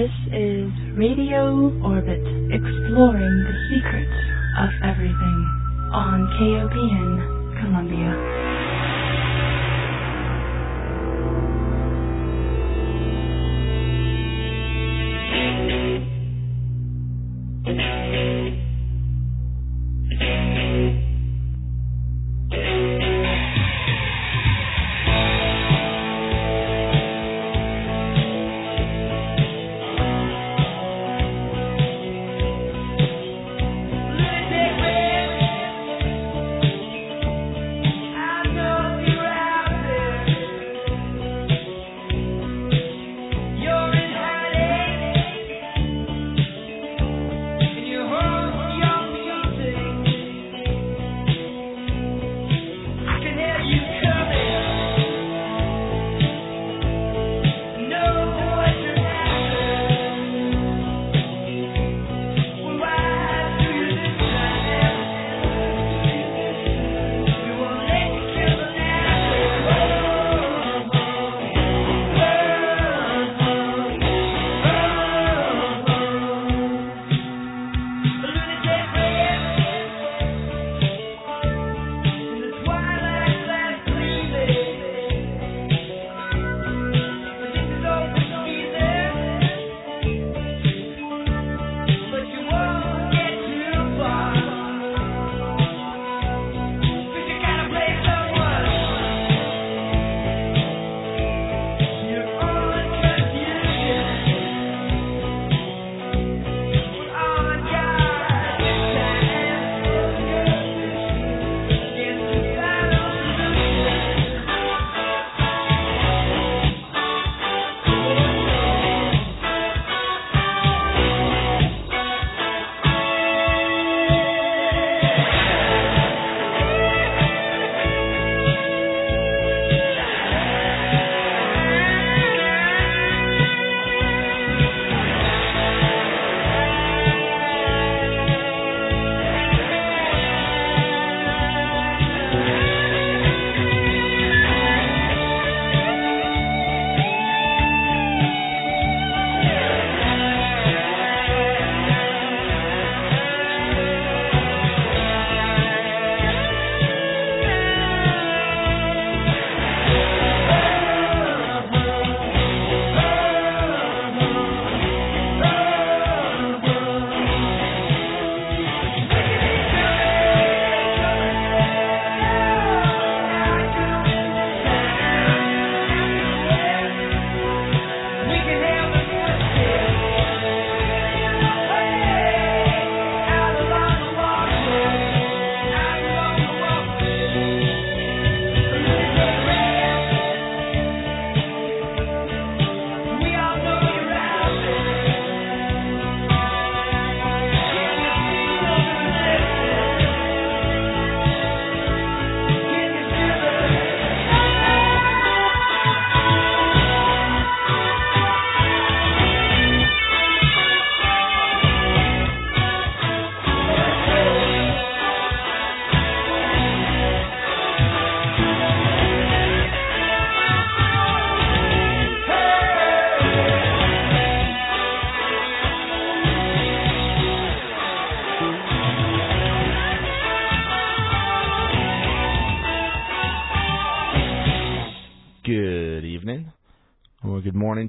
This is Radio Orbit, exploring the secrets of everything on KOPN Columbia.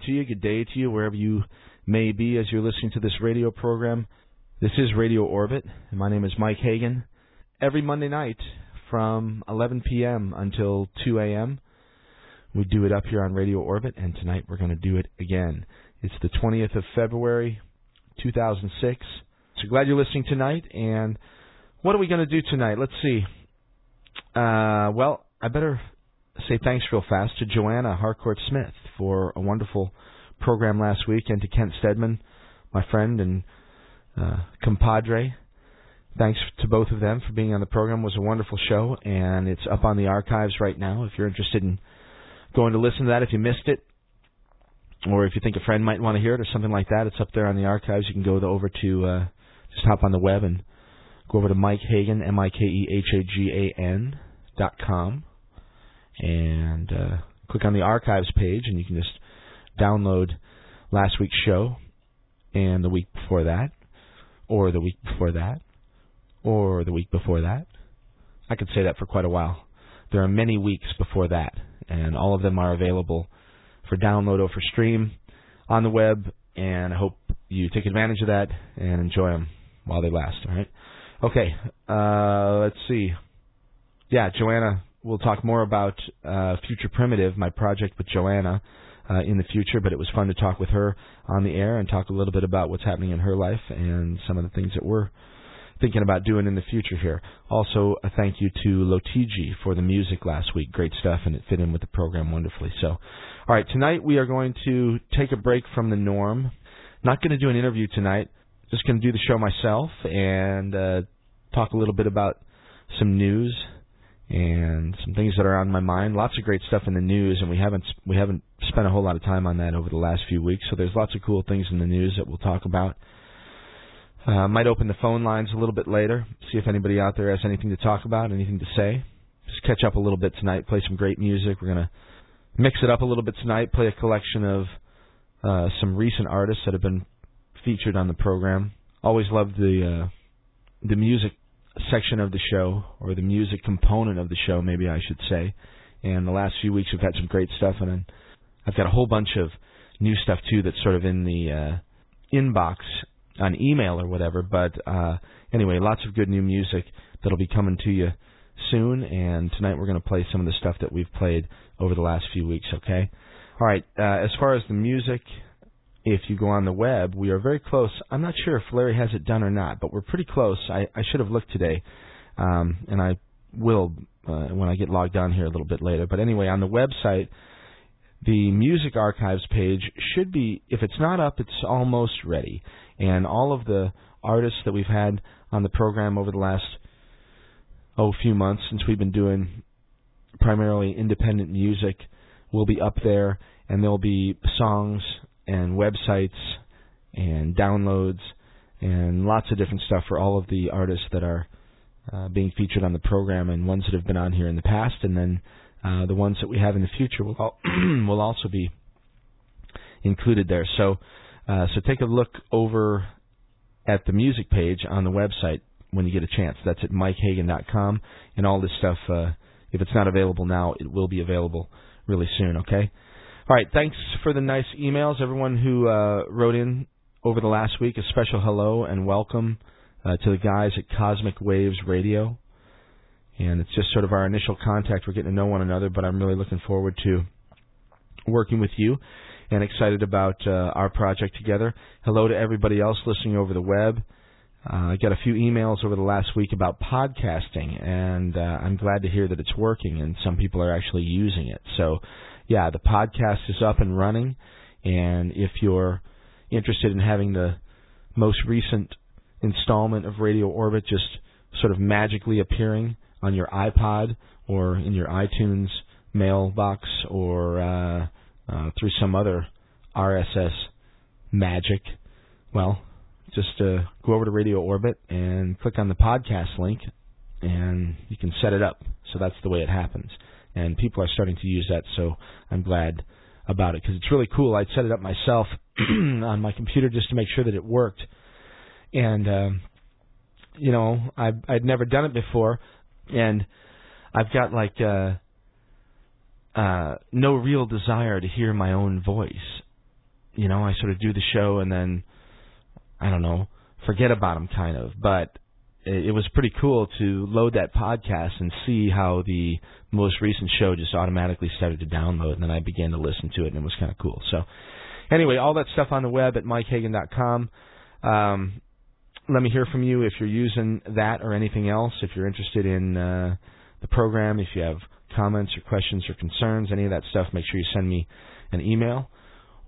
To you. Good day to you, wherever you may be as you're listening to this radio program. This is Radio Orbit, and my name is Mike Hagan. Every Monday night from 11 p.m. until 2 a.m., we do it up here on Radio Orbit, and tonight we're going to do it again. It's the 20th of February, 2006. So glad you're listening tonight. And what are we going to do tonight? Let's see. Uh, well, I better say thanks real fast to Joanna Harcourt Smith for a wonderful program last week, and to Kent Stedman, my friend and uh, compadre. Thanks to both of them for being on the program. It was a wonderful show, and it's up on the archives right now. If you're interested in going to listen to that, if you missed it, or if you think a friend might want to hear it or something like that, it's up there on the archives. You can go over to uh, just hop on the web and go over to Mike Hagan, M I K E H A G A N dot com, and uh, click on the archives page, and you can just download last week's show and the week before that, or the week before that, or the week before that. I could say that for quite a while. There are many weeks before that, and all of them are available for download or for stream on the web, and I hope you take advantage of that and enjoy them while they last, all right? Okay, uh, let's see. Yeah, Joanna, we'll talk more about uh, Future Primitive, my project with Joanna, uh, in the future, but it was fun to talk with her on the air and talk a little bit about what's happening in her life and some of the things that we're thinking about doing in the future here. Also, a thank you to Lotigi for the music last week. Great stuff, and it fit in with the program wonderfully. So, all right, tonight we are going to take a break from the norm. Not going to do an interview tonight. Just going to do the show myself and uh, talk a little bit about some news and some things that are on my mind. Lots of great stuff in the news, and we haven't we haven't spent a whole lot of time on that over the last few weeks. So there's lots of cool things in the news that we'll talk about. Uh, might open the phone lines a little bit later, see if anybody out there has anything to talk about, anything to say. Just catch up a little bit tonight, play some great music. We're gonna mix it up a little bit tonight, play a collection of uh, some recent artists that have been featured on the program. Always loved the uh, the music section of the show, or the music component of the show, maybe I should say. And the last few weeks we've had some great stuff, and I've got a whole bunch of new stuff too that's sort of in the uh, inbox on email or whatever. But uh, anyway, lots of good new music that'll be coming to you soon. And tonight we're going to play some of the stuff that we've played over the last few weeks. Okay. All right. Uh, as far as the music, if you go on the web, we are very close. I'm not sure if Larry has it done or not, but we're pretty close. I, I should have looked today, um, and I will uh, when I get logged on here a little bit later. But anyway, on the website, the music archives page should be, if it's not up, it's almost ready. And all of the artists that we've had on the program over the last oh few months since we've been doing primarily independent music will be up there, and there'll be songs and websites and downloads and lots of different stuff for all of the artists that are uh, being featured on the program and ones that have been on here in the past, and then uh, the ones that we have in the future will all will also be included there. So, uh, so take a look over at the music page on the website when you get a chance. That's at mikehagan.com, and all this stuff. Uh, if it's not available now, it will be available really soon. Okay. All right. Thanks for the nice emails, everyone who uh, wrote in over the last week. A special hello and welcome uh, to the guys at Cosmic Waves Radio and it's just sort of our initial contact. We're getting to know one another, but I'm really looking forward to working with you and excited about uh, our project together. Hello to everybody else listening over the web. Uh, I got a few emails over the last week about podcasting, and uh, I'm glad to hear that it's working and some people are actually using it. So, yeah, the podcast is up and running, and if you're interested in having the most recent installment of Radio Orbit just sort of magically appearing on your iPod or in your iTunes mailbox or uh, uh, through some other RSS magic, well, just uh, go over to Radio Orbit and click on the podcast link, and you can set it up. So that's the way it happens. And people are starting to use that, so I'm glad about it because it's really cool. I'd set it up myself on my computer just to make sure that it worked. And, um, you know, i I'd never done it before, and I've got like uh uh no real desire to hear my own voice. You know, I sort of do the show and then I don't know, forget about them kind of. But it, was pretty cool to load that podcast and see how the most recent show just automatically started to download and then I began to listen to it and it was kind of cool. So anyway, all that stuff on the web at mikehagan.com. Um let me hear from you if you're using that or anything else. If you're interested in uh, the program, if you have comments or questions or concerns, any of that stuff, make sure you send me an email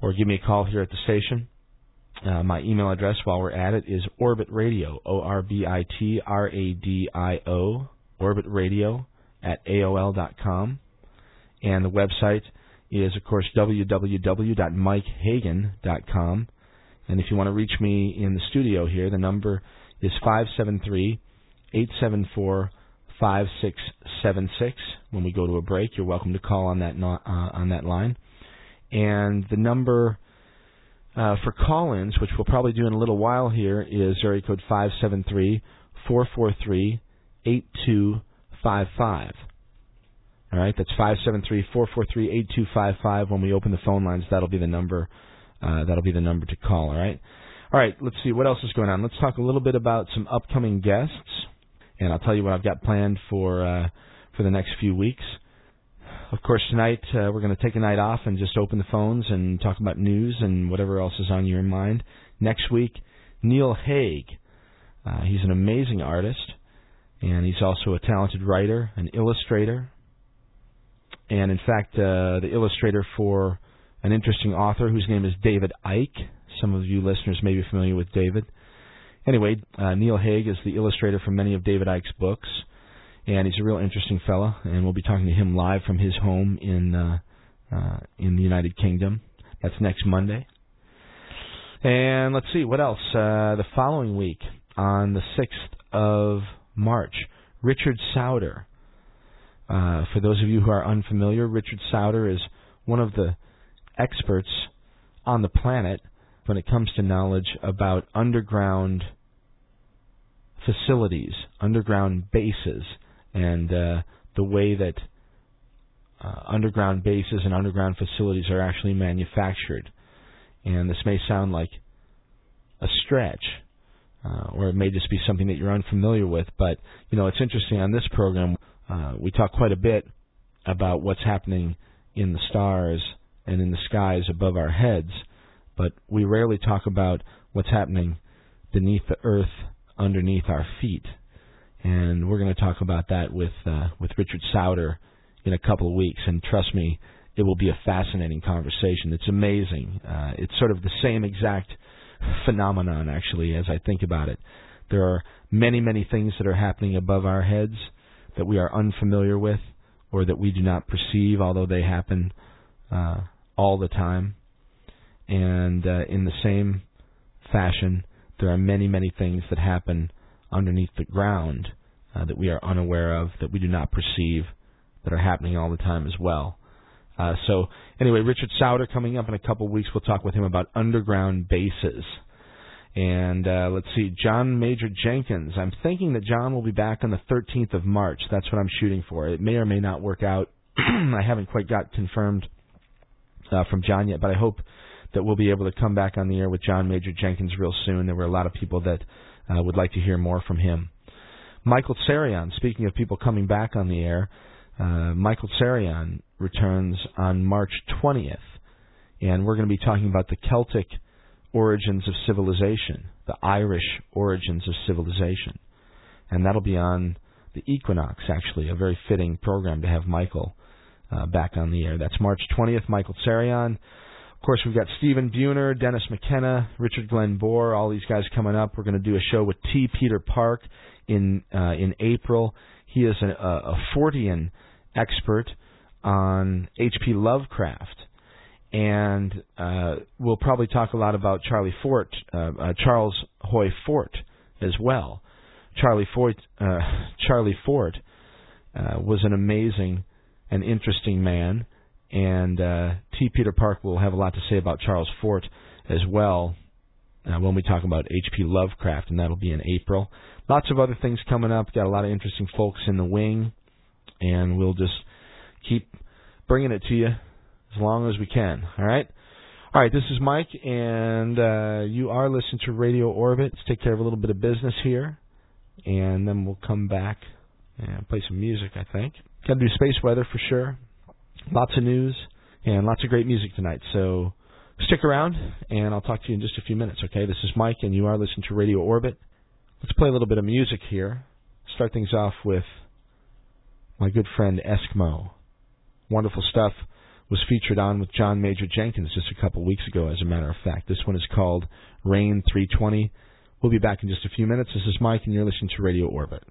or give me a call here at the station. Uh, my email address while we're at it is Orbit Radio, O R B I T R A D I O, at AOL dot com. And the website is, of course, www.mikehagan.com. And if you want to reach me in the studio here, the number is 573 874 5676. When we go to a break, you're welcome to call on that uh, on that line. And the number uh, for call-ins, which we'll probably do in a little while here, is area code five seven three four four three eight two five five. All right, that's five seven three four four three eight two five five. When we open the phone lines, that'll be the number. Uh, that'll be the number to call. All right. All right. Let's see what else is going on. Let's talk a little bit about some upcoming guests, and I'll tell you what I've got planned for uh, for the next few weeks. Of course, tonight uh, we're going to take a night off and just open the phones and talk about news and whatever else is on your mind. Next week, Neil Hague. Uh, he's an amazing artist, and he's also a talented writer, an illustrator, and in fact, uh, the illustrator for an interesting author whose name is David Icke. Some of you listeners may be familiar with David. Anyway, uh, Neil Hague is the illustrator for many of David Icke's books, and he's a real interesting fellow. And we'll be talking to him live from his home in uh, uh, in the United Kingdom. That's next Monday. And let's see what else. Uh, the following week, on the sixth of March, Richard Sauder. Uh, for those of you who are unfamiliar, Richard Sauder is one of the experts on the planet when it comes to knowledge about underground facilities, underground bases, and uh, the way that uh, underground bases and underground facilities are actually manufactured. And this may sound like a stretch, uh, or it may just be something that you're unfamiliar with. But you know, it's interesting. On this program, uh, we talk quite a bit about what's happening in the stars and in the skies above our heads, but we rarely talk about what's happening beneath the earth underneath our feet. And we're going to talk about that with uh, with Richard Sauder in a couple of weeks. And trust me, it will be a fascinating conversation. It's amazing. Uh, it's sort of the same exact phenomenon, actually, as I think about it. There are many, many things that are happening above our heads that we are unfamiliar with or that we do not perceive, although they happen uh, all the time. And uh, in the same fashion, there are many, many things that happen underneath the ground uh, that we are unaware of, that we do not perceive, that are happening all the time as well. Uh, so, anyway, Richard Sauder coming up in a couple weeks. We'll talk with him about underground bases. And uh, let's see, John Major Jenkins. I'm thinking that John will be back on the 13th of March. That's what I'm shooting for. It may or may not work out. I haven't quite got confirmed uh, from John yet, but I hope that we'll be able to come back on the air with John Major Jenkins real soon. There were a lot of people that uh, would like to hear more from him. Michael Tsarion, speaking of people coming back on the air, uh, Michael Tsarion returns on March 20th, and we're going to be talking about the Celtic origins of civilization, the Irish origins of civilization. And that'll be on the equinox, actually, a very fitting program to have Michael uh, back on the air. That's March 20th, Michael Tsarion. Of course, we've got Stephen Buhner, Dennis McKenna, Richard Glen Boire, all these guys coming up. We're going to do a show with T. Peter Park in uh, in April. He is a, a Fortean expert on H.P. Lovecraft and uh, we'll probably talk a lot about Charlie Fort, uh, uh, Charles Hoy Fort as well. Charlie Fort, uh, Charlie Fort uh, was an amazing and interesting man, and uh, T. Peter Park will have a lot to say about Charles Fort as well when we talk about H.P. Lovecraft, and that'll be in April. Lots of other things coming up. Got a lot of interesting folks in the wing, and we'll just keep bringing it to you as long as we can. All right. All right. This is Mike, and uh, you are listening to Radio Orbit. Let's take care of a little bit of business here, and then we'll come back and play some music. I think. Got to do space weather for sure. Lots of news and lots of great music tonight. So stick around, and I'll talk to you in just a few minutes. Okay. This is Mike, and you are listening to Radio Orbit. Let's play a little bit of music here. Start things off with my good friend Eskimo. Wonderful stuff was featured on with John Major Jenkins just a couple weeks ago, as a matter of fact. This one is called Rain 320. We'll be back in just a few minutes. This is Mike, and you're listening to Radio Orbit.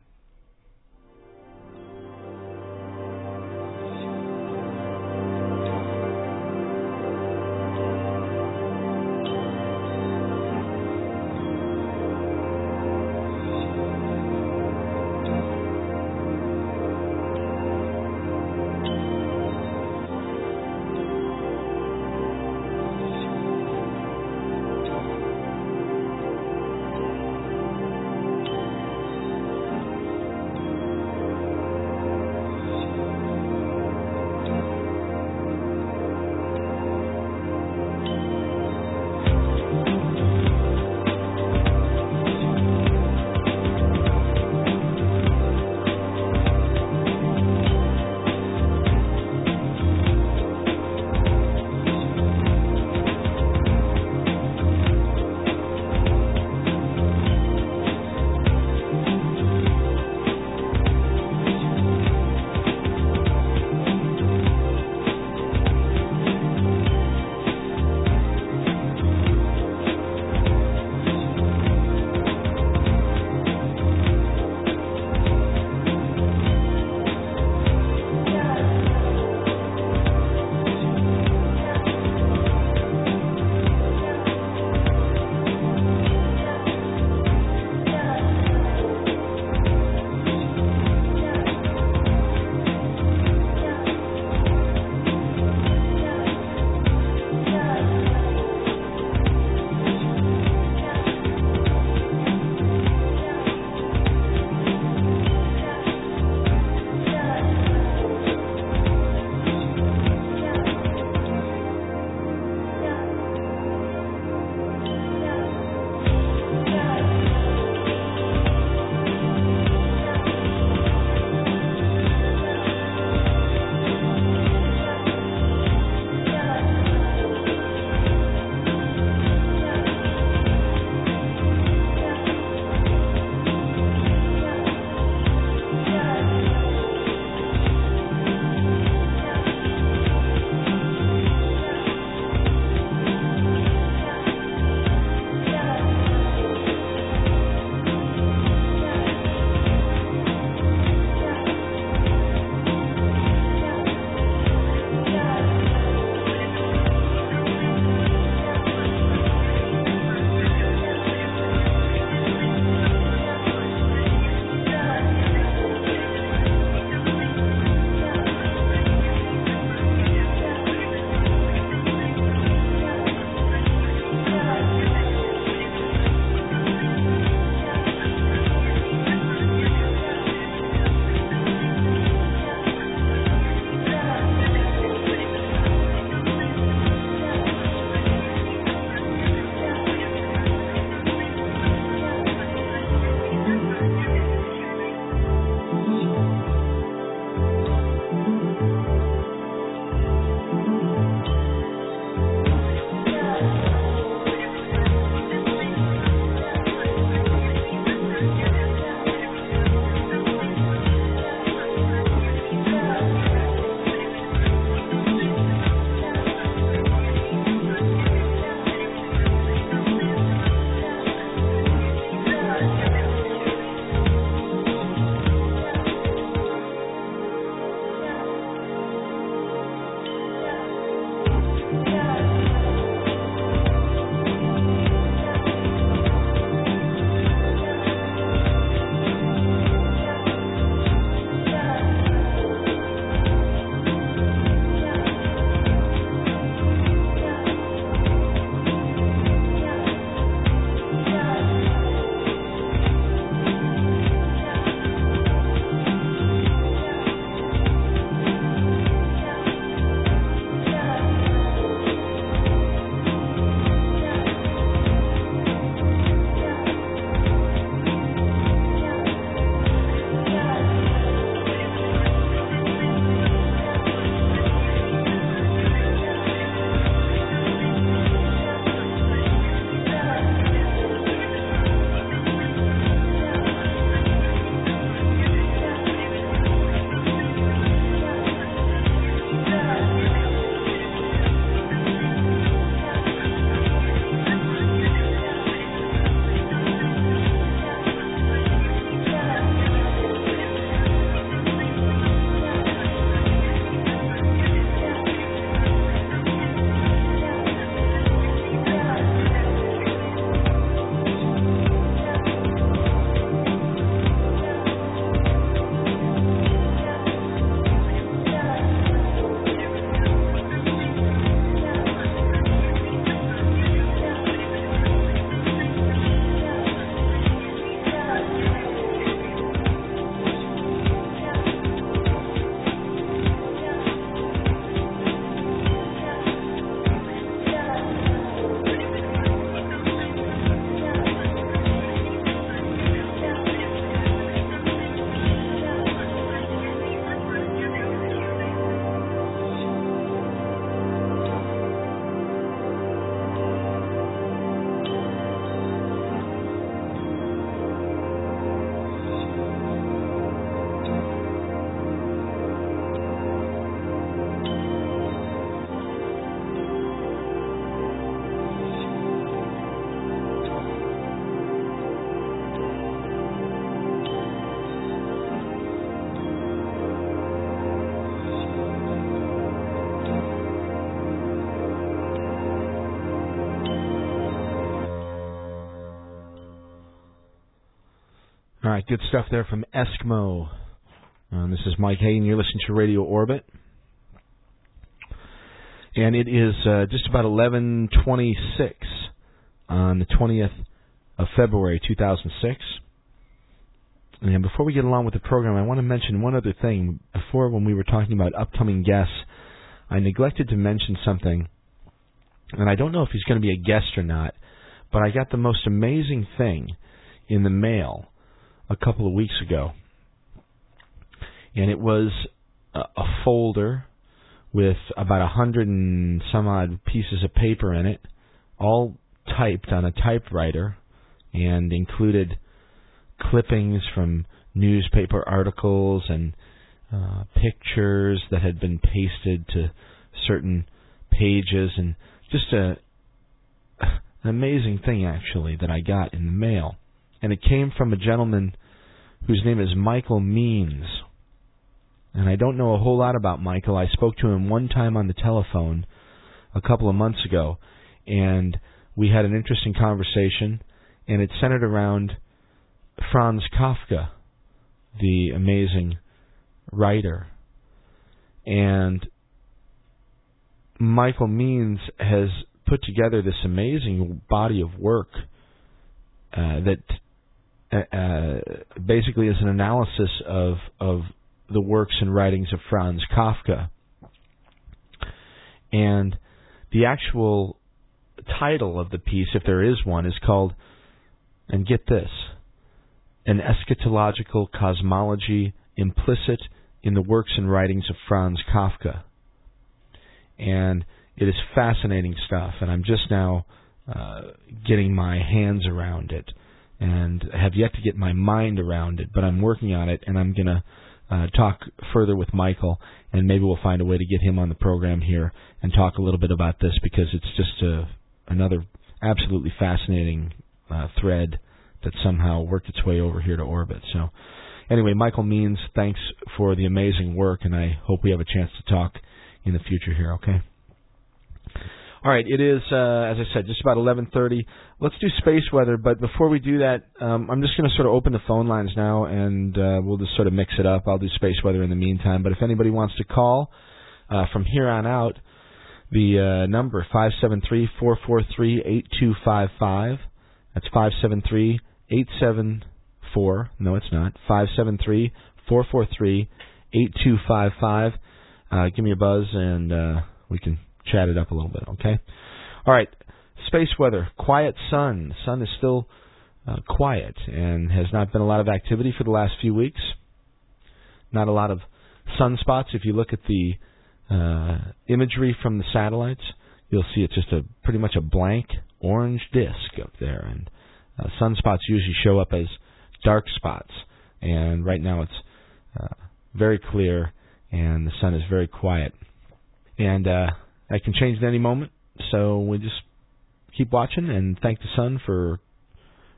Right, good stuff there from Eskimo. Um, this is Mike Hagan. You're listening to Radio Orbit, and it is uh, just about 11:26 on the 20th of February 2006. And before we get along with the program, I want to mention one other thing. Before, when we were talking about upcoming guests, I neglected to mention something, and I don't know if he's going to be a guest or not, but I got the most amazing thing in the mail a couple of weeks ago. And it was a, a folder with about a hundred and some odd pieces of paper in it, all typed on a typewriter, and included clippings from newspaper articles and uh, pictures that had been pasted to certain pages, and just a an amazing thing actually that I got in the mail, and it came from a gentleman whose name is Michael Means. And I don't know a whole lot about Michael. I spoke to him one time on the telephone a couple of months ago, and we had an interesting conversation, and it centered around Franz Kafka, the amazing writer. And Michael Means has put together this amazing body of work uh, that uh, uh, basically is an analysis of of the works and writings of Franz Kafka. And the actual title of the piece, if there is one, is called, and get this, An Eschatological Cosmology Implicit in the Works and Writings of Franz Kafka. And it is fascinating stuff, and I'm just now uh, getting my hands around it and have yet to get my mind around it, but I'm working on it, and I'm going to uh, talk further with Michael, and maybe we'll find a way to get him on the program here and talk a little bit about this because it's just a, another absolutely fascinating uh, thread that somehow worked its way over here to orbit. So, anyway, Michael Means, thanks for the amazing work, and I hope we have a chance to talk in the future here. Okay. All right, it is uh, as I said, just about 11:30. Let's do space weather, but before we do that, um, I'm just going to sort of open the phone lines now, and uh, we'll just sort of mix it up. I'll do space weather in the meantime. But if anybody wants to call uh, from here on out, the uh, number five seven three four four three eight two five five. That's five seven three eight seven four. No, it's not. Five seven three four four three eight two five five. Uh, give me a buzz, and uh, we can chat it up a little bit, okay? All right, space weather, quiet sun. The sun is still uh, quiet and has not been a lot of activity for the last few weeks. Not a lot of sunspots. If you look at the uh, imagery from the satellites, you'll see it's just a pretty much a blank orange disk up there, and uh, sunspots usually show up as dark spots. And right now it's uh, very clear, and the sun is very quiet. And uh, that can change at any moment. So we just keep watching and thank the sun for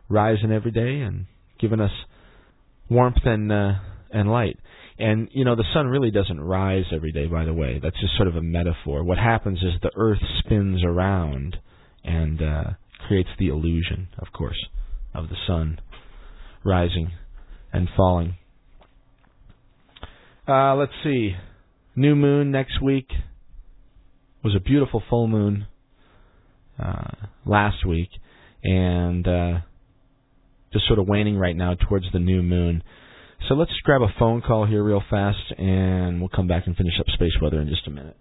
rising every day and giving us warmth and uh, and light. And you know the sun really doesn't rise every day. By the way, that's just sort of a metaphor. What happens is the Earth spins around and uh, creates the illusion, of course, of the sun rising and falling. Uh, let's see. New moon next week was a beautiful full moon uh, last week, and uh, just sort of waning right now towards the new moon. So let's grab a phone call here real fast, and we'll come back and finish up space weather in just a minute.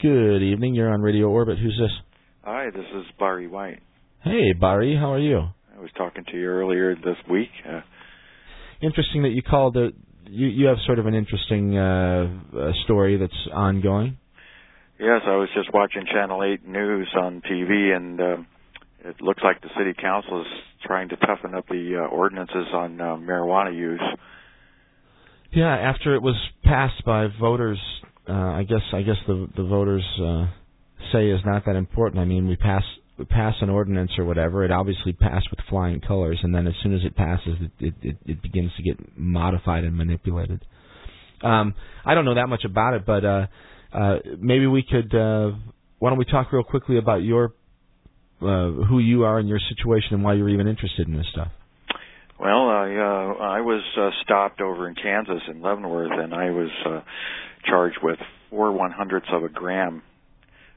Good evening. You're on Radio Orbit. Who's this? Hi, this is Barry White. Hey, Barry. How are you? I was talking to you earlier this week. Uh, Interesting that you called. it. you you have sort of an interesting uh, story that's ongoing. Yes, I was just watching Channel 8 News on TV, and uh, it looks like the city council is trying to toughen up the uh, ordinances on uh, marijuana use. Yeah, after it was passed by voters, uh, I guess I guess the the voters uh, say is not that important. I mean, we pass we pass an ordinance or whatever. It obviously passed with flying colors, and then as soon as it passes, it it, it begins to get modified and manipulated. Um, I don't know that much about it, but uh, uh, maybe we could. Uh, why don't we talk real quickly about your uh, who you are and your situation and why you're even interested in this stuff? Well, I uh, I was uh, stopped over in Kansas in Leavenworth, and I was uh, charged with four one hundredths of a gram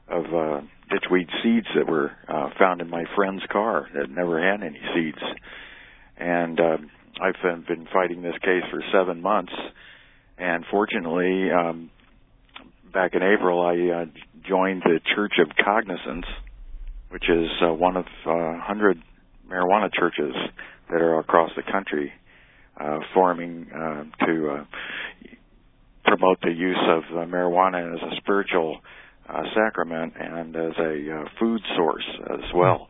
of uh, ditchweed seeds that were uh, found in my friend's car that never had any seeds. And uh, I've been fighting this case for seven months, and fortunately, um, back in April, I uh, joined the Church of Cognizance, which is uh, one of uh, hundred marijuana churches that are across the country, uh, forming uh, to uh, promote the use of uh, marijuana as a spiritual uh, sacrament and as a uh, food source as well.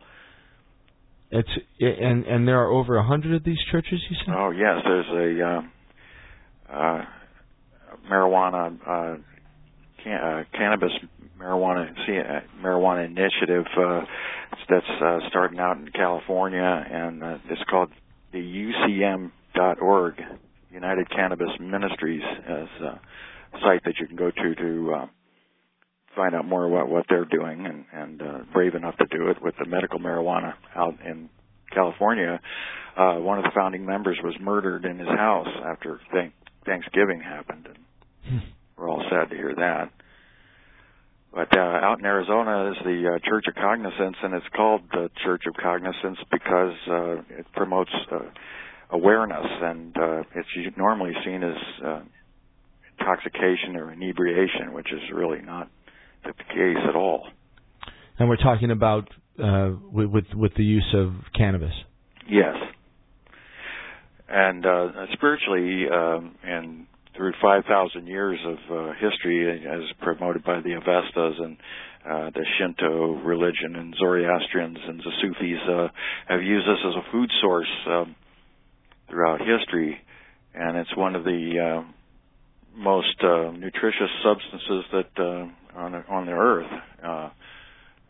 It's and and there are over a hundred of these churches. You said? Oh yes, there's a uh, uh, marijuana uh, can, uh, cannabis marijuana uh, marijuana initiative uh, that's uh, starting out in California, and uh, it's called the UCM.org, United Cannabis Ministries, as a site that you can go to to uh, find out more about what they're doing, and, and uh, brave enough to do it with the medical marijuana out in California. Uh, one of the founding members was murdered in his house after thank- Thanksgiving happened, and hmm. We're all sad to hear that. But uh, out in Arizona is the uh, Church of Cognizance, and it's called the Church of Cognizance because uh, it promotes uh, awareness, and uh, it's normally seen as uh, intoxication or inebriation, which is really not the case at all. And we're talking about uh, with, with with the use of cannabis. Yes, and uh, spiritually, um, and through 5,000 years of uh, history, as promoted by the Avestas and uh, the Shinto religion and Zoroastrians and the Sufis, uh, have used this as a food source um, throughout history, and it's one of the uh, most uh, nutritious substances that uh, on on the earth, uh,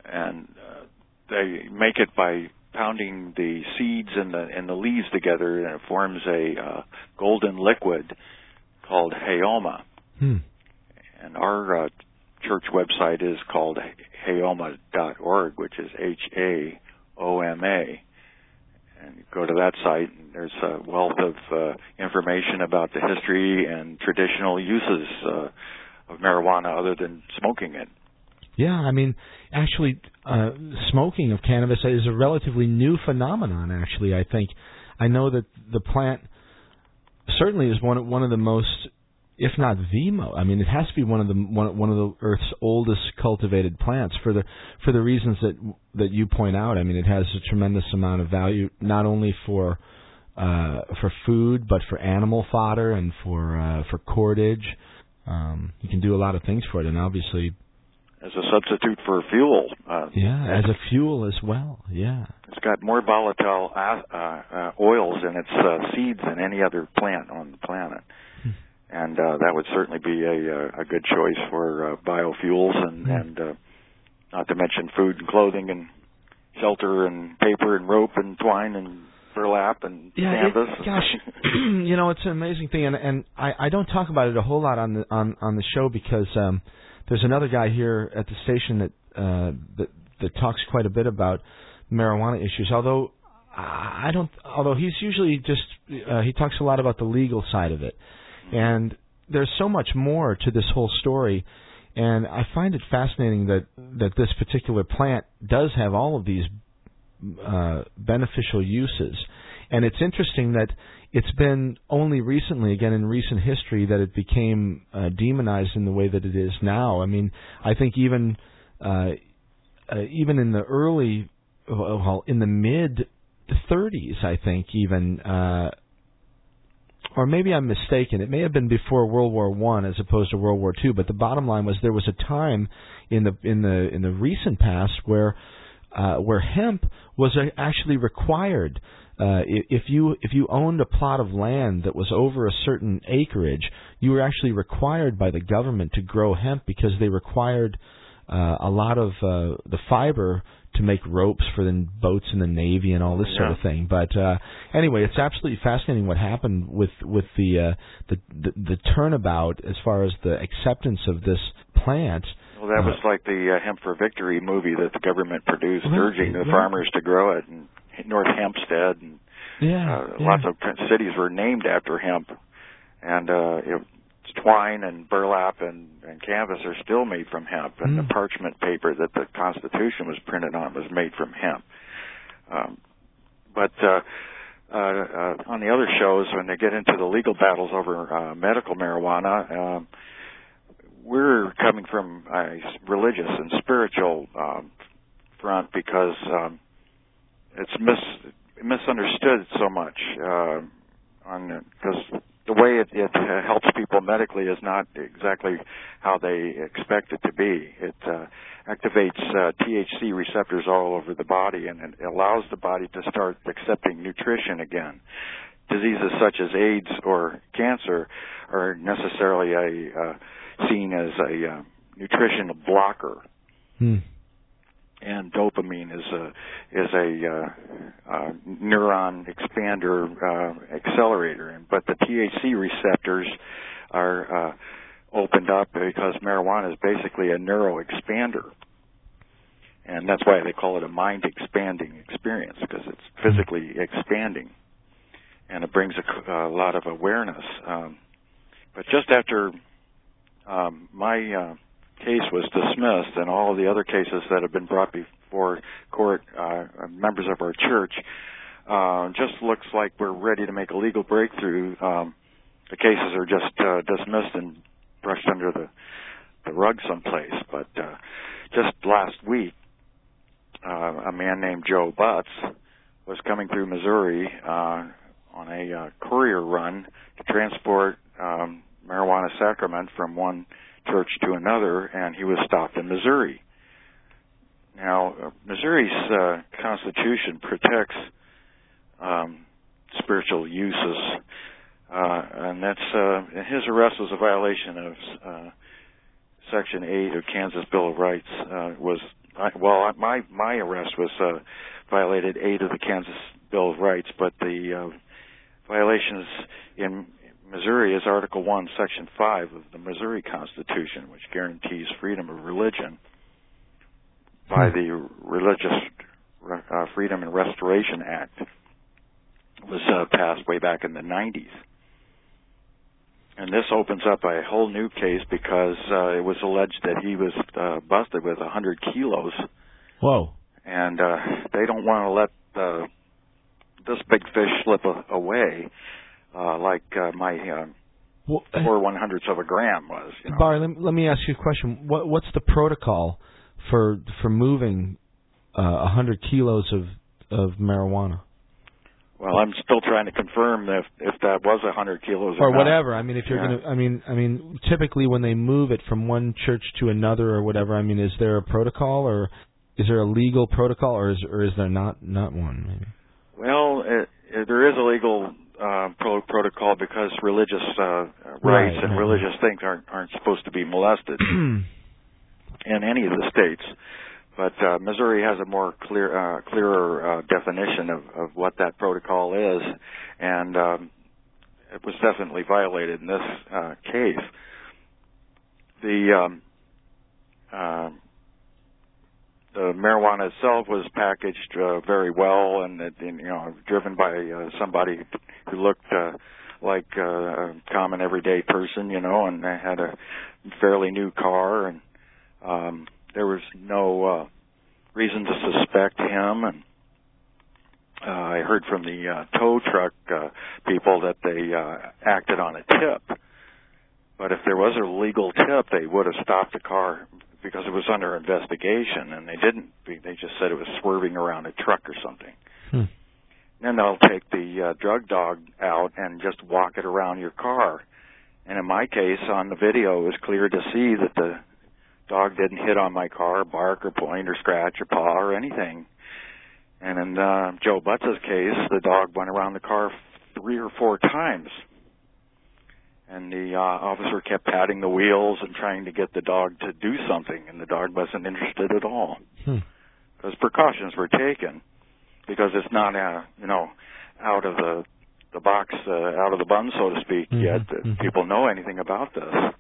and uh, they make it by pounding the seeds and the and the leaves together, and it forms a uh, golden liquid called Haoma. Hmm. And our uh, church website is called Haoma.org, which is H A O M A. And you go to that site, and there's a wealth of uh, information about the history and traditional uses uh, of marijuana other than smoking it. Yeah, I mean, actually, uh, smoking of cannabis is a relatively new phenomenon. Actually, I think I know that the plant certainly is one one of the most, if not the most. I mean, it has to be one of the one one of the Earth's oldest cultivated plants for the for the reasons that that you point out. I mean, it has a tremendous amount of value not only for uh, for food, but for animal fodder and for uh, for cordage. Um, you can do a lot of things for it, and obviously as a substitute for fuel. Uh, yeah, as a fuel as well. Yeah, it's got more volatile uh, uh, oils in its uh, seeds than any other plant on the planet, hmm. and uh, that would certainly be a uh, a good choice for uh, biofuels and hmm. and uh, not to mention food and clothing and shelter and paper and rope and twine and burlap and yeah, canvas. It, gosh, you know it's an amazing thing, and and I I don't talk about it a whole lot on the on on the show because. um there's another guy here at the station that uh, that that talks quite a bit about marijuana issues. Although I don't, although he's usually just uh, he talks a lot about the legal side of it, and there's so much more to this whole story. And I find it fascinating that that this particular plant does have all of these uh, beneficial uses, and it's interesting that it's been only recently, again in recent history, that it became uh, demonized in the way that it is now. I mean, I think even uh, uh, even in the early, well, in the mid 30s, I think even, uh, or maybe I'm mistaken. It may have been before World War One as opposed to World War Two. But the bottom line was there was a time in the in the in the recent past where uh, where hemp was actually required uh, if you if you owned a plot of land that was over a certain acreage, you were actually required by the government to grow hemp because they required uh, a lot of uh, the fiber to make ropes for the boats in the navy and all this yeah. sort of thing. But uh, anyway, it's absolutely fascinating what happened with with the, uh, the the the turnabout as far as the acceptance of this plant. Well, that was uh, like the uh, Hemp for Victory movie that the government produced, right, urging the right. farmers to grow it. And North Hempstead and Yeah, uh, yeah. lots of cities were named after hemp, and uh, it, twine and burlap and, and canvas are still made from hemp, and Mm. the parchment paper that the Constitution was printed on was made from hemp. Um, but uh, uh, uh, on the other shows, when they get into the legal battles over uh, medical marijuana, um, we're coming from a religious and spiritual um, front because um, it's mis- misunderstood so much. Uh, on because the way it, it helps people medically is not exactly how they expect it to be. It uh, activates uh, THC receptors all over the body and it allows the body to start accepting nutrition again. Diseases such as AIDS or cancer are necessarily a uh, seen as a uh, nutrition blocker Hmm. And dopamine is a is a uh, uh, neuron expander uh, accelerator. But the THC receptors are uh, opened up because marijuana is basically a neuro expander, and that's why they call it a mind expanding experience because it's physically expanding, and it brings a, a lot of awareness. Um, but just after um, my uh, case was dismissed and all of the other cases that have been brought before court, uh, members of our church, uh, just looks like we're ready to make a legal breakthrough. Um, the cases are just uh, dismissed and brushed under the, the rug someplace. But uh, just last week, uh, a man named Joe Butts was coming through Missouri uh, on a uh, courier run to transport um, marijuana sacrament from one church to another, and he was stopped in Missouri. Now, Missouri's uh, constitution protects um, spiritual uses, uh, and that's uh, his arrest was a violation of uh, Section Eight of Kansas Bill of Rights. Uh, was I, well, my my arrest was uh, violated eight of the Kansas Bill of Rights, but the violations in Missouri is Article 1, Section 5 of the Missouri Constitution, which guarantees freedom of religion by the Religious uh, Freedom and Restoration Act. It was uh, passed way back in the 90s. And this opens up a whole new case because uh, it was alleged that he was uh, busted with 100 kilos, Whoa. and uh, they don't want to let uh, this big fish slip a- away uh, like uh, my uh, Well, uh, four one hundredths of a gram was. You know. Barry, let me, let me ask you a question. What what's the protocol for for moving uh, a hundred kilos of of marijuana Well, I'm still trying to confirm if if that was a hundred kilos or not. whatever? I mean, if you're Yeah. gonna, I mean, I mean, typically when they move it from one church to another or whatever, I mean, is there a protocol or is there a legal protocol or is or is there not not one? Maybe. Well, it, it, there is a legal uh, pro- protocol because religious uh, rights Right, and right. religious things aren't aren't supposed to be molested in any of the states. But uh, Missouri has a more clear, uh, clearer uh, definition of, of what that protocol is, and um, it was definitely violated in this uh, case. The um, uh, the marijuana itself was packaged uh, very well, and, and you know, driven by uh, somebody who looked uh, like uh, a common everyday person, you know, and had a fairly new car, and um, there was no uh, reason to suspect him. And uh, I heard from the uh, tow truck uh, people that they uh, acted on a tip. But if there was a legal tip, they would have stopped the car because it was under investigation, and they didn't. They just said it was swerving around a truck or something. Hmm. Then they'll take the uh, drug dog out and just walk it around your car. And in my case, on the video, it was clear to see that the dog didn't hit on my car, bark or point or scratch or paw or anything. And in uh, Joe Butts' case, the dog went around the car three or four times. And the uh, officer kept patting the wheels and trying to get the dog to do something, and the dog wasn't interested at all. Hmm. Because precautions were taken, because it's not, uh, you know, out of the the box, uh, out of the bun, so to speak, Mhm, yet that mhm. people know anything about this.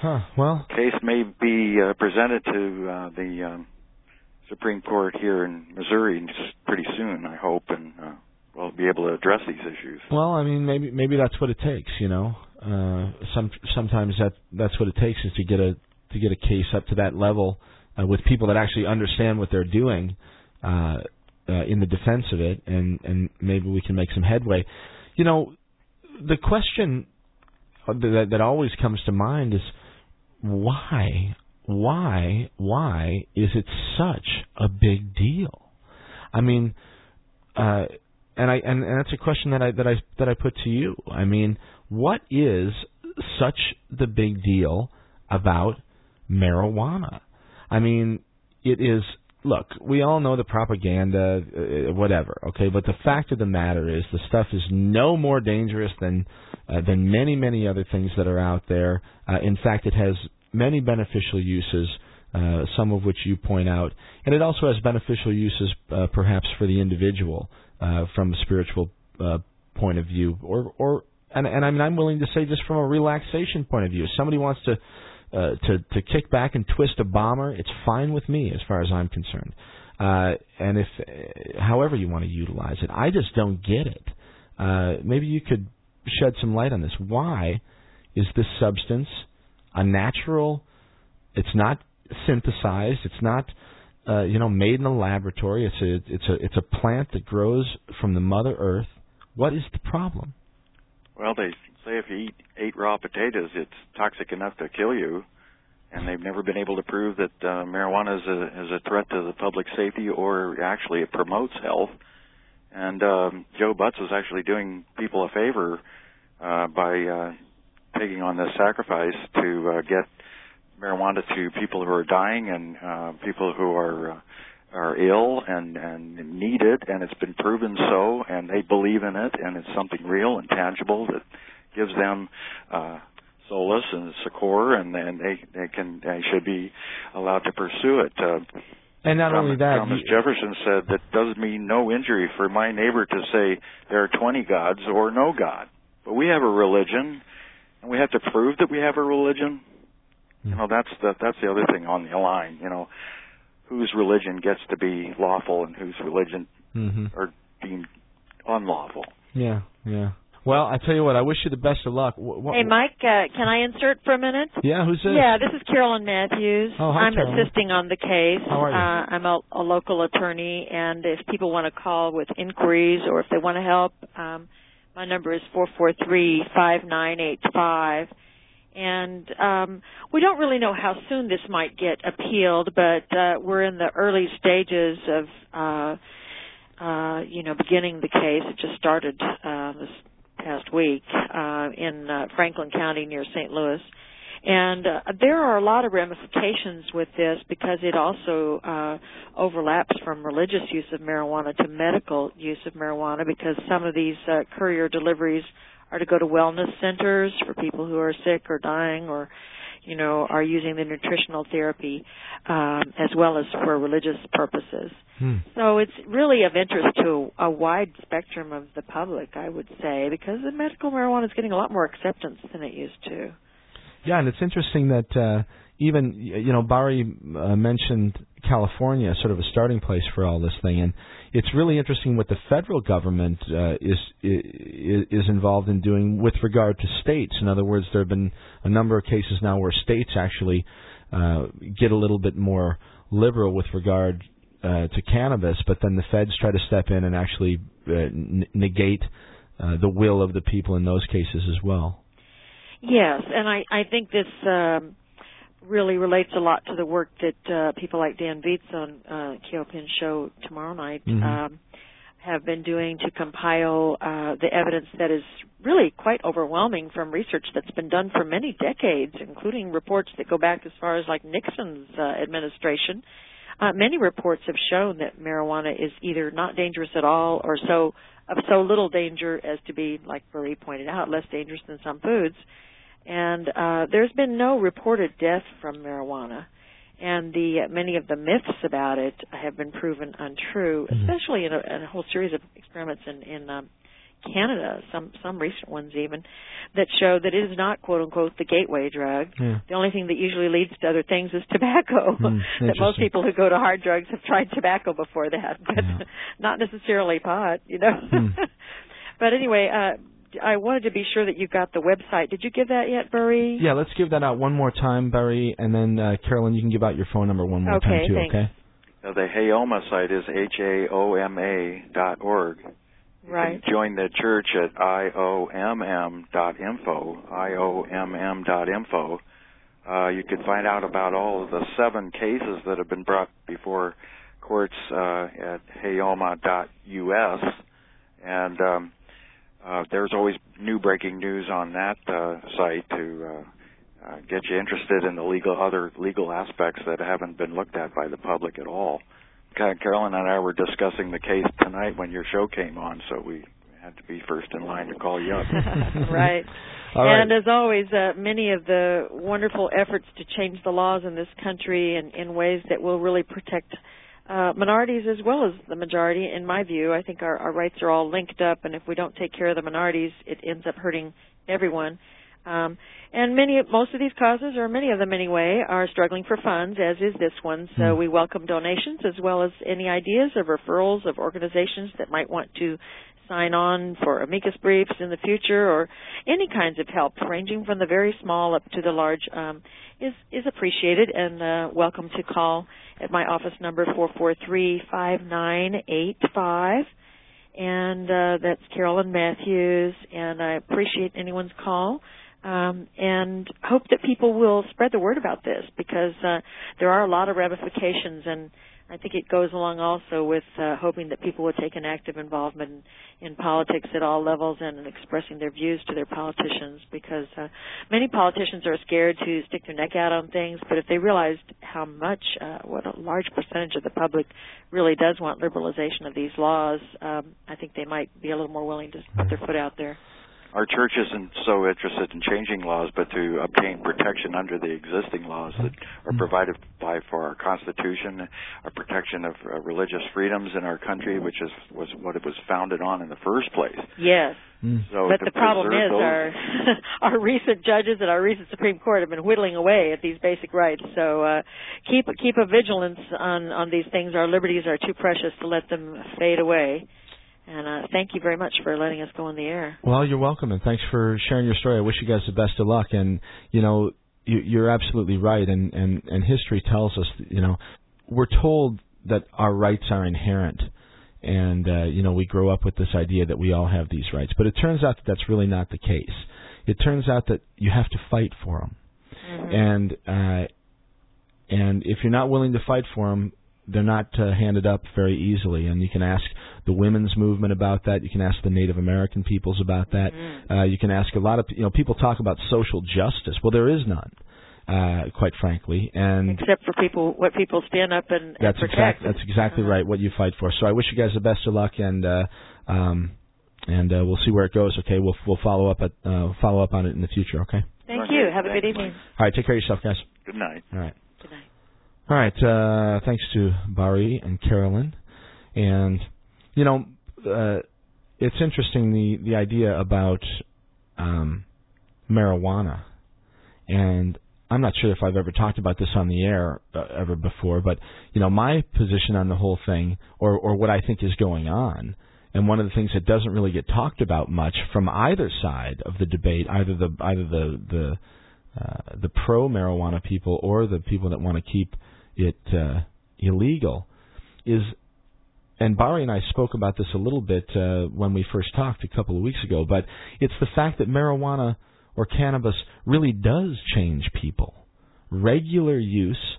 Huh. Well, Case may be uh, presented to uh, the um, Supreme Court here in Missouri pretty soon, I hope, and uh, will be able to address these issues. Well, I mean, maybe maybe that's what it takes. You know, uh, some sometimes that that's what it takes is to get a to get a case up to that level uh, with people that actually understand what they're doing uh, uh, in the defense of it, and and maybe we can make some headway. You know, the question that that always comes to mind is why why why is it such a big deal? I mean, uh, and I and, and that's a question that I that I that I put to you. I mean, what is such the big deal about marijuana? I mean, it is. Look, we all know the propaganda, uh, whatever. Okay, but the fact of the matter is, the stuff is no more dangerous than uh, than many many other things that are out there. Uh, in fact, it has many beneficial uses. Uh, some of which you point out, and it also has beneficial uses, uh, perhaps for the individual uh, from a spiritual uh, point of view, or or and and I mean I'm willing to say just from a relaxation point of view. If somebody wants to uh, to to kick back and twist a bomber, it's fine with me as far as I'm concerned. Uh, and if, uh, however you want to utilize it, I just don't get it. Uh, maybe you could shed some light on this. Why is this substance a natural? It's not synthesized. It's not, uh, you know, made in a laboratory. It's a it's a it's a plant that grows from the Mother Earth. What is the problem? Well, they say if you eat eight raw potatoes, it's toxic enough to kill you, and they've never been able to prove that uh, marijuana is a is a threat to the public safety or actually it promotes health. And um, Joe Butts was actually doing people a favor uh, by uh, taking on this sacrifice to uh, get marijuana to people who are dying and uh, people who are uh, are ill and and need it, and it's been proven so, and they believe in it, and it's something real and tangible that gives them uh, solace and succor, and and they they can they should be allowed to pursue it. Uh, and not Thomas, only that, Thomas you, Jefferson said that doesn't mean no injury for my neighbor to say there are 20 gods or no God. But we have a religion, and we have to prove that we have a religion. You know, that's the that's the other thing on the line. You know, whose religion gets to be lawful and whose religion mm-hmm. are deemed unlawful. Yeah, yeah. Well, I tell you what, I wish you the best of luck. What, what, Hey, Mike, uh, can I insert for a minute? Yeah, who's this? Yeah, this is Carolyn Matthews. Oh, hi, I'm Carolyn. assisting on the case. How are you? Uh, I'm a, a local attorney, and if people want to call with inquiries or if they want to help, um, my number is four four three five nine eight five. And um, we don't really know how soon this might get appealed, but uh, we're in the early stages of, uh, uh, you know, beginning the case. It just started uh, this past week uh, in uh, Franklin County near St. Louis. And uh, there are a lot of ramifications with this because it also uh, overlaps from religious use of marijuana to medical use of marijuana because some of these uh, courier deliveries are to go to wellness centers for people who are sick or dying or you know are using the nutritional therapy um, as well as for religious purposes. Hmm. So it's really of interest to a wide spectrum of the public, I would say, because the medical marijuana is getting a lot more acceptance than it used to. Yeah, and it's interesting that uh, even you know Barry uh, mentioned California as sort of a starting place for all this thing, and it's really interesting what the federal government uh, is, is is involved in doing with regard to states. In other words, there have been a number of cases now where states actually uh, get a little bit more liberal with regard uh, to cannabis, but then the feds try to step in and actually uh, n- negate uh, the will of the people in those cases as well. Yes, and I, I think this um, really relates a lot to the work that uh, people like Dan Viets on uh, KOPN show tomorrow night Mhm. um, have been doing to compile uh, the evidence that is really quite overwhelming from research that's been done for many decades, including reports that go back as far as like Nixon's uh, administration. Uh, many reports have shown that marijuana is either not dangerous at all or so of so little danger as to be, like Marie pointed out, less dangerous than some foods. And uh, there's been no reported death from marijuana, and the many of the myths about it have been proven untrue, Mhm. especially in a, in a whole series of experiments in in um, Canada, some some recent ones even, that show that it is not quote unquote the gateway drug. Yeah. The only thing that usually leads to other things is tobacco. Hmm, that most people who go to hard drugs have tried tobacco before that, but Yeah. not necessarily pot, you know. Hmm. but anyway, uh, I wanted to be sure that you got the website. Did you give that yet, Barry? Yeah, let's give that out one more time, Barry, and then uh, Carolyn, you can give out your phone number one more okay, time too. Thanks. Okay. Uh, the Haoma site is h a o m a dot org. You Right. can join the church at iomm dot info. iomm dot info. Uh, you can find out about all of the seven cases that have been brought before courts uh, at haoma.us, and um, uh, there's always new breaking news on that uh, site to uh, uh, get you interested in the legal other legal aspects that haven't been looked at by the public at all. Ca- Carolyn and I were discussing the case tonight when your show came on, so we had to be first in line to call you up. right. All right. And as always, uh, many of the wonderful efforts to change the laws in this country in, in ways that will really protect uh, minorities as well as the majority, in my view, I think our, our rights are all linked up, and if we don't take care of the minorities, it ends up hurting everyone. Um, and many, most of these causes, or many of them anyway, are struggling for funds, as is this one. So Mm. we welcome donations as well as any ideas of referrals of organizations that might want to sign on for amicus briefs in the future, or any kinds of help, ranging from the very small up to the large, um, is is appreciated and uh, welcome to call at my office number four four three five nine eight five and uh, that's Carolyn Matthews, and I appreciate anyone's call. Um, and hope that people will spread the word about this because uh, there are a lot of ramifications, and I think it goes along also with uh, hoping that people will take an active involvement in, in politics at all levels and in expressing their views to their politicians because uh, many politicians are scared to stick their neck out on things, but if they realized how much, uh, what a large percentage of the public really does want liberalization of these laws, um, I think they might be a little more willing to put their foot out there. Our church isn't so interested in changing laws, but to obtain protection under the existing laws that are provided by for our Constitution, our protection of uh, religious freedoms in our country, which is was what it was founded on in the first place. Yes. Mm. So but the problem is those- our our recent judges and our recent Supreme Court have been whittling away at these basic rights. So uh, keep keep a vigilance on on these things. Our liberties are too precious to let them fade away. And uh, thank you very much for letting us go on the air. Well, you're welcome, and thanks for sharing your story. I wish you guys the best of luck. And you know, you, you're absolutely right. And and and history tells us, you know, we're told that our rights are inherent, and uh, you know, we grow up with this idea that we all have these rights. But it turns out that that's really not the case. It turns out that you have to fight for them, Mhm. and uh, and if you're not willing to fight for them, they're not uh, handed up very easily. And you can ask the women's movement about that. You can ask the Native American peoples about that. Mhm. Uh, you can ask a lot of you know people talk about social justice. Well, there is none, uh, quite frankly, and Except for people, what people stand up and, and that's exactly that's exactly Uh-huh. right what you fight for. So I wish you guys the best of luck, and uh, um, and uh, we'll see where it goes. Okay, we'll we'll follow up at uh, follow up on it in the future. Okay. Thank Okay, you. Have a good evening. All right. Take care of yourself, guys. Good night. All right. Good night. All right. Uh, thanks to Barry and Carolyn, and you know, uh, it's interesting the the idea about um, marijuana, and I'm not sure if I've ever talked about this on the air uh, ever before, but you know, my position on the whole thing, or or what I think is going on. And one of the things that doesn't really get talked about much from either side of the debate, either the either the the uh, the pro marijuana people or the people that want to keep it uh, illegal is and Barry and I spoke about this a little bit uh, when we first talked a couple of weeks ago, but it's the fact that marijuana or cannabis really does change people. Regular use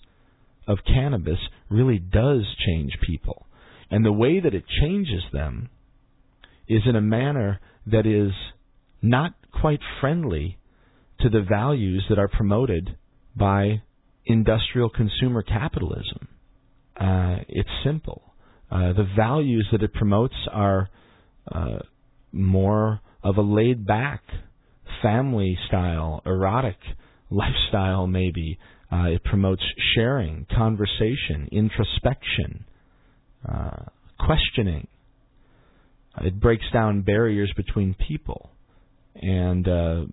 of cannabis really does change people. And the way that it changes them is in a manner that is not quite friendly to the values that are promoted by industrial consumer capitalism. Uh, it's simple. Uh, the values that it promotes are uh, more of a laid back, family style, erotic lifestyle, maybe. Uh, it promotes sharing, conversation, introspection, uh, questioning. It breaks down barriers between people. And uh,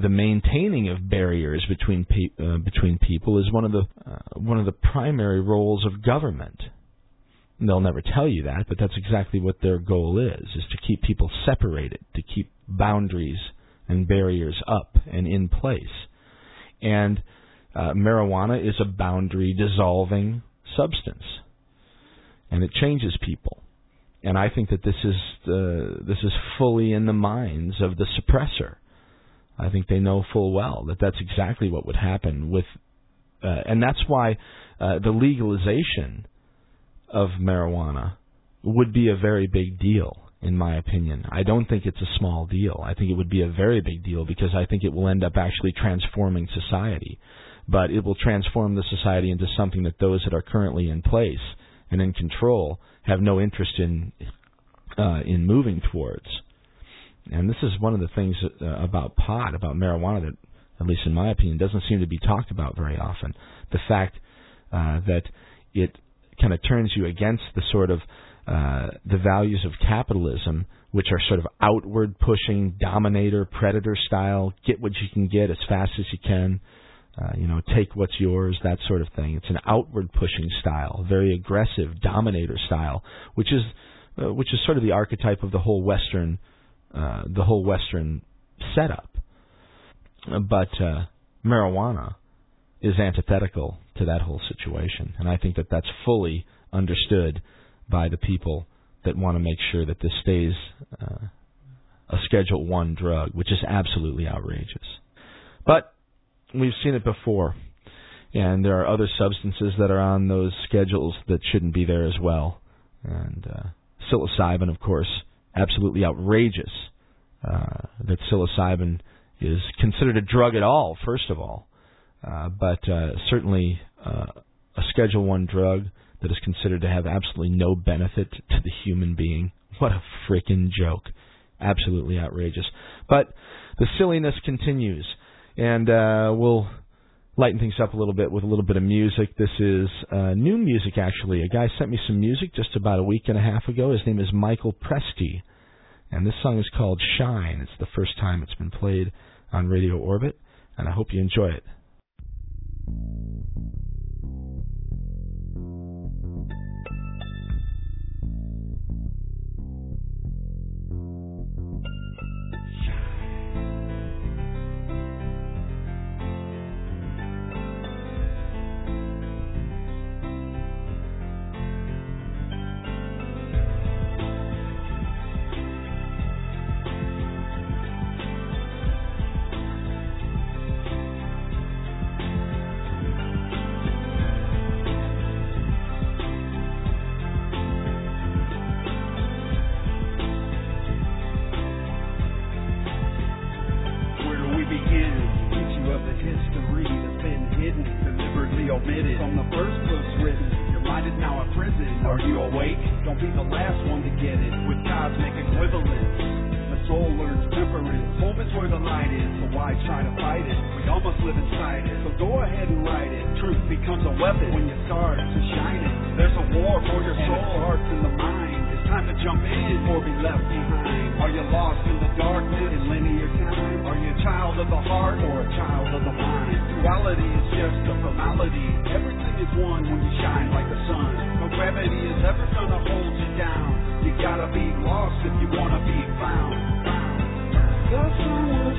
the maintaining of barriers between pe- uh, between people is one of the uh, one of the primary roles of government. they'll never tell you that, but that's exactly what their goal is: is to keep people separated, to keep boundaries and barriers up and in place. And uh, marijuana is a boundary dissolving substance, and it changes people. And I think that this is this is fully in the minds of the suppressor. I think they know full well that that's exactly what would happen with, uh, and that's why uh, the legalization of marijuana would be a very big deal in my opinion. I don't think it's a small deal. I think it would be a very big deal because I think it will end up actually transforming society. But it will transform the society into something that those that are currently in place and in control have no interest in uh, in moving towards. And this is one of the things uh, about pot, about marijuana, that, at least in my opinion, doesn't seem to be talked about very often. The fact uh, that it kind of turns you against the sort of uh, the values of capitalism, which are sort of outward pushing, dominator, predator style, get what you can get as fast as you can, uh, you know, take what's yours, that sort of thing. It's an outward pushing style, very aggressive dominator style, which is uh, which is sort of the archetype of the whole Western uh, the whole Western setup. But uh, marijuana is antithetical to that whole situation, and I think that that's fully understood by the people that want to make sure that this stays uh, a Schedule One drug, which is absolutely outrageous. But we've seen it before, and there are other substances that are on those schedules that shouldn't be there as well. And uh, psilocybin, of course, absolutely outrageous. Uh, that psilocybin is considered a drug at all, first of all, uh, but uh, certainly uh, a Schedule One drug that is considered to have absolutely no benefit to the human being. What a freaking joke. Absolutely outrageous. But the silliness continues, and uh, we'll lighten things up a little bit with a little bit of music. This is uh, new music, actually. A guy sent me some music just about a week and a half ago. His name is Michael Presti, and this song is called Shine. It's the first time it's been played on Radio Orbit, and I hope you enjoy it. From the first books written, your mind is now a prison. Are you awake? Don't be the last one to get it. With cosmic equivalence soul learns temperance. Home is where the light is, so why try to fight it? We all must live inside it, so go ahead and write it. Truth becomes a weapon when you start to shine it. There's a war for your soul, and it starts in the mind darkness in linear time? Are you a child of the heart or a child of the mind? Duality is just a formality. Everything is one when you shine like the sun. No gravity is ever gonna hold you down. You gotta be lost if you wanna be found. The sun will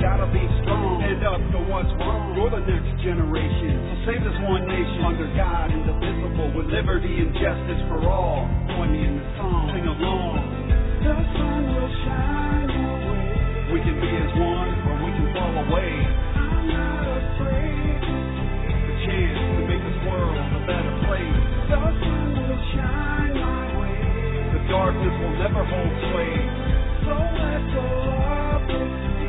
Gotta be strong. Stand up to what's wrong. You're the next generation. So save this one nation under God, indivisible, with liberty and justice for all. Join me in the song. Sing along. The sun will shine away. We can be as one, or we can fall away. I'm not afraid to take a chance to make this world a better place. The sun will shine my way. The darkness will never hold sway. So let's go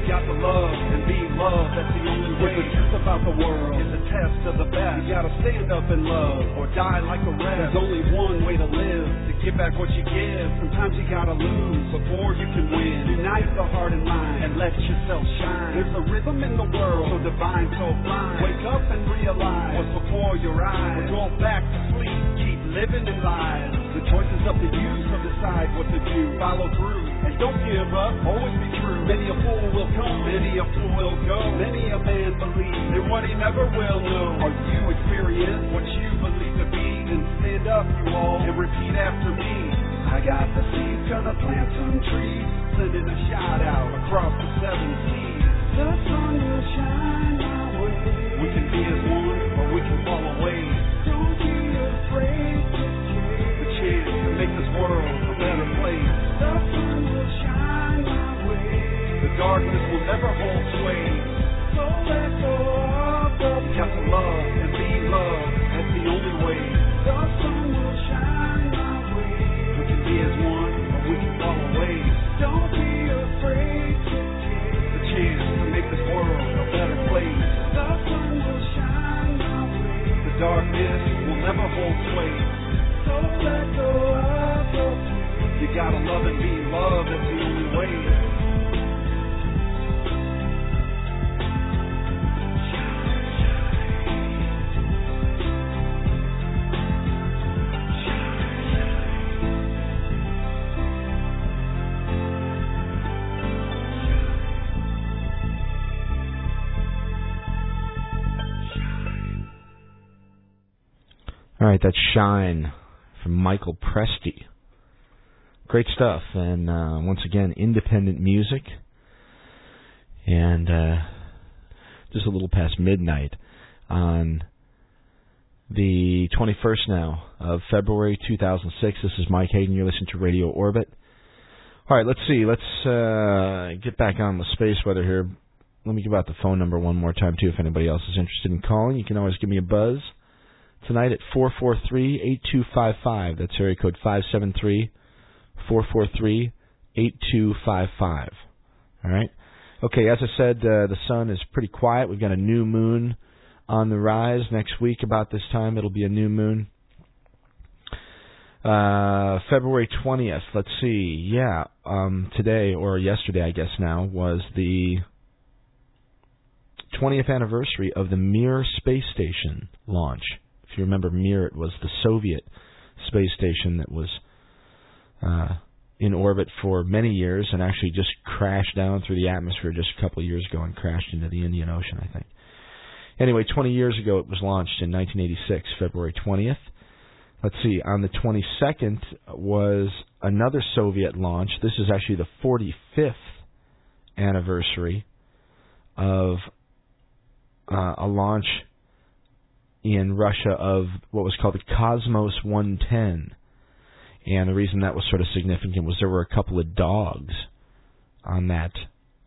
got the love and be love. That's the only way. the truth about the world is a test of the best. You gotta stand up in love or die like the rest. There's only one way to live, to get back what you give. Sometimes you gotta lose before you can win. Unite the heart and mind and let yourself shine. There's a rhythm in the world, so divine, so blind. Wake up and realize what's before your eyes. Go back to sleep, keep living in lies. Choice is up to you, so decide what to do. Follow through and don't give up. Always be true. Many a fool will come, many a fool will go. Many a man believes in what he never will know. Are you experience what you believe to be? Then stand up, you all, and repeat after me. I got the seeds, gonna plant some trees, sending a shout out across the seven seas. The sun will shine my way. We can be as darkness will never hold sway. So let go of the to love and be love. That's the only way. The sun will shine my way. We can be as one, or we can fall away. Don't be afraid to take the chance to make this world a better place. The sun will shine my way. The darkness will never hold sway. So let go of the You gotta love and be loved. That's the only way. All right, that's Shine from Michael Presti. Great stuff, and uh, once again, independent music. And uh, just a little past midnight on the 21st now of February 2006. This is Mike Hagan. You're listening to Radio Orbit. All right, let's see. Let's uh, get back on the space weather here. Let me give out the phone number one more time, too, if anybody else is interested in calling. You can always give me a buzz tonight at 443-8255. That's area code 573-443-8255. All right. Okay, as I said, uh, the sun is pretty quiet. We've got a new moon on the rise next week about this time. It'll be a new moon. Uh, February 20th, let's see. Yeah, um, today or yesterday, I guess now, was the 20th anniversary of the Mir space station launch. You remember, Mir, it was the Soviet space station that was uh, in orbit for many years and actually just crashed down through the atmosphere just a couple of years ago and crashed into the Indian Ocean, I think. Anyway, 20 years ago it was launched in 1986, February 20th. Let's see, on the 22nd was another Soviet launch. This is actually the 45th anniversary of uh, a launch in Russia of what was called the Cosmos 110. And the reason that was sort of significant was there were a couple of dogs on that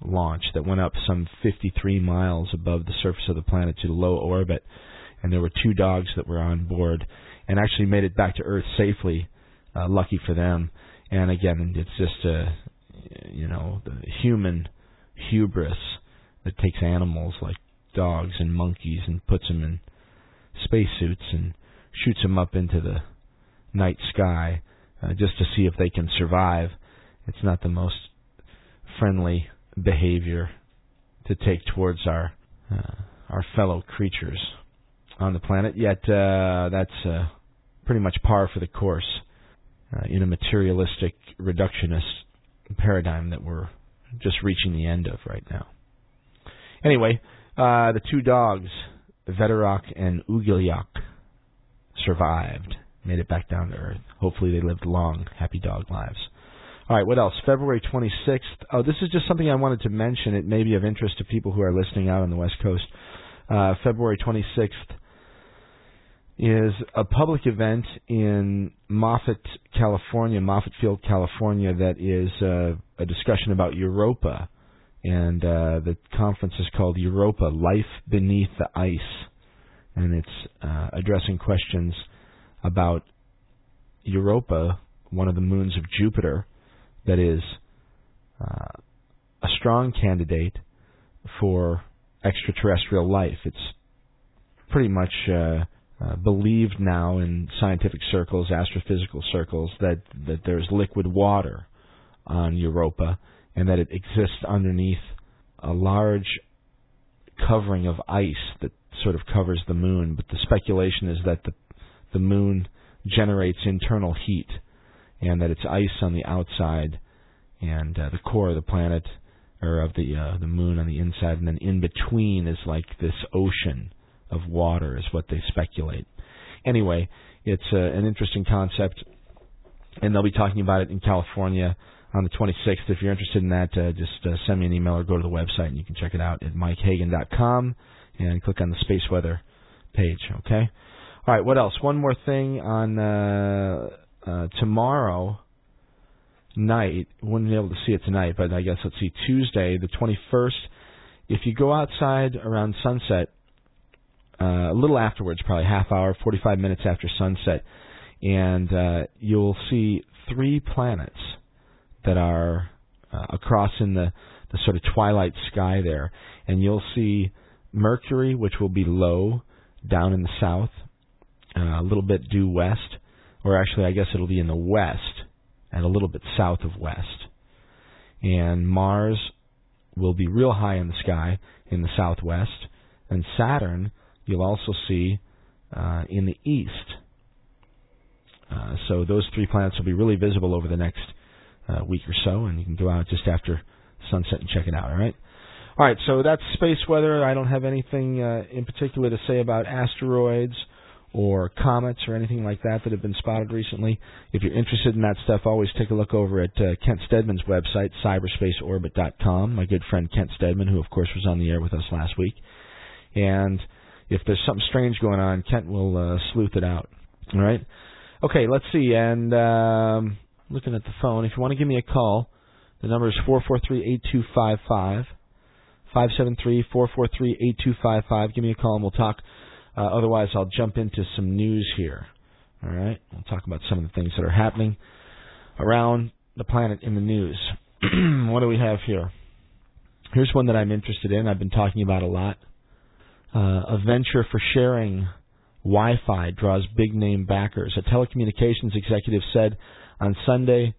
launch that went up some 53 miles above the surface of the planet to low orbit. And there were two dogs that were on board and actually made it back to Earth safely. Uh, lucky for them. And again, it's just a, you know, the human hubris that takes animals like dogs and monkeys and puts them in spacesuits and shoots them up into the night sky uh, just to see if they can survive. It's not the most friendly behavior to take towards our uh, our fellow creatures on the planet. Yet uh, that's uh, pretty much par for the course uh, in a materialistic reductionist paradigm that we're just reaching the end of right now. Anyway, uh, the two dogs Veterok and Ugolyok survived, made it back down to Earth. Hopefully, they lived long, happy dog lives. All right, what else? February 26th. Oh, this is just something I wanted to mention. It may be of interest to people who are listening out on the West Coast. Uh, February 26th is a public event in Moffett, California, Moffett Field, California, that is uh, a discussion about Europa and uh, the conference is called Europa: Life Beneath the Ice, and it's uh, addressing questions about Europa, one of the moons of Jupiter, that is uh, a strong candidate for extraterrestrial life. It's pretty much uh, uh, believed now in scientific circles, astrophysical circles, that that there's liquid water on Europa and that it exists underneath a large covering of ice that sort of covers the moon. But the speculation is that the the moon generates internal heat and that it's ice on the outside and uh, the core of the planet or of the uh, the moon on the inside, and then in between is like this ocean of water, is what they speculate. Anyway, it's uh, an interesting concept, and they'll be talking about it in California on the 26th. If you're interested in that, uh, just uh, send me an email or go to the website, and you can check it out at mikehagan.com and click on the space weather page. Okay. All right. What else? One more thing on uh, uh, tomorrow night. Wouldn't be able to see it tonight, but I guess let's see Tuesday, the 21st. If you go outside around sunset, uh, a little afterwards, probably half hour, 45 minutes after sunset, and uh, you'll see three planets that are uh, across in the the sort of twilight sky there, and you'll see Mercury, which will be low down in the south, uh, a little bit due west, or actually, I guess it'll be in the west and a little bit south of west. And Mars will be real high in the sky in the southwest, and Saturn you'll also see uh, in the east. Uh, so those three planets will be really visible over the next uh, week or so, and you can go out just after sunset and check it out. All right. All right. So that's space weather. I don't have anything uh, in particular to say about asteroids or comets or anything like that that have been spotted recently. If you're interested in that stuff, always take a look over at uh, Kent Steadman's website, cyberspaceorbit.com. My good friend Kent Steadman, who of course was on the air with us last week. And if there's something strange going on, Kent will uh, sleuth it out. All right. Okay, let's see. And um, looking at the phone, if you want to give me a call, the number is four four three eight two five five. 573-443-8255. Give me a call and we'll talk uh, otherwise, I'll jump into some news here. All right, we'll talk about some of the things that are happening around the planet in the news. what do we have here? Here's one that I'm interested in. I've been talking about a lot. Uh, a venture for sharing Wi-Fi draws big name backers. A telecommunications executive said on Sunday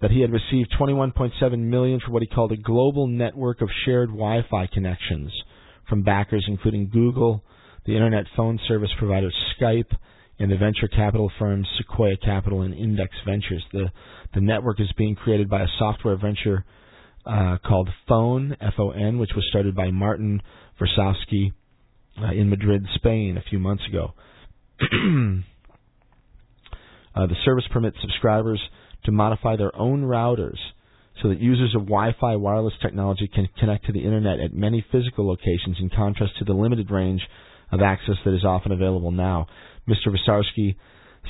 that he had received 21.7 million for what he called a global network of shared Wi-Fi connections from backers including Google, the internet phone service provider Skype, and the venture capital firms Sequoia Capital and Index Ventures. The the network is being created by a software venture uh, called Fon F-O-N, which was started by Martin Varsavsky uh, in Madrid, Spain, a few months ago. uh, the service permits subscribers to modify their own routers so that users of Wi-Fi wireless technology can connect to the internet at many physical locations in contrast to the limited range of access that is often available now. Mr. Varsavsky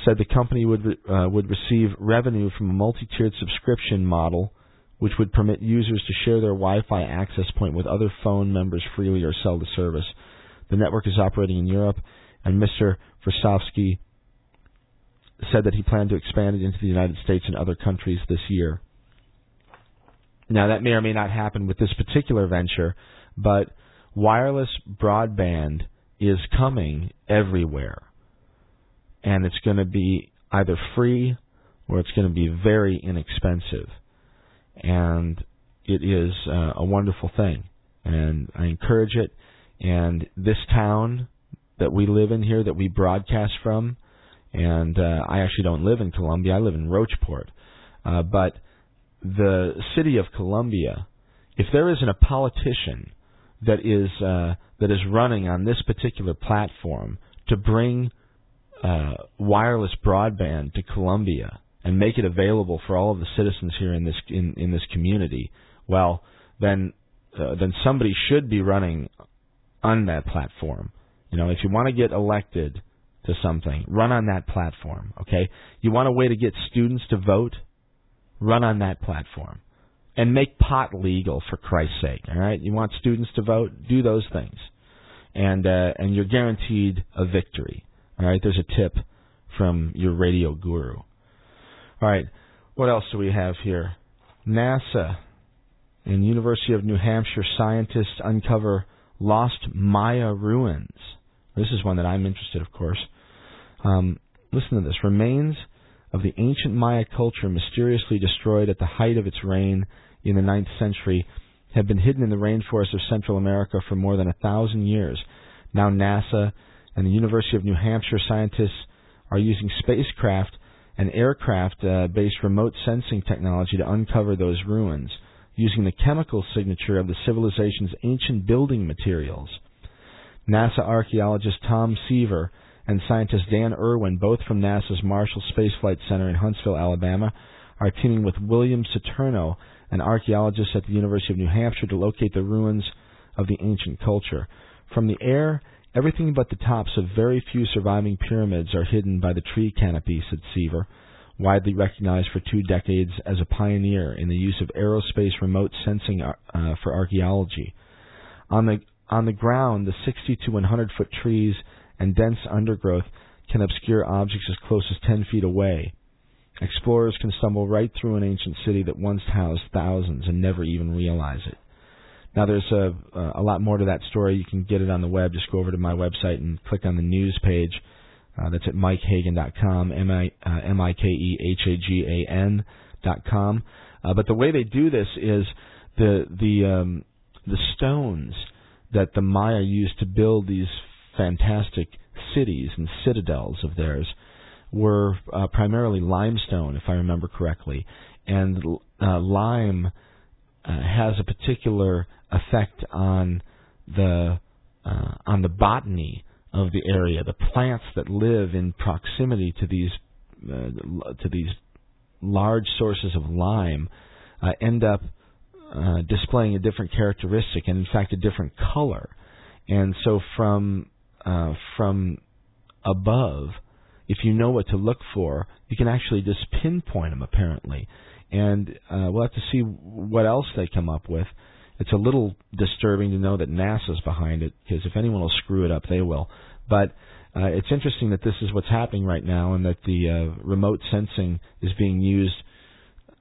said the company would uh, would receive revenue from a multi-tiered subscription model, which would permit users to share their Wi-Fi access point with other Fon members freely or sell the service. The network is operating in Europe, and Mr. Varsavsky said that he planned to expand it into the United States and other countries this year. Now, that may or may not happen with this particular venture, but wireless broadband is coming everywhere. And it's going to be either free or it's going to be very inexpensive. And it is uh, a wonderful thing. And I encourage it. And this town that we live in here, that we broadcast from, and uh, I actually don't live in Columbia, I live in Rocheport. Uh, but the city of Columbia, if there isn't a politician that is uh, that is running on this particular platform to bring uh, wireless broadband to Columbia and make it available for all of the citizens here in this in, in this community, well, then uh, then somebody should be running on that platform. You know, if you want to get elected to something, run on that platform. Okay, you want a way to get students to vote, run on that platform and make pot legal for Christ's sake. All right, you want students to vote, do those things, and uh, and you're guaranteed a victory. All right, there's a tip from your radio guru. All right, what else do we have here? NASA. And University of New Hampshire scientists uncover lost Maya ruins. This is one that I'm interested, of course. Um, listen to this: remains of the ancient Maya culture, mysteriously destroyed at the height of its reign in the ninth century, have been hidden in the rainforests of Central America for more than a thousand years. Now NASA and the University of New Hampshire scientists are using spacecraft and aircraft-based uh, remote sensing technology to uncover those ruins using the chemical signature of the civilization's ancient building materials. NASA archaeologist Tom Sever and scientist Dan Irwin, both from NASA's Marshall Space Flight Center in Huntsville, Alabama, are teaming with William Saturno, an archaeologist at the University of New Hampshire, to locate the ruins of the ancient culture. From the air, everything but the tops of very few surviving pyramids are hidden by the tree canopy, said Sever, widely recognized for two decades as a pioneer in the use of aerospace remote sensing uh, for archaeology. On the on the ground, the 60 to 100 foot trees and dense undergrowth can obscure objects as close as 10 feet away. Explorers can stumble right through an ancient city that once housed thousands and never even realize it. Now, there's a, a lot more to that story. You can get it on the web. Just go over to my website and click on the news page. Uh, that's at mikehagan.com, M-I-K-E-H-A-G-A-N dot com. Uh, but the way they do this is the the um, the stones that the Maya used to build these fantastic cities and citadels of theirs were uh, primarily limestone, if I remember correctly, and uh, lime uh, has a particular effect on the uh, on the botany of the area, the plants that live in proximity to these uh, to these large sources of lime uh, end up uh, displaying a different characteristic and in fact a different color. And so from uh, from above, if you know what to look for, you can actually just pinpoint them apparently. And uh, we'll have to see what else they come up with it's a little disturbing to know that NASA's behind it because if anyone will screw it up, they will. But uh, it's interesting that this is what's happening right now, and that the uh, remote sensing is being used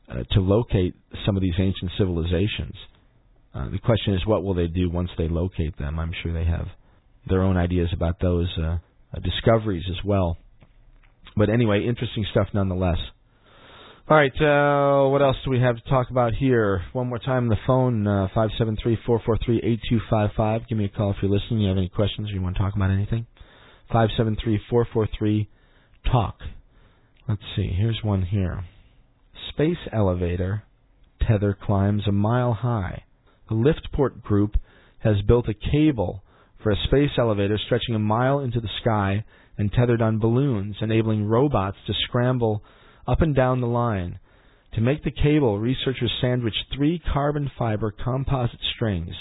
uh, to locate some of these ancient civilizations. Uh, the question is, what will they do once they locate them? I'm sure they have their own ideas about those uh, uh, discoveries as well. But anyway, interesting stuff nonetheless. All right, uh, what else do we have to talk about here? One more time the phone, uh, five seven three four four three eight two five five. Give me a call if you're listening. You have any questions or you want to talk about anything? Five seven three four four three talk. Let's see. Here's one here. Space elevator tether climbs a mile high. The Liftport Group has built a cable for a space elevator stretching a mile into the sky and tethered on balloons, enabling robots to scramble up and down the line. To make the cable, researchers sandwiched three carbon fiber composite strings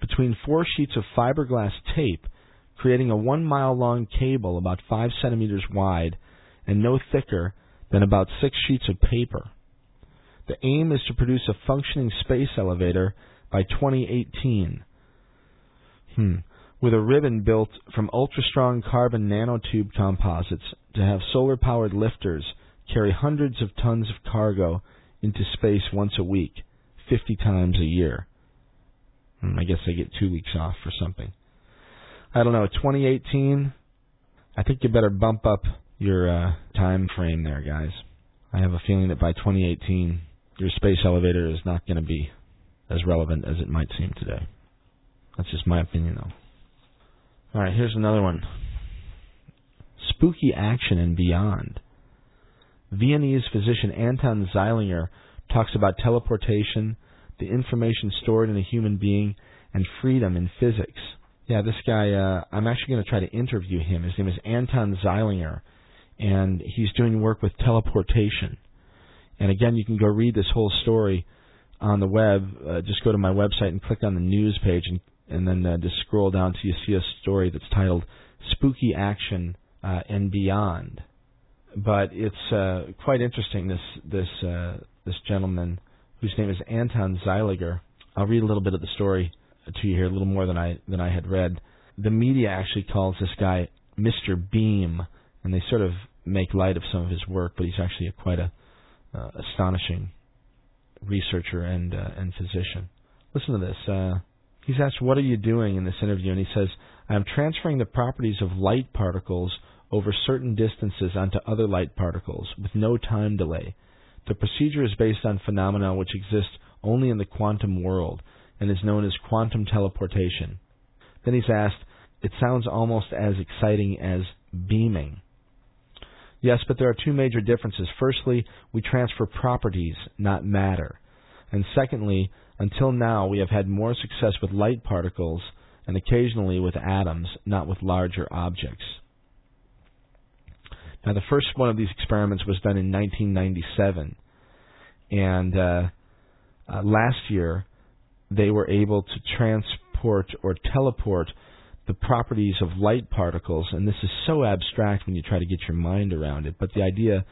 between four sheets of fiberglass tape, creating a one mile long cable about five centimeters wide and no thicker than about six sheets of paper. The aim is to produce a functioning space elevator by 2018. Hmm. With a ribbon built from ultra strong carbon nanotube composites to have solar powered lifters carry hundreds of tons of cargo into space once a week, 50 times a year. Hmm, I guess they get two weeks off for something. I don't know, 2018, I think you better bump up your uh, time frame there, guys. I have a feeling that by 2018, your space elevator is not going to be as relevant as it might seem today. That's just my opinion, though. All right, here's another one spooky action and beyond. Viennese physician Anton Zeilinger talks about teleportation, the information stored in a human being, and freedom in physics. Yeah, this guy, uh, I'm actually going to try to interview him. His name is Anton Zeilinger, and he's doing work with teleportation. And again, you can go read this whole story on the web. Uh, just go to my website and click on the news page, and, and then uh, just scroll down till you see a story that's titled Spooky Action uh, and beyond. But it's uh, quite interesting. This this uh, this gentleman, whose name is Anton Zeilinger. I'll read a little bit of the story to you here, a little more than I than I had read. The media actually calls this guy Mr. Beam, and they sort of make light of some of his work, but he's actually a quite a uh, astonishing researcher and uh, and physician. Listen to this. Uh, he's asked, "What are you doing in this interview?" And he says, "I am transferring the properties of light particles over certain distances onto other light particles with no time delay. The procedure is based on phenomena which exist only in the quantum world and is known as quantum teleportation." Then he's asked, "It sounds almost as exciting as beaming." Yes, but there are two major differences. Firstly, we transfer properties, not matter. And secondly, until now, we have had more success with light particles and occasionally with atoms, not with larger objects. Now, the first one of these experiments was done in 1997, and uh, uh, last year they were able to transport or teleport the properties of light particles, and this is so abstract when you try to get your mind around it. But the idea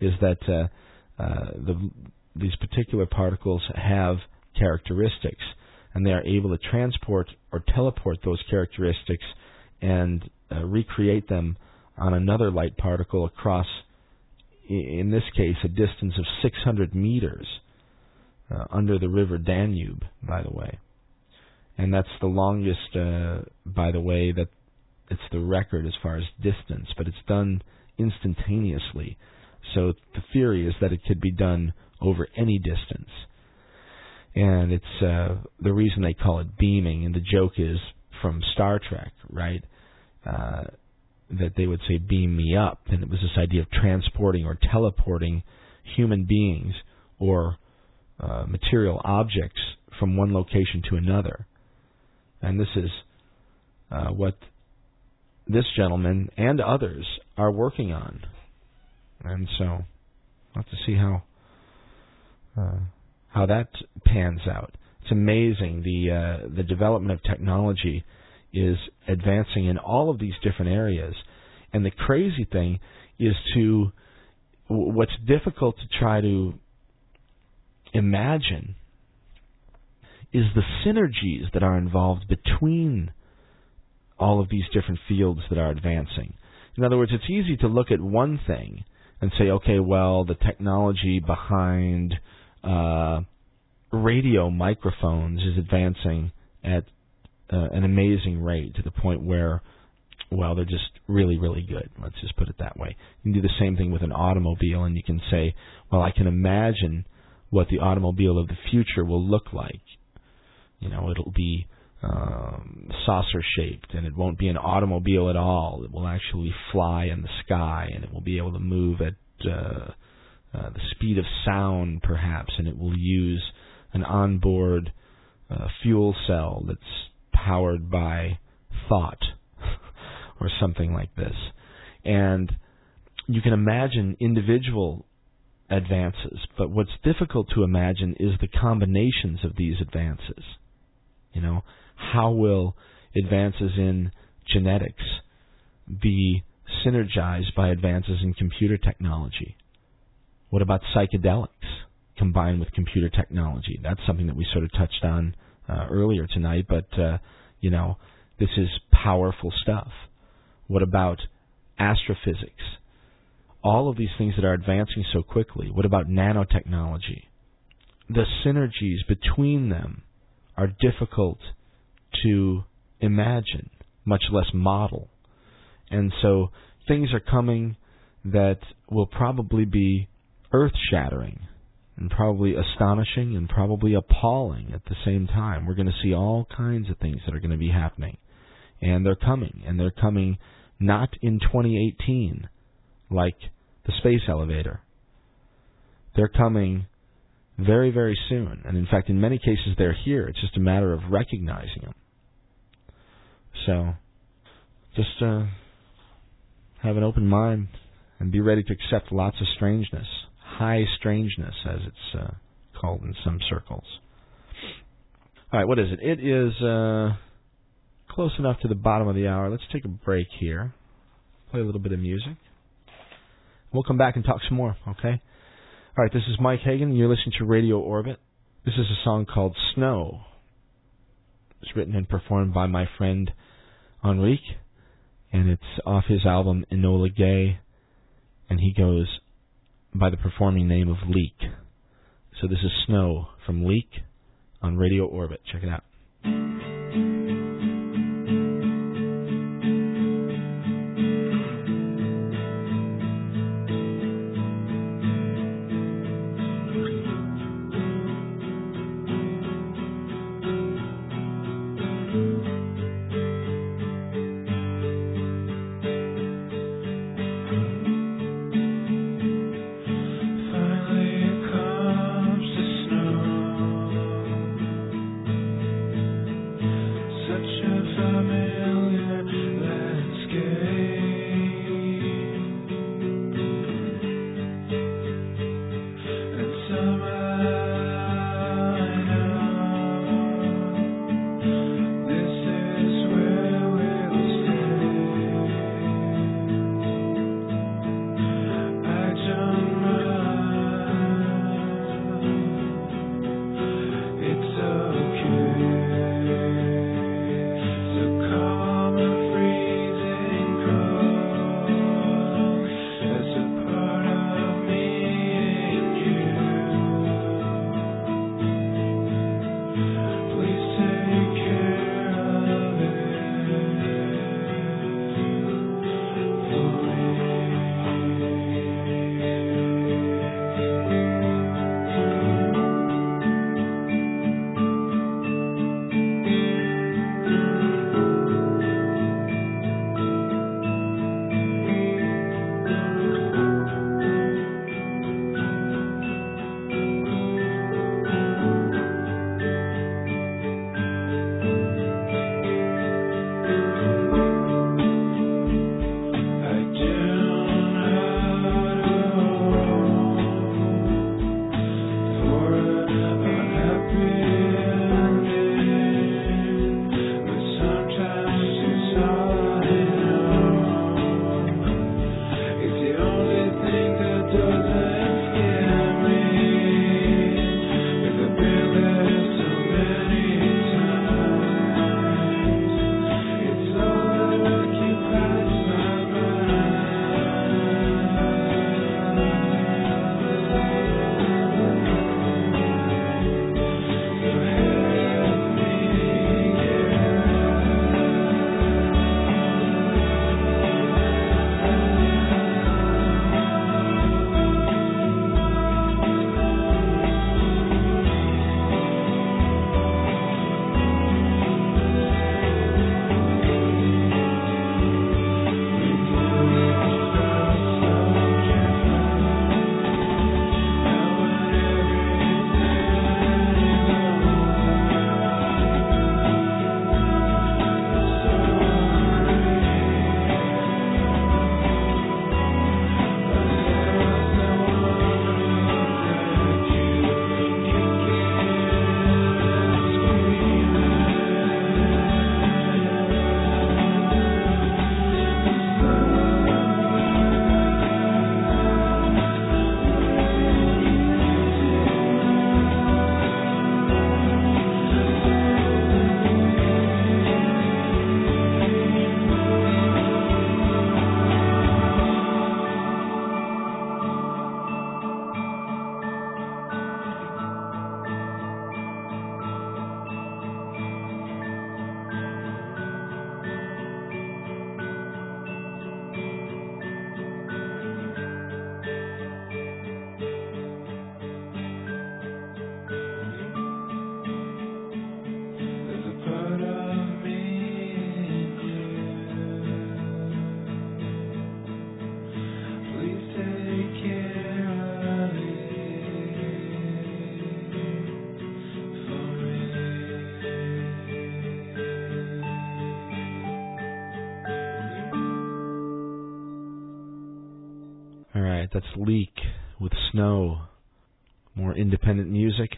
is that uh, uh, the, these particular particles have characteristics, and they are able to transport or teleport those characteristics and uh, recreate them on another light particle across, in this case, a distance of 600 meters uh, under the river Danube, by the way and that's the longest, uh, by the way, that it's the record as far as distance, but it's done instantaneously. So the theory is that it could be done over any distance, and it's uh, the reason they call it beaming. And the joke is from Star Trek, right? Uh, that they would say "beam me up," and it was this idea of transporting or teleporting human beings or uh, material objects from one location to another. And this is uh, what this gentleman and others are working on. And so, we'll have to see how uh, how that pans out. It's amazing the uh, the development of technology is advancing in all of these different areas. And the crazy thing is to what's difficult to try to imagine is the synergies that are involved between all of these different fields that are advancing. In other words, it's easy to look at one thing and say, okay, well, the technology behind uh, radio microphones is advancing at uh, an amazing rate to the point where, well, they're just really, really good. Let's just put it that way. You can do the same thing with an automobile, and you can say, well, I can imagine what the automobile of the future will look like you know, it'll be um, saucer shaped, and it won't be an automobile at all. It will actually fly in the sky, and it will be able to move at uh, uh, the speed of sound, perhaps, and it will use an onboard uh, fuel cell that's powered by thought or something like this. And you can imagine individual advances, but what's difficult to imagine is the combinations of these advances. You know, how will advances in genetics be synergized by advances in computer technology? What about psychedelics combined with computer technology? That's something that we sort of touched on uh, earlier tonight, but uh, you know, this is powerful stuff. What about astrophysics? All of these things that are advancing so quickly. What about nanotechnology? The synergies between them are difficult to imagine, much less model. And so things are coming that will probably be earth shattering and probably astonishing and probably appalling at the same time. We're going to see all kinds of things that are going to be happening. And they're coming. And they're coming not in 2018 like the space elevator. They're coming very, very soon. And in fact, in many cases, they're here. It's just a matter of recognizing them. So, just uh, have an open mind and be ready to accept lots of strangeness, high strangeness, as it's uh, called in some circles. All right, what is it? It is uh, close enough to the bottom of the hour. Let's take a break here, play a little bit of music. We'll come back and talk some more, okay? All right, this is Mike Hagan, and you're listening to Radio Orbit. This is a song called Snow. It's written and performed by my friend Enrique, and it's off his album Enola Gay, and he goes by the performing name of Leak. So this is Snow from Leak on Radio Orbit. Check it out. That's Leak with Snow. More independent music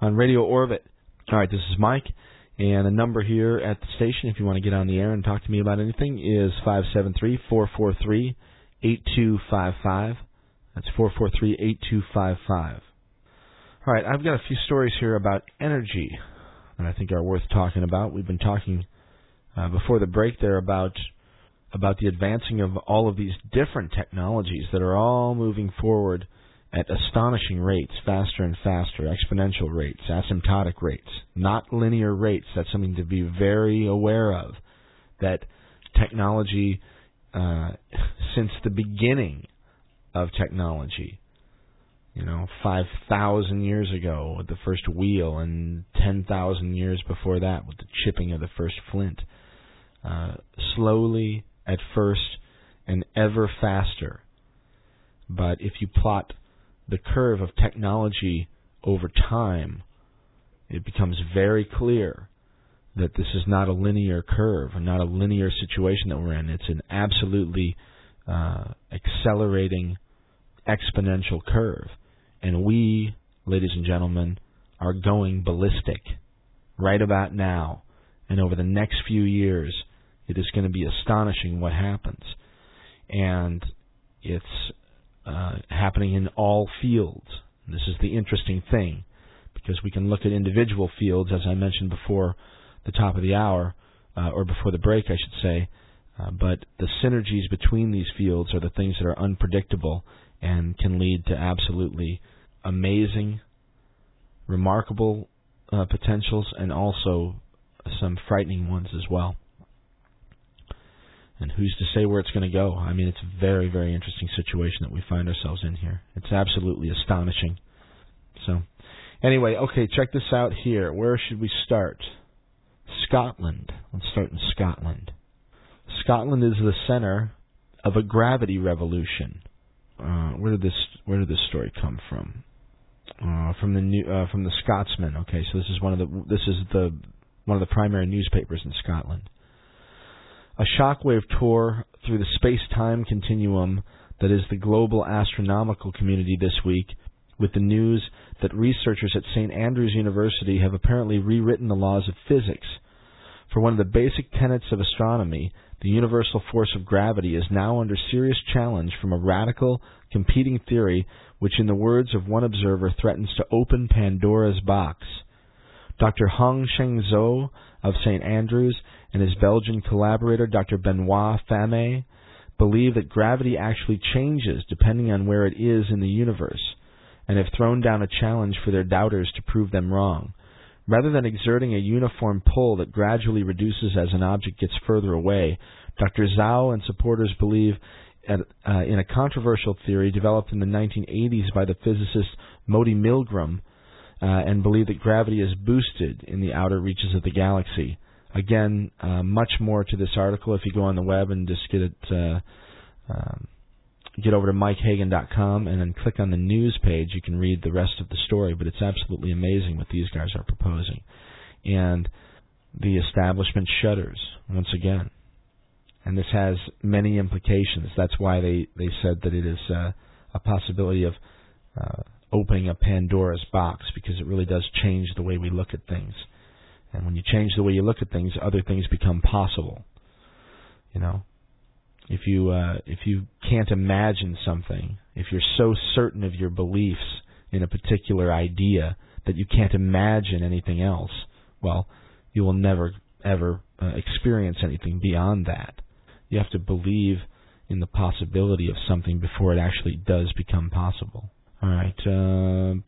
on Radio Orbit. All right, this is Mike, and the number here at the station, if you want to get on the air and talk to me about anything, is five seven three four four three eight two five five. That's four four three eight two five five. All right, I've got a few stories here about energy that I think are worth talking about. We've been talking uh, before the break there about about the advancing of all of these different technologies that are all moving forward at astonishing rates, faster and faster, exponential rates, asymptotic rates, not linear rates. That's something to be very aware of. That technology, uh, since the beginning of technology, you know, 5,000 years ago with the first wheel, and 10,000 years before that with the chipping of the first flint, uh, slowly at first and ever faster. But if you plot the curve of technology over time, it becomes very clear that this is not a linear curve not a linear situation that we're in. It's an absolutely uh, accelerating exponential curve. And we, ladies and gentlemen, are going ballistic right about now. And over the next few years, it is going to be astonishing what happens. And it's uh, happening in all fields. This is the interesting thing because we can look at individual fields, as I mentioned before the top of the hour, uh, or before the break, I should say. Uh, but the synergies between these fields are the things that are unpredictable and can lead to absolutely amazing, remarkable uh, potentials and also some frightening ones as well. And who's to say where it's going to go? I mean, it's a very, very interesting situation that we find ourselves in here. It's absolutely astonishing. So, anyway, okay, check this out here. Where should we start? Scotland. Let's start in Scotland. Scotland is the center of a gravity revolution. Uh, where did this Where did this story come from? Uh, from the new uh, from the Scotsman. Okay, so this is one of the this is the one of the primary newspapers in Scotland a shockwave tour through the space-time continuum that is the global astronomical community this week with the news that researchers at St. Andrews University have apparently rewritten the laws of physics. For one of the basic tenets of astronomy, the universal force of gravity is now under serious challenge from a radical, competing theory which, in the words of one observer, threatens to open Pandora's box. Dr. Hong Sheng Zhao of St. Andrews and his Belgian collaborator, Dr. Benoit Famaey, believe that gravity actually changes depending on where it is in the universe, and have thrown down a challenge for their doubters to prove them wrong. Rather than exerting a uniform pull that gradually reduces as an object gets further away, Dr. Zhao and supporters believe at, uh, in a controversial theory developed in the 1980s by the physicist Moti Milgrom, uh, and believe that gravity is boosted in the outer reaches of the galaxy. Again, uh, much more to this article if you go on the web and just get it. Uh, um, get over to mikehagan.com and then click on the news page. You can read the rest of the story, but it's absolutely amazing what these guys are proposing. And the establishment shudders once again. And this has many implications. That's why they, they said that it is uh, a possibility of uh, opening a Pandora's box because it really does change the way we look at things. And when you change the way you look at things, other things become possible. You know, if you uh, if you can't imagine something, if you're so certain of your beliefs in a particular idea that you can't imagine anything else, well, you will never ever uh, experience anything beyond that. You have to believe in the possibility of something before it actually does become possible. All right. Uh,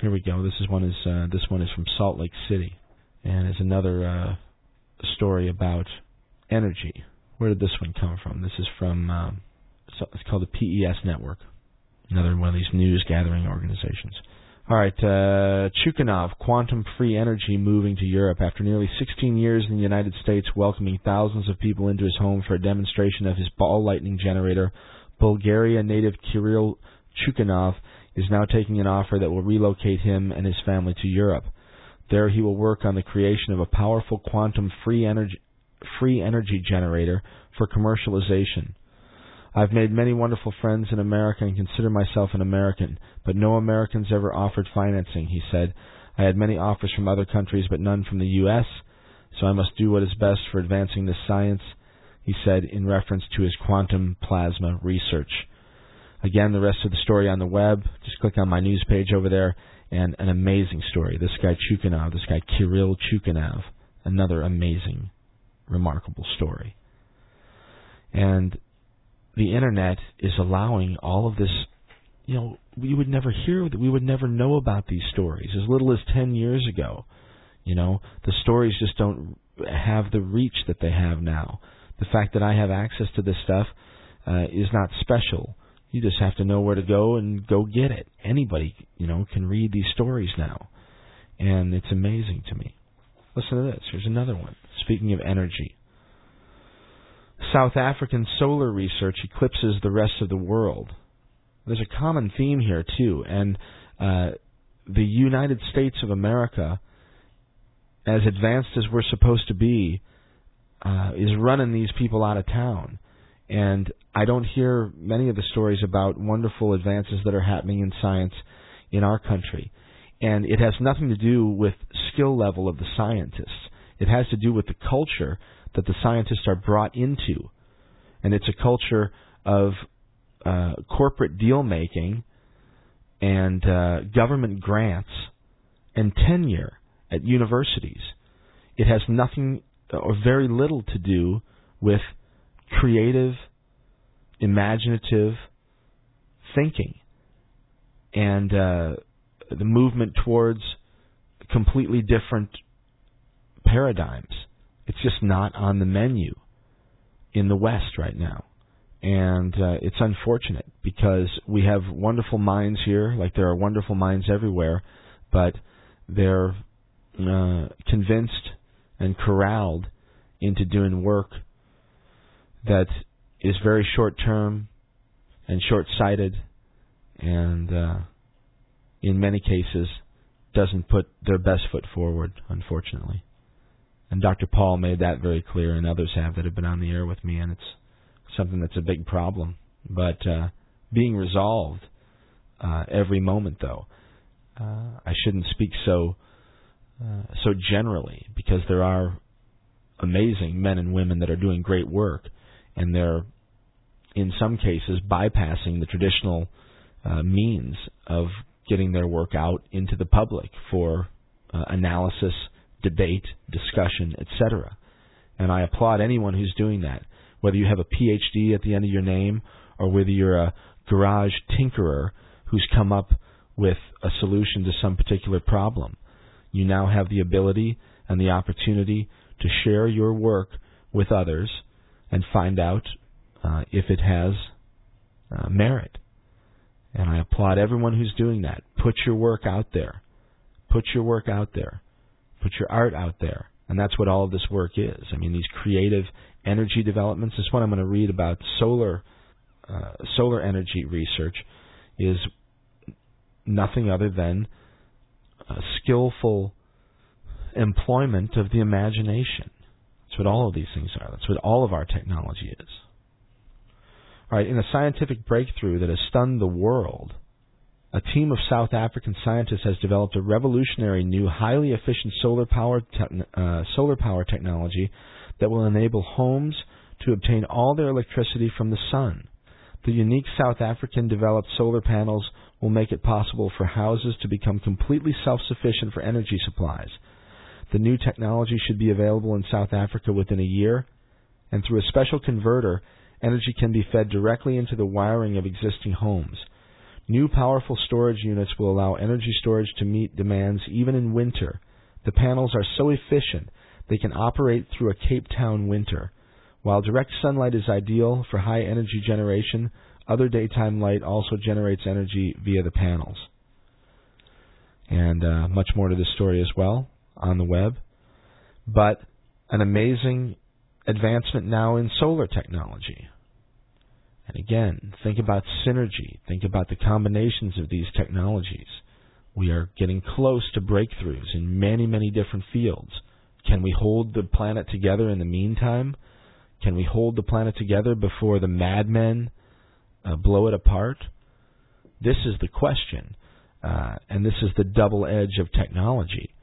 here we go. This is one is uh, this one is from Salt Lake City, and is another uh, story about energy. Where did this one come from? This is from um, it's called the PES Network, another one of these news gathering organizations. All right, uh, Chukanov, quantum free energy moving to Europe after nearly 16 years in the United States, welcoming thousands of people into his home for a demonstration of his ball lightning generator. Bulgaria native Kirill Chukanov is now taking an offer that will relocate him and his family to Europe. There he will work on the creation of a powerful quantum free energy free energy generator for commercialization. I've made many wonderful friends in America and consider myself an American, but no Americans ever offered financing, he said. I had many offers from other countries, but none from the U.S., so I must do what is best for advancing this science, he said in reference to his quantum plasma research. Again, the rest of the story on the web. Just click on my news page over there, and an amazing story. This guy Chukanov, this guy Kirill Chukanov, another amazing, remarkable story. And the internet is allowing all of this you know, we would never hear, we would never know about these stories. As little as 10 years ago, you know, the stories just don't have the reach that they have now. The fact that I have access to this stuff uh, is not special. You just have to know where to go and go get it. Anybody, you know, can read these stories now. And it's amazing to me. Listen to this. Here's another one. Speaking of energy. South African solar research eclipses the rest of the world. There's a common theme here, too. And uh, the United States of America, as advanced as we're supposed to be, uh, is running these people out of town. And I don't hear many of the stories about wonderful advances that are happening in science in our country. And it has nothing to do with skill level of the scientists. It has to do with the culture that the scientists are brought into. And it's a culture of uh, corporate deal making and uh, government grants and tenure at universities. It has nothing or very little to do with creative, imaginative thinking and uh, the movement towards completely different paradigms. It's just not on the menu in the West right now. And uh, it's unfortunate because we have wonderful minds here, like there are wonderful minds everywhere, but they're uh, convinced and corralled into doing work that is very short term and short sighted and uh, in many cases doesn't put their best foot forward, unfortunately. And Dr. Paul made that very clear, and others have that have been on the air with me, and it's something that's a big problem. But uh, being resolved uh, every moment, though. Uh, I shouldn't speak so uh, so generally because there are amazing men and women that are doing great work, and they're in some cases bypassing the traditional uh, means of getting their work out into the public for uh, analysis, debate, discussion, etc. And I applaud anyone who's doing that, whether you have a PhD at the end of your name or whether you're a garage tinkerer who's come up with a solution to some particular problem. You now have the ability and the opportunity to share your work with others and find out uh, if it has uh, merit. And I applaud everyone who's doing that. Put your work out there. Put your work out there. Put your art out there. And that's what all of this work is. I mean, these creative energy developments. This one I'm going to read about solar uh, solar energy research is nothing other than skillful employment of the imagination. That's what all of these things are. That's what all of our technology is. All right, in a scientific breakthrough that has stunned the world, a team of South African scientists has developed a revolutionary new, highly efficient solar power te- uh, solar power technology that will enable homes to obtain all their electricity from the sun. The unique South African developed solar panels will make it possible for houses to become completely self-sufficient for energy supplies. The new technology should be available in South Africa within a year, and through a special converter, energy can be fed directly into the wiring of existing homes. New powerful storage units will allow energy storage to meet demands even in winter. The panels are so efficient they can operate through a Cape Town winter. While direct sunlight is ideal for high energy generation, other daytime light also generates energy via the panels. And uh, much more to this story as well on the web. But an amazing advancement now in solar technology. And again, think about synergy. Think about the combinations of these technologies. We are getting close to breakthroughs in many, many different fields. Can we hold the planet together in the meantime? Can we hold the planet together before the madmen uh, blow it apart? This is the question. Uh, and this is the double edge of technology.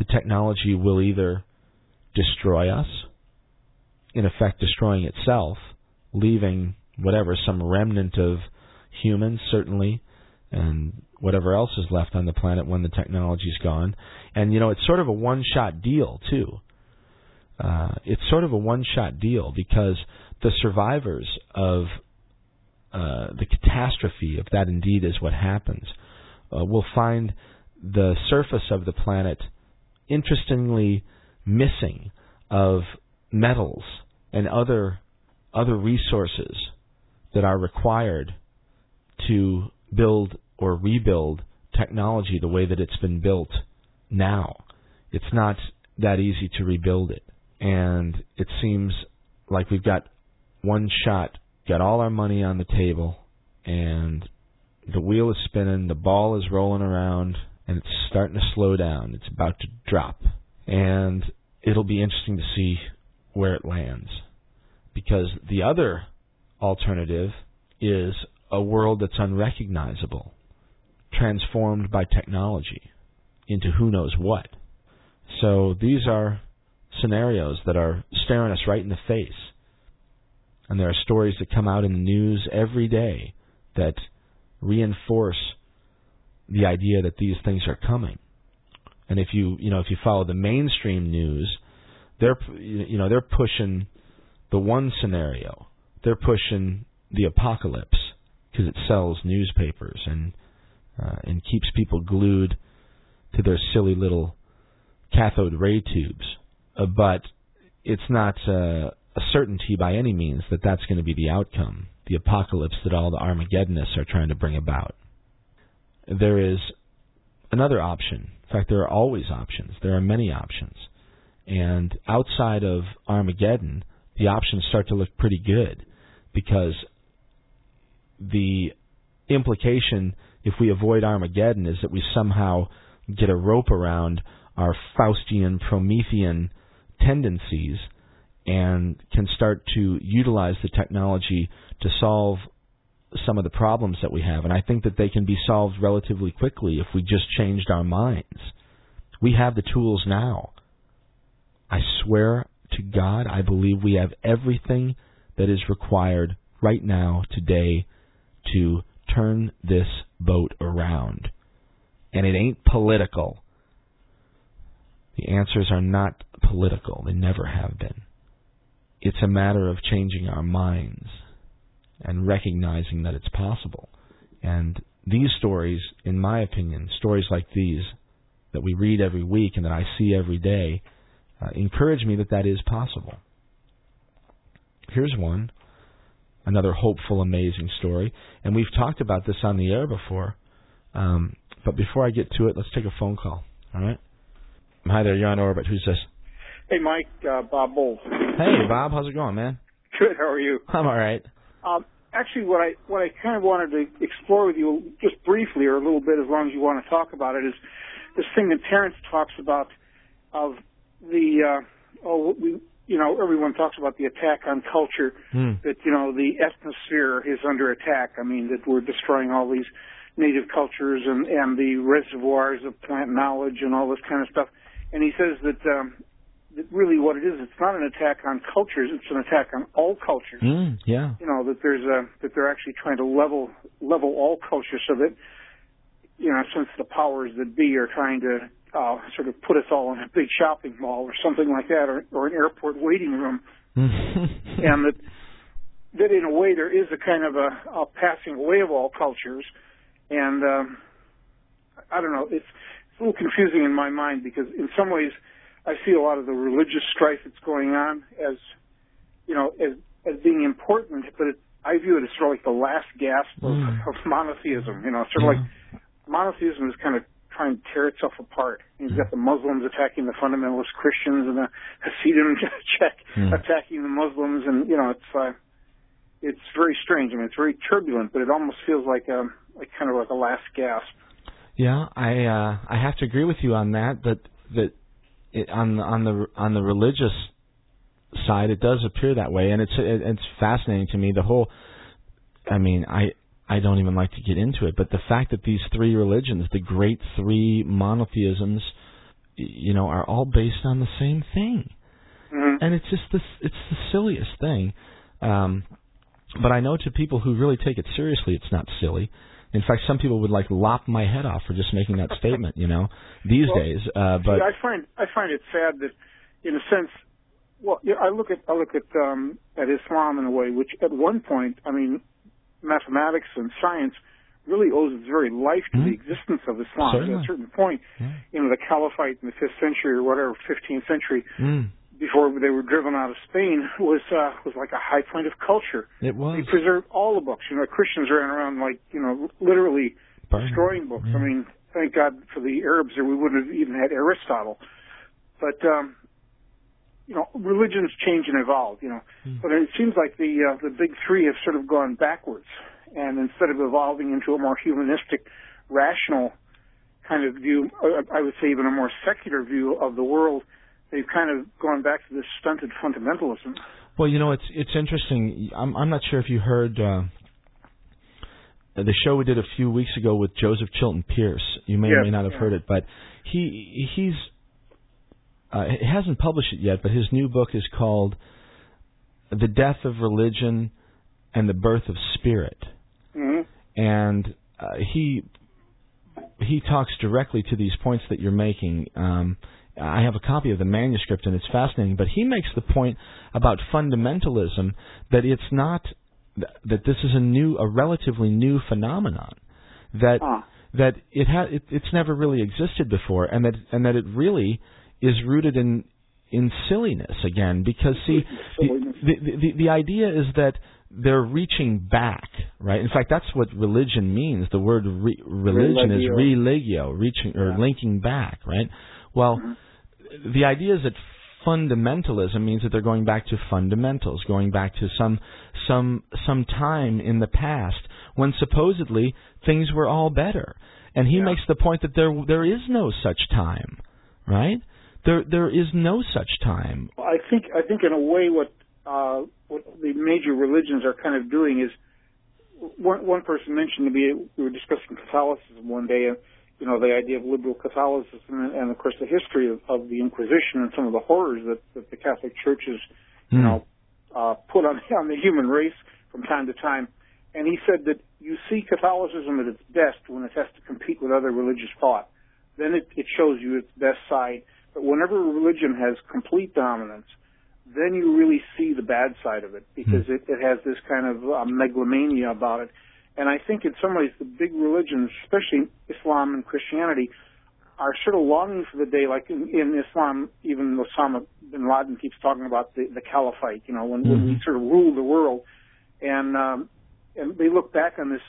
The technology will either destroy us, in effect destroying itself, leaving whatever, some remnant of humans, certainly, and whatever else is left on the planet when the technology's gone. And, you know, it's sort of a one shot deal, too. Uh, it's sort of a one shot deal because the survivors of uh, the catastrophe, if that indeed is what happens, uh, we'll find the surface of the planet interestingly missing of metals and other other resources that are required to build or rebuild technology the way that it's been built now. It's not that easy to rebuild it. And it seems like we've got one shot, got all our money on the table, and the wheel is spinning, the ball is rolling around, and it's starting to slow down. It's about to drop. And it'll be interesting to see where it lands. Because the other alternative is a world that's unrecognizable, transformed by technology into who knows what. So these are scenarios that are staring us right in the face. And there are stories that come out in the news every day that reinforce the idea that these things are coming. And if you you know if you follow the mainstream news, they're you know they're pushing the one scenario. They're pushing the apocalypse because it sells newspapers and uh, and keeps people glued to their silly little cathode ray tubes. Uh, but it's not uh, a certainty by any means that that's going to be the outcome, the apocalypse that all the Armageddonists are trying to bring about. There is another option. In fact, there are always options. There are many options. And outside of Armageddon, the options start to look pretty good because the implication, if we avoid Armageddon, is that we somehow get a rope around our Faustian, Promethean tendencies and can start to utilize the technology to solve some of the problems that we have. And I think that they can be solved relatively quickly if we just changed our minds. We have the tools now. I swear to God, I believe we have everything that is required right now, today, to turn this boat around. And it ain't political. The answers are not political. They never have been. It's a matter of changing our minds and recognizing that it's possible. And these stories, in my opinion, stories like these that we read every week and that I see every day, uh, encourage me that that is possible. Here's one, another hopeful, amazing story. And we've talked about this on the air before. Um, but before I get to it, let's take a phone call. All right? Hi there, you're on orbit. Who's this? Hey, Mike, uh, Bob Bull. Hey, Bob. How's it going, man? Good. How are you? I'm all right. Um, actually, what I what I kind of wanted to explore with you just briefly, or a little bit, as long as you want to talk about it, is this thing that Terence talks about of the uh, oh we you know everyone talks about the attack on culture Hmm. that you know the ethnosphere is under attack. I mean that we're destroying all these native cultures and and the reservoirs of plant knowledge and all this kind of stuff. And he says that um, that really what it is, it's not an attack on cultures, it's an attack on all cultures. Mm, yeah. You know that there's a that they're actually trying to level level all cultures so that you know since the powers that be are trying to uh, sort of put us all in a big shopping mall or something like that, or, or an airport waiting room, and that that in a way there is a kind of a, a passing away of all cultures, and um, I don't know, it's it's a little confusing in my mind because in some ways I see a lot of the religious strife that's going on as you know as as being important, but it, I view it as sort of like the last gasp of, Mm. of monotheism. You know, sort of like monotheism is kind of trying to tear itself apart. You've got the Muslims attacking the fundamentalist Christians, and the Hasidim Mm. attacking the Muslims, and you know, it's uh, it's very strange. I mean, it's very turbulent, but it almost feels like a like kind of like a last gasp. Yeah, I uh, I have to agree with you on that. That that it, on the on the on the religious side, it does appear that way, and it's it, it's fascinating to me. The whole, I mean, I I don't even like to get into it, but the fact that these three religions, the great three monotheisms, you know, are all based on the same thing. Hmm and it's just this it's the silliest thing. Um but i know to people who really take it seriously it's not silly in fact some people would like lop my head off for just making that statement you know these Well, days uh but See, I find I find it sad that, in a sense, well, yeah, I look at I look at um, at Islam in a way, which at one point, I mean, mathematics and science really owes its very life to Mhm. the existence of Islam. Certainly. At a certain point, Yeah. you know, the caliphate in the fifth century or whatever, 15th century, Mm. Before they were driven out of Spain, was uh, was like a high point of culture. It was. They preserved all the books. You know, Christians ran around like you know, literally Burning. destroying books. Yeah. I mean, thank God for the Arabs, or we wouldn't have even had Aristotle. But um, you know, religions change and evolve. You know, Mm. but it seems like the uh, the big three have sort of gone backwards, and instead of evolving into a more humanistic, rational kind of view, uh, I would say even a more secular view of the world, they've kind of gone back to this stunted fundamentalism. Well, you know, it's it's interesting. I'm I'm not sure if you heard uh, the show we did a few weeks ago with Joseph Chilton Pearce. You may or may not have yeah. heard it, but he he's uh, he hasn't published it yet. But his new book is called "The Death of Religion and the Birth of Spirit," hmm and uh, he he talks directly to these points that you're making. Um, Uh, I have a copy of the manuscript and it's fascinating. But he makes the point about fundamentalism that it's not that this is a new, a relatively new phenomenon. That that it ha it, it's never really existed before, and that and that it really is rooted in in silliness again. Because see, the, the, the the idea is that they're reaching back, right? In fact, that's what religion means. The word re- religion is religio, reaching or Yeah. Linking back, right? Well, the idea is that fundamentalism means that they're going back to fundamentals, going back to some some some time in the past when supposedly things were all better. And he Yeah. makes the point that there there is no such time, right? There there is no such time. I think I think in a way what uh, what the major religions are kind of doing is one one person mentioned to me we were discussing Catholicism one day and you know the idea of liberal Catholicism and, and of course the history of, of the Inquisition and some of the horrors that, that the Catholic Church has you Hmm. know uh, put on on the human race from time to time. And he said that you see Catholicism at its best when it has to compete with other religious thought. Then it, it shows you its best side. But whenever a religion has complete dominance, then you really see the bad side of it because it, it has this kind of uh, megalomania about it. And I think in some ways the big religions, especially Islam and Christianity, are sort of longing for the day, like in, in Islam, even Osama bin Laden keeps talking about the, the caliphate, you know, when, when we sort of rule the world. And, um, and they look back on this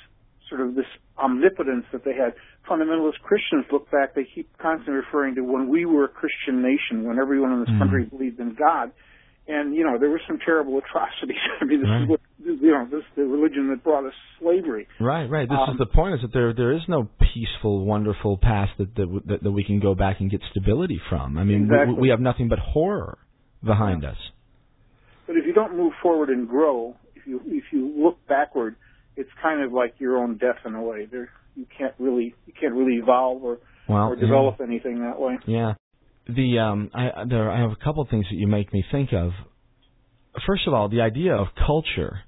sort of this omnipotence that they had. Fundamentalist Christians look back, they keep constantly referring to when we were a Christian nation, when everyone in this Mhm. country believed in God. And, you know, there were some terrible atrocities. I mean, this Right. is what, you know, this is the religion that brought us slavery. Right, right. This Um, is the point: is that there there is no peaceful, wonderful past that that, that, that we can go back and get stability from. I mean, Exactly. we, we have nothing but horror behind us. But if you don't move forward and grow, if you if you look backward, it's kind of like your own death in a way. There, you can't really you can't really evolve or Well, or yeah. develop anything that way. Yeah. The um I there I have a couple of things that you make me think of. First of all, the idea of culture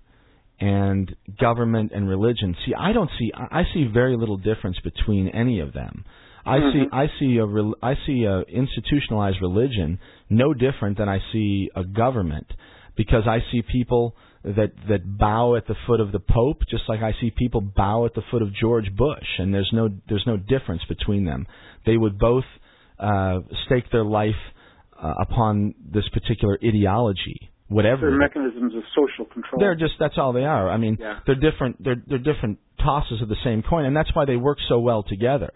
and government and religion. See, I don't see I see very little difference between any of them. I see Mhm. I see a rel- I see a institutionalized religion no different than I see a government because I see people that that bow at the foot of the pope just like I see people bow at the foot of George Bush and there's no there's no difference between them. They would both uh, stake their life uh, upon this particular ideology, whatever. They're mechanisms of social control. they're just that's all they are. I mean, Yeah. they're different. They're they're different tosses of the same coin, and that's why they work so well together.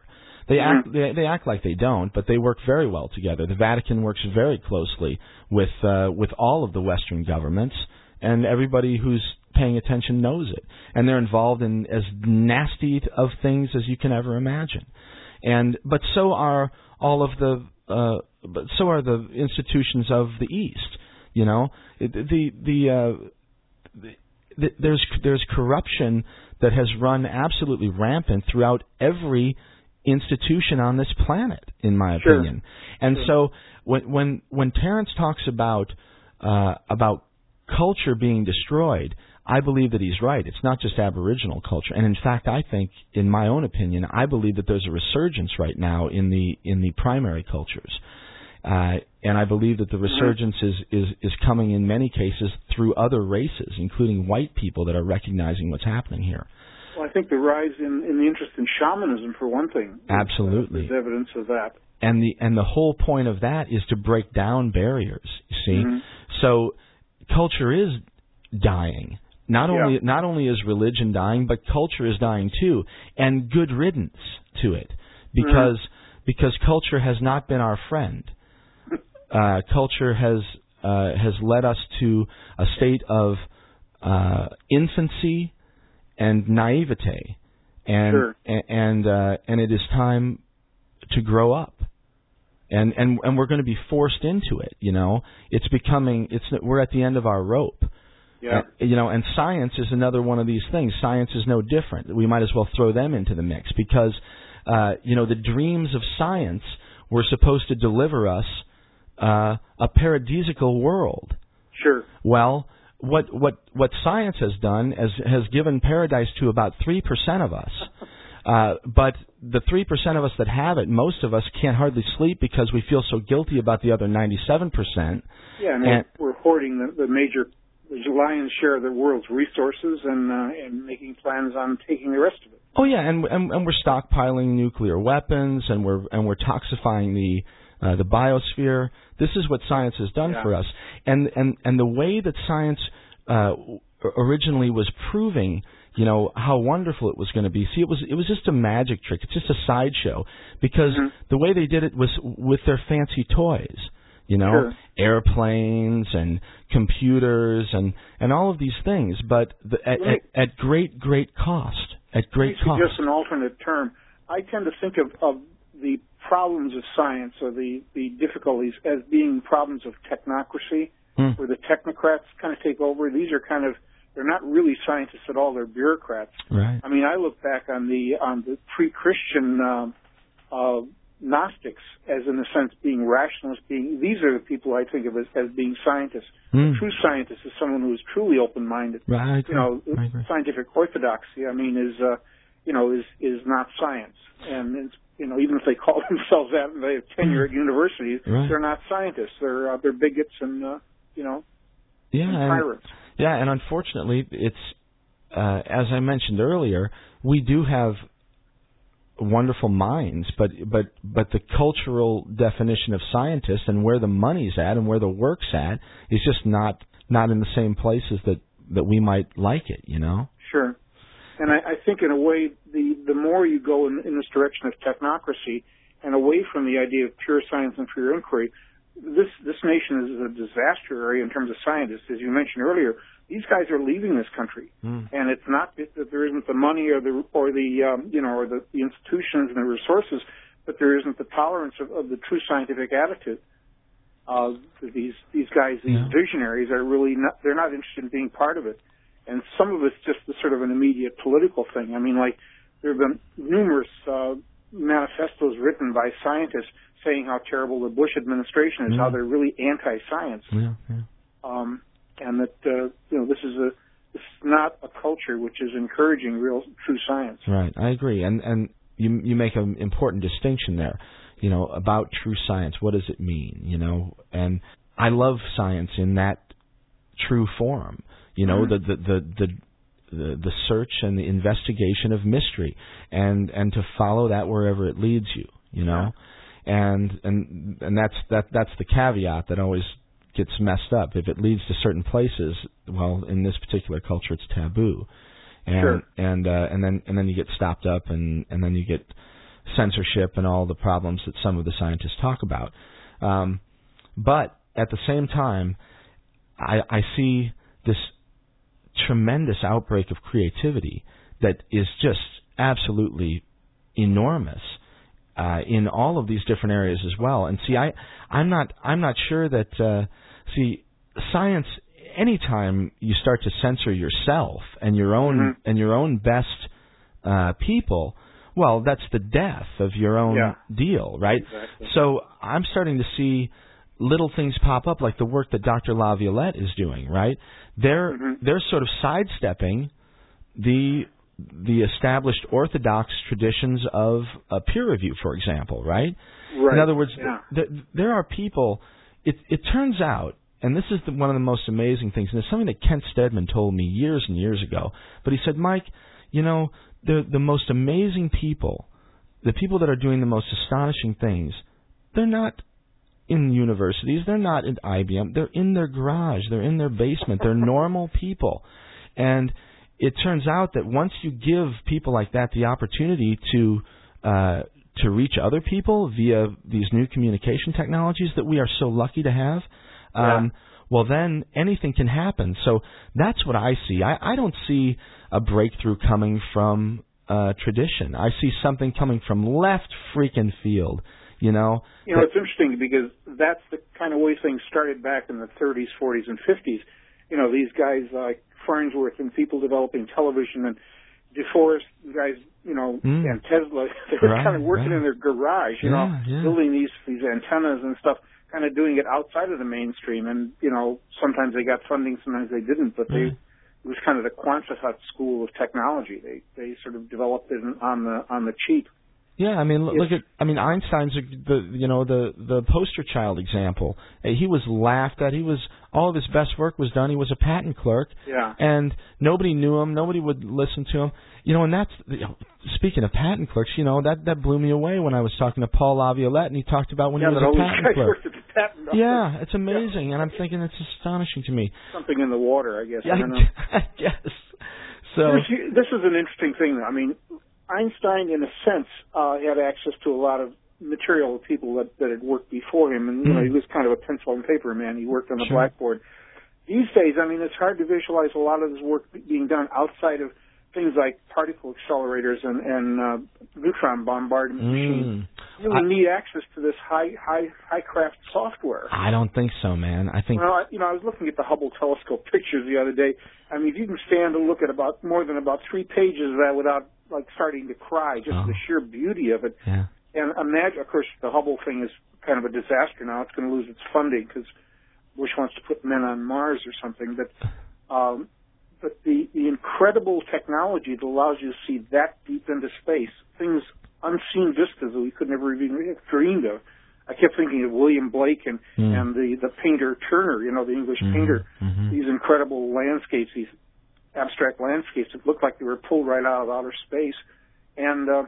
They act they, they act like they don't, but they work very well together. The Vatican works very closely with uh, with all of the Western governments, and everybody who's paying attention knows it. And they're involved in as nasty of things as you can ever imagine. And but so are all of the uh, but so are the institutions of the East. You know, It- the the, uh, the, the there's there's corruption that has run absolutely rampant throughout every institution on this planet, in my Sure. opinion. And Sure. so when when when Terence talks about uh, about culture being destroyed, I believe that he's right. It's not just Aboriginal culture, and in fact, I think, in my own opinion, I believe that there's a resurgence right now in the in the primary cultures. Uh, and I believe that the resurgence is, is is coming in many cases through other races, including white people that are recognizing what's happening here. Well, I think the rise in, in the interest in shamanism, for one thing, absolutely, is evidence of that. And the and the whole point of that is to break down barriers. You see, Mhm. so culture is dying. Not Yeah. only not only is religion dying, but culture is dying too, and good riddance to it, because because culture has not been our friend. Uh, culture has uh, has led us to a state of uh, infancy and naivete, and Sure. and uh, and it is time to grow up and and and we're going to be forced into it you know it's becoming it's we're at the end of our rope Yeah. You know and science is another one of these things science is no different we might as well throw them into the mix because uh you know the dreams of science were supposed to deliver us uh a paradisical world Sure. well, what what what science has done is has given paradise to about three percent of us. Uh, but the three percent of us that have it, most of us can't hardly sleep because we feel so guilty about the other ninety-seven percent. Yeah, and, And- we're, we're hoarding the, the major, the lion's share of the world's resources and uh, and making plans on taking the rest of it. Oh yeah, and and, and we're stockpiling nuclear weapons, and we're and we're toxifying the uh, the biosphere. This is what science has done Yeah. for us, and and and the way that science uh, originally was proving, you know, how wonderful it was going to be. See, it was it was just a magic trick. It's just a sideshow because Mhm. the way they did it was with their fancy toys. You know, Sure. airplanes and computers and and all of these things, but the, at, at at great great cost. At great cost. suggest an alternate term. I tend to think of, of the problems of science or the, the difficulties as being problems of technocracy, Hmm. where the technocrats kind of take over. These are kind of they're not really scientists at all; they're bureaucrats. Right. I mean, I look back on the on the pre-Christian um, uh, Gnostics as, in a sense, being rationalists. Being these are the people I think of as, as being scientists. Hmm. A true scientist is someone who is truly open-minded. Right. You know, agree. scientific orthodoxy. I mean, is uh, you know is is not science, and it's, you know even if they call themselves that and they have tenure at universities, Right. they're not scientists. They're uh, they're bigots and uh, you know Yeah. and And, yeah, and unfortunately, it's uh, as I mentioned earlier, we do have wonderful minds, but but but the cultural definition of scientists and where the money's at and where the work's at is just not not in the same places that that we might like it. You know. Sure. And I, I think in a way, the, the more you go in, in this direction of technocracy and away from the idea of pure science and pure inquiry, this, this nation is a disaster area in terms of scientists. As you mentioned earlier, these guys are leaving this country. Mm. And it's not that that there isn't the money or the, or the, um, you know, or the, the institutions and the resources, but there isn't the tolerance of, of the true scientific attitude. Uh, these, these guys, these Yeah. visionaries are really not, they're not interested in being part of it and some of it's just the sort of an immediate political thing. I mean, like there have been numerous uh, manifestos written by scientists saying how terrible the Bush administration is, Mm. how they're really anti-science, Yeah. Yeah. um, and that uh, you know this is a this is not a culture which is encouraging real true science. Right, I agree, and and you you make an important distinction there. You know about true science. What does it mean? You know, and I love science in that true form. You know, Mhm. the, the the the the the search and the investigation of mystery, and and to follow that wherever it leads you. You know, and and and that's that that's the caveat that always gets messed up. If it leads to certain places, well, in this particular culture, it's taboo and Sure. and uh, and then and then you get stopped up and and then you get censorship and all the problems that some of the scientists talk about. Um, but at the same time, I, I see this tremendous outbreak of creativity that is just absolutely enormous uh, in all of these different areas as well. And see, I I'm not I'm not sure that uh, see science. Anytime you start to censor yourself and your own Mhm. and your own best uh, people, well, that's the death of your own Yeah. deal, right? Exactly. So I'm starting to see little things pop up, like the work that Dr. Laviolette is doing. Right? They're Mhm. they're sort of sidestepping the the established orthodox traditions of uh, peer review, for example, right? Right. In other words, Yeah. th- there are people. It, it turns out, and this is the, one of the most amazing things, and it's something that Kent Stedman told me years and years ago. But he said, Mike, you know, the the most amazing people, the people that are doing the most astonishing things, they're not in universities, they're not in IBM, they're in their garage, they're in their basement, they're normal people, and it turns out that once you give people like that the opportunity to uh, to reach other people via these new communication technologies that we are so lucky to have, um, well then anything can happen. So that's what I see. I, I don't see a breakthrough coming from uh, tradition. I see something coming from left freaking field. You know, You know, it's interesting because that's the kind of way things started back in the 30s, 40s, and 50s. You know, these guys like Farnsworth and people developing television and DeForest you guys, you know, Mm. and Tesla, they were Right, kind of working right. in their garage, you know, Yeah, yeah. building these these antennas and stuff, kind of doing it outside of the mainstream. And you know, sometimes they got funding, sometimes they didn't, but they Right. it was kind of the Quantified school of technology. They they sort of developed it on the on the cheap. Yeah, I mean, look, at. I mean, Einstein's a- the you know the the poster child example. Uh, He was laughed at. He was all of his best work was done. He was a patent clerk, Yeah. and nobody knew him. Nobody would listen to him. You know, and that's you know, speaking of patent clerks. You know, that that blew me away when I was talking to Paul Laviolette, and he talked about when yeah, he was a patent clerk. worked at the patent. Yeah, it's amazing, and I'm thinking it's astonishing to me. Something in the water, I guess. Yeah, I don't know. I guess. So this is an interesting thing. I mean, Einstein, in a sense, uh, had access to a lot of material of people that, that had worked before him, and you know, Hmm. he was kind of a pencil and paper man. He worked on the Sure. blackboard. These days, I mean, it's hard to visualize a lot of his work being done outside of things like particle accelerators and, and uh, neutron bombardment machines. mm, You I- need access to this high, high, high craft software. I don't think so, man. I think Well, I, you know, I was looking at the Hubble telescope pictures the other day. I mean, if you can stand and look at about more than about three pages of that without like starting to cry, just Oh. the sheer beauty of it. yeah. And imagine, of course, the Hubble thing is kind of a disaster now. It's going to lose its funding because Bush wants to put men on Mars or something. But um, but the the incredible technology that allows you to see that deep into space, things unseen vistas that we could never even dreamed of. I kept thinking of William Blake and Hmm. and the the painter Turner, you know, the English Mhm, painter. mhm. These incredible landscapes, these abstract landscapes that look like they were pulled right out of outer space. And uh,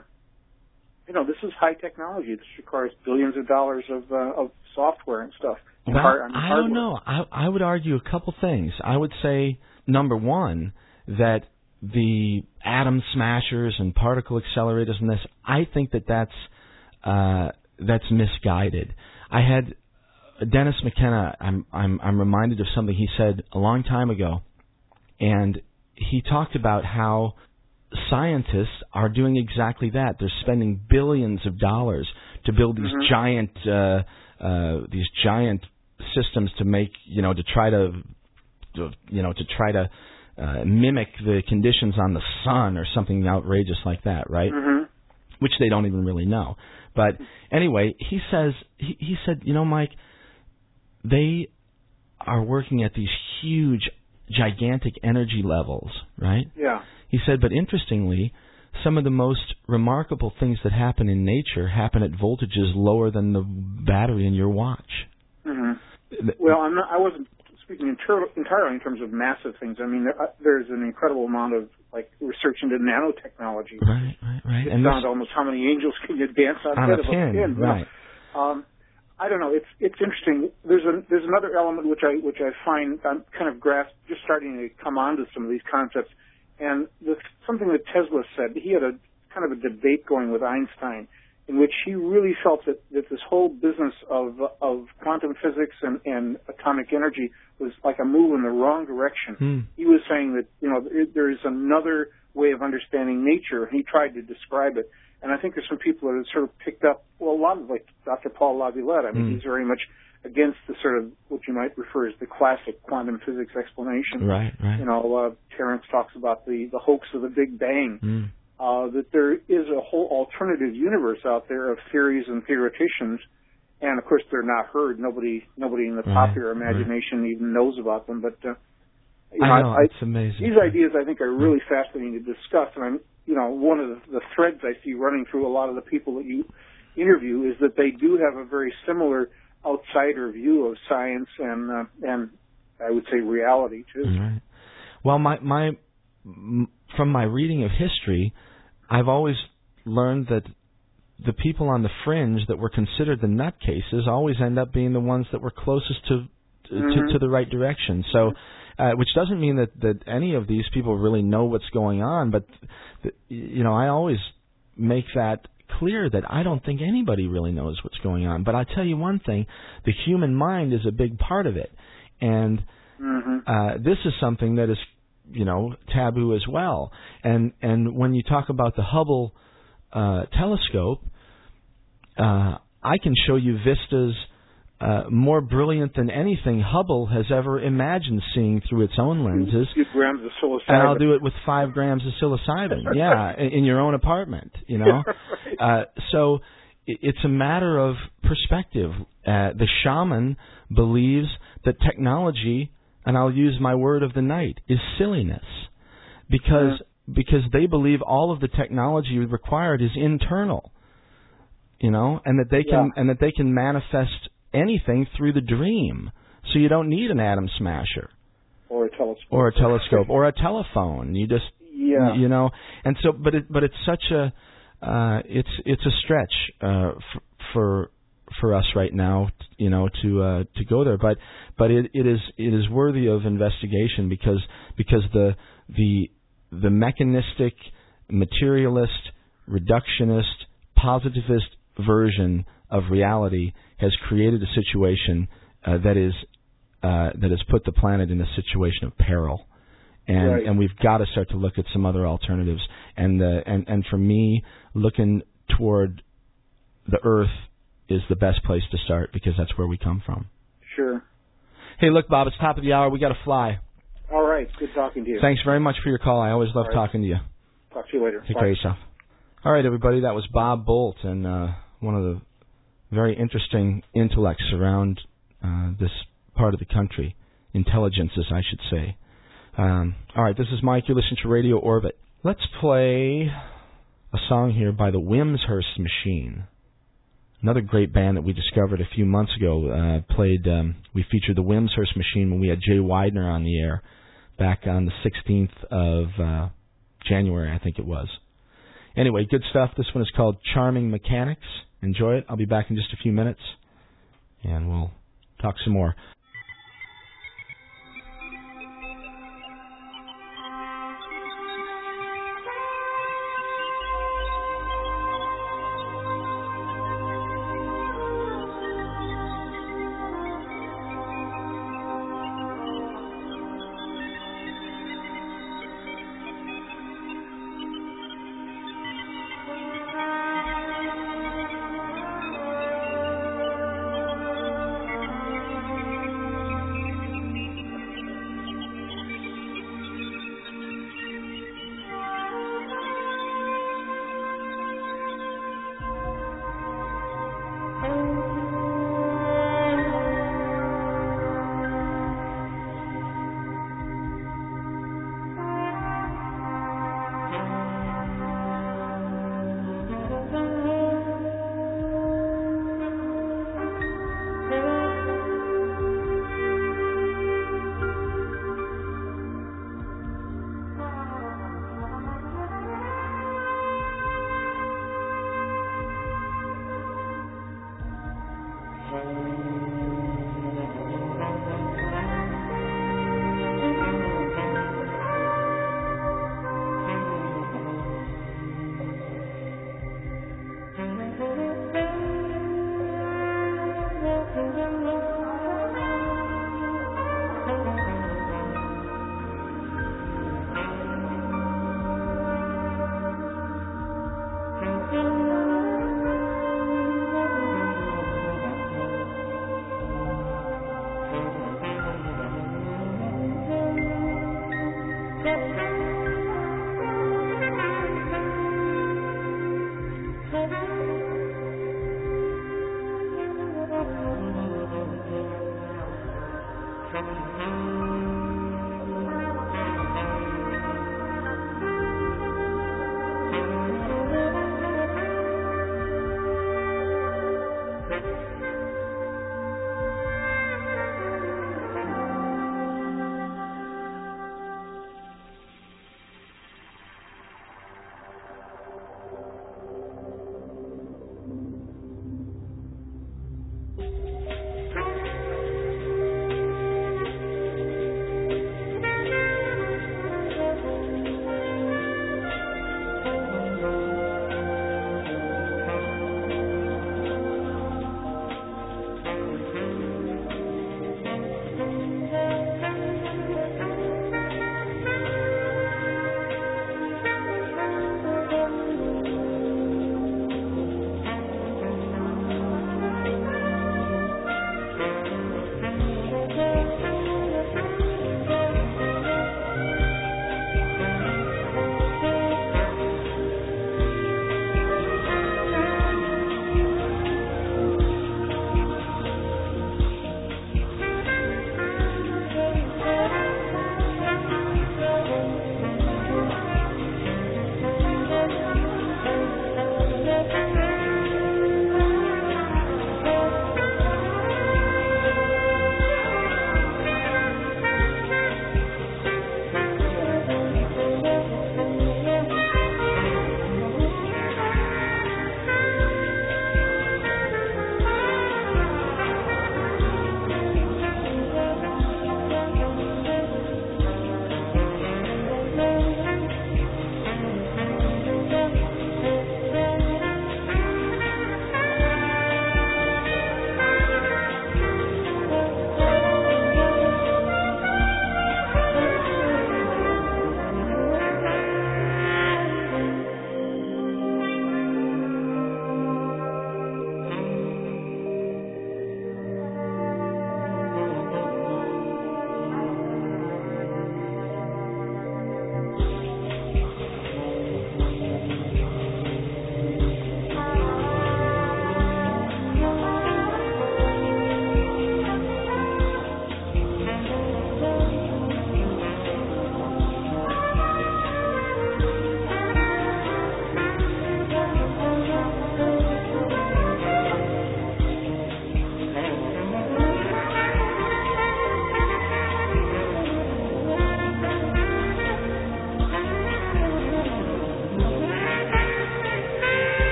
you know, this is high technology. This requires billions of dollars of uh, of software and stuff. Well, hard- I mean, I don't know. I I would argue a couple things. I would say number one that the atom smashers and particle accelerators and this. I think that that's uh, that's misguided. I had Dennis McKenna. I'm I'm I'm reminded of something he said a long time ago, and he talked about how scientists are doing exactly that. They're spending billions of dollars to build these Mhm. giant uh, uh, these giant systems to make you know to try to, to you know to try to uh, mimic the conditions on the sun or something outrageous like that, right? Mhm. Which they don't even really know. But anyway, he says he, he said, you know, Mike, they are working at these huge, gigantic energy levels, right? Yeah. He said, but interestingly, some of the most remarkable things that happen in nature happen at voltages lower than the battery in your watch. hmm Well, I'm not, I wasn't speaking inter- entirely in terms of massive things. I mean, there, uh, there's an incredible amount of like research into nanotechnology. right, right, right. It's And almost how many angels can you dance on, on a of pin, a pin. right? Um, I don't know. It's it's interesting. There's a there's another element which I which I find I'm kind of grasp just starting to come onto some of these concepts, and the, something that Tesla said. He had a kind of a debate going with Einstein, in which he really felt that that this whole business of of quantum physics and and atomic energy was like a move in the wrong direction. Hmm. He was saying that you know there is another way of understanding nature. He tried to describe it. And I think there's some people that have sort of picked up, well, a lot of like Dr. Paul Laviolette. I mean, Mm. he's very much against the sort of what you might refer as the classic quantum physics explanation. Right, right. You know, uh, Terence talks about the the hoax of the Big Bang. Hmm. Uh, that there is a whole alternative universe out there of theories and theoreticians, and of course they're not heard. Nobody nobody in the Right, popular right. imagination even knows about them. But uh, You I know, it's amazing. These ideas, I think, are really fascinating to discuss, and I'm, you know, one of the, the threads I see running through a lot of the people that you interview is that they do have a very similar outsider view of science and uh, and I would say reality too. Right. Well, my my from my reading of history, I've always learned that the people on the fringe that were considered the nutcases always end up being the ones that were closest to mm-hmm. to, to the right direction. So, uh, which doesn't mean that that any of these people really know what's going on, but you know, I always make that clear that I don't think anybody really knows what's going on. But I tell you one thing, the human mind is a big part of it. And mm-hmm. uh this is something that is you know taboo as well. And and when you talk about the Hubble uh telescope, uh I can show you vistas uh, more brilliant than anything Hubble has ever imagined seeing through its own lenses. grams of psilocybin. And I'll do it with five grams of psilocybin. yeah, in, your own apartment. You know, right. uh, so it's a matter of perspective. Uh, the shaman believes that technology, and I'll use my word of the night, is silliness, because yeah. because they believe all of the technology required is internal. You know, and that they can yeah. and that they can manifest anything through the dream. So you don't need an atom smasher or a telescope or a telescope or a telephone. You just yeah. you know. And so but it but it's such a uh it's it's a stretch uh for for for us right now, you know, to uh to go there, but but it it is it is worthy of investigation because because the the the mechanistic materialist reductionist positivist version of reality has created a situation uh, that is uh, that has put the planet in a situation of peril, and right. and we've got to start to look at some other alternatives. And the and and for me, looking toward the Earth is the best place to start because that's where we come from. Sure. Hey, look, Bob, it's top of the hour. We got to fly. All right. Good talking to you. Thanks very much for your call. I always love right. talking to you. Talk to you later. Take Bye. care of yourself. All right, everybody. That was Bob Bolt, and uh, one of the very interesting intellects around uh, this part of the country, intelligences, I should say. Um, all right, this is Mike. You're listening to Radio Orbit. Let's play a song here by the Wimshurst Machine. Another great band that we discovered a few months ago. Uh, played. Um, we featured the Wimshurst Machine when we had Jay Weidner on the air back on the 16th of uh, January, I think it was. Anyway, good stuff. This one is called Charming Mechanics. Enjoy it. I'll be back in just a few minutes, and we'll talk some more.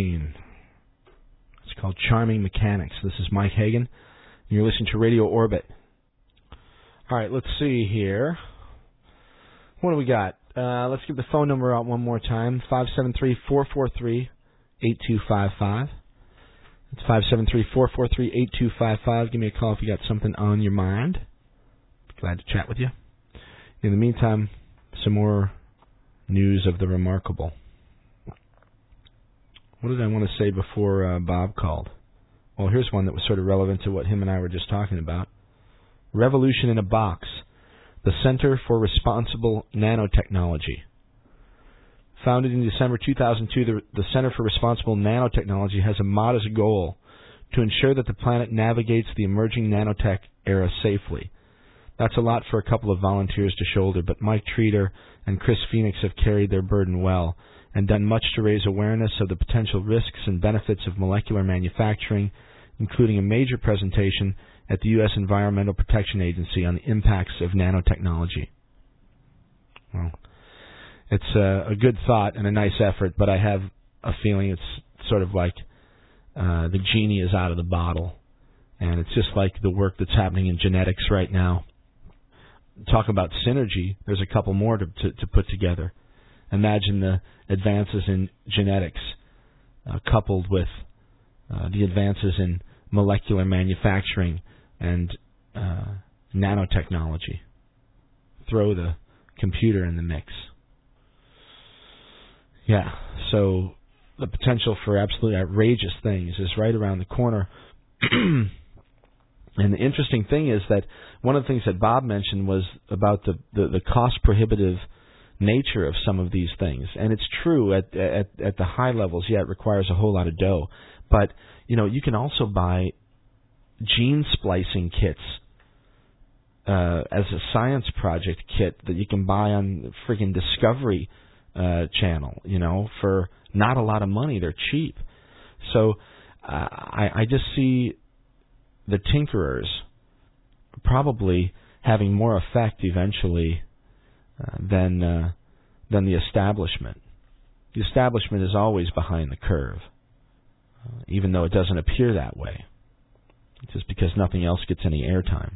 Machine. It's called Charming Mechanics. This is Mike Hagan, and you're listening to Radio Orbit. All right, let's see here. What do we got? Uh, let's give the phone number out one more time. 573-443-8255. It's 573-443-8255. Give me a call if you got something on your mind. Glad to chat with you. In the meantime, some more news of the remarkable. What did I want to say before uh, Bob called? Well, here's one that was sort of relevant to what him and I were just talking about. Revolution in a Box, the Center for Responsible Nanotechnology. Founded in December 2002, the, the Center for Responsible Nanotechnology has a modest goal to ensure that the planet navigates the emerging nanotech era safely. That's a lot for a couple of volunteers to shoulder, but Mike Treder and Chris Phoenix have carried their burden well and done much to raise awareness of the potential risks and benefits of molecular manufacturing, including a major presentation at the U.S. Environmental Protection Agency on the impacts of nanotechnology. Well, it's a, a good thought and a nice effort, but I have a feeling it's sort of like uh, the genie is out of the bottle, and it's just like the work that's happening in genetics right now. Talk about synergy. There's a couple more to, to, to put together. Imagine the advances in genetics uh, coupled with uh, the advances in molecular manufacturing and uh, nanotechnology. Throw the computer in the mix. Yeah, so the potential for absolutely outrageous things is right around the corner. and the interesting thing is that one of the things that Bob mentioned was about the, the, the cost prohibitive nature of some of these things. And it's true at at at the high levels, yeah, it requires a whole lot of dough. But, you know, you can also buy gene splicing kits uh, as a science project kit that you can buy on freaking Discovery uh, Channel, you know, for not a lot of money. They're cheap. So uh, I, I just see the tinkerers probably having more effect eventually than uh, than the establishment. The establishment is always behind the curve, uh, even though it doesn't appear that way, just because nothing else gets any airtime.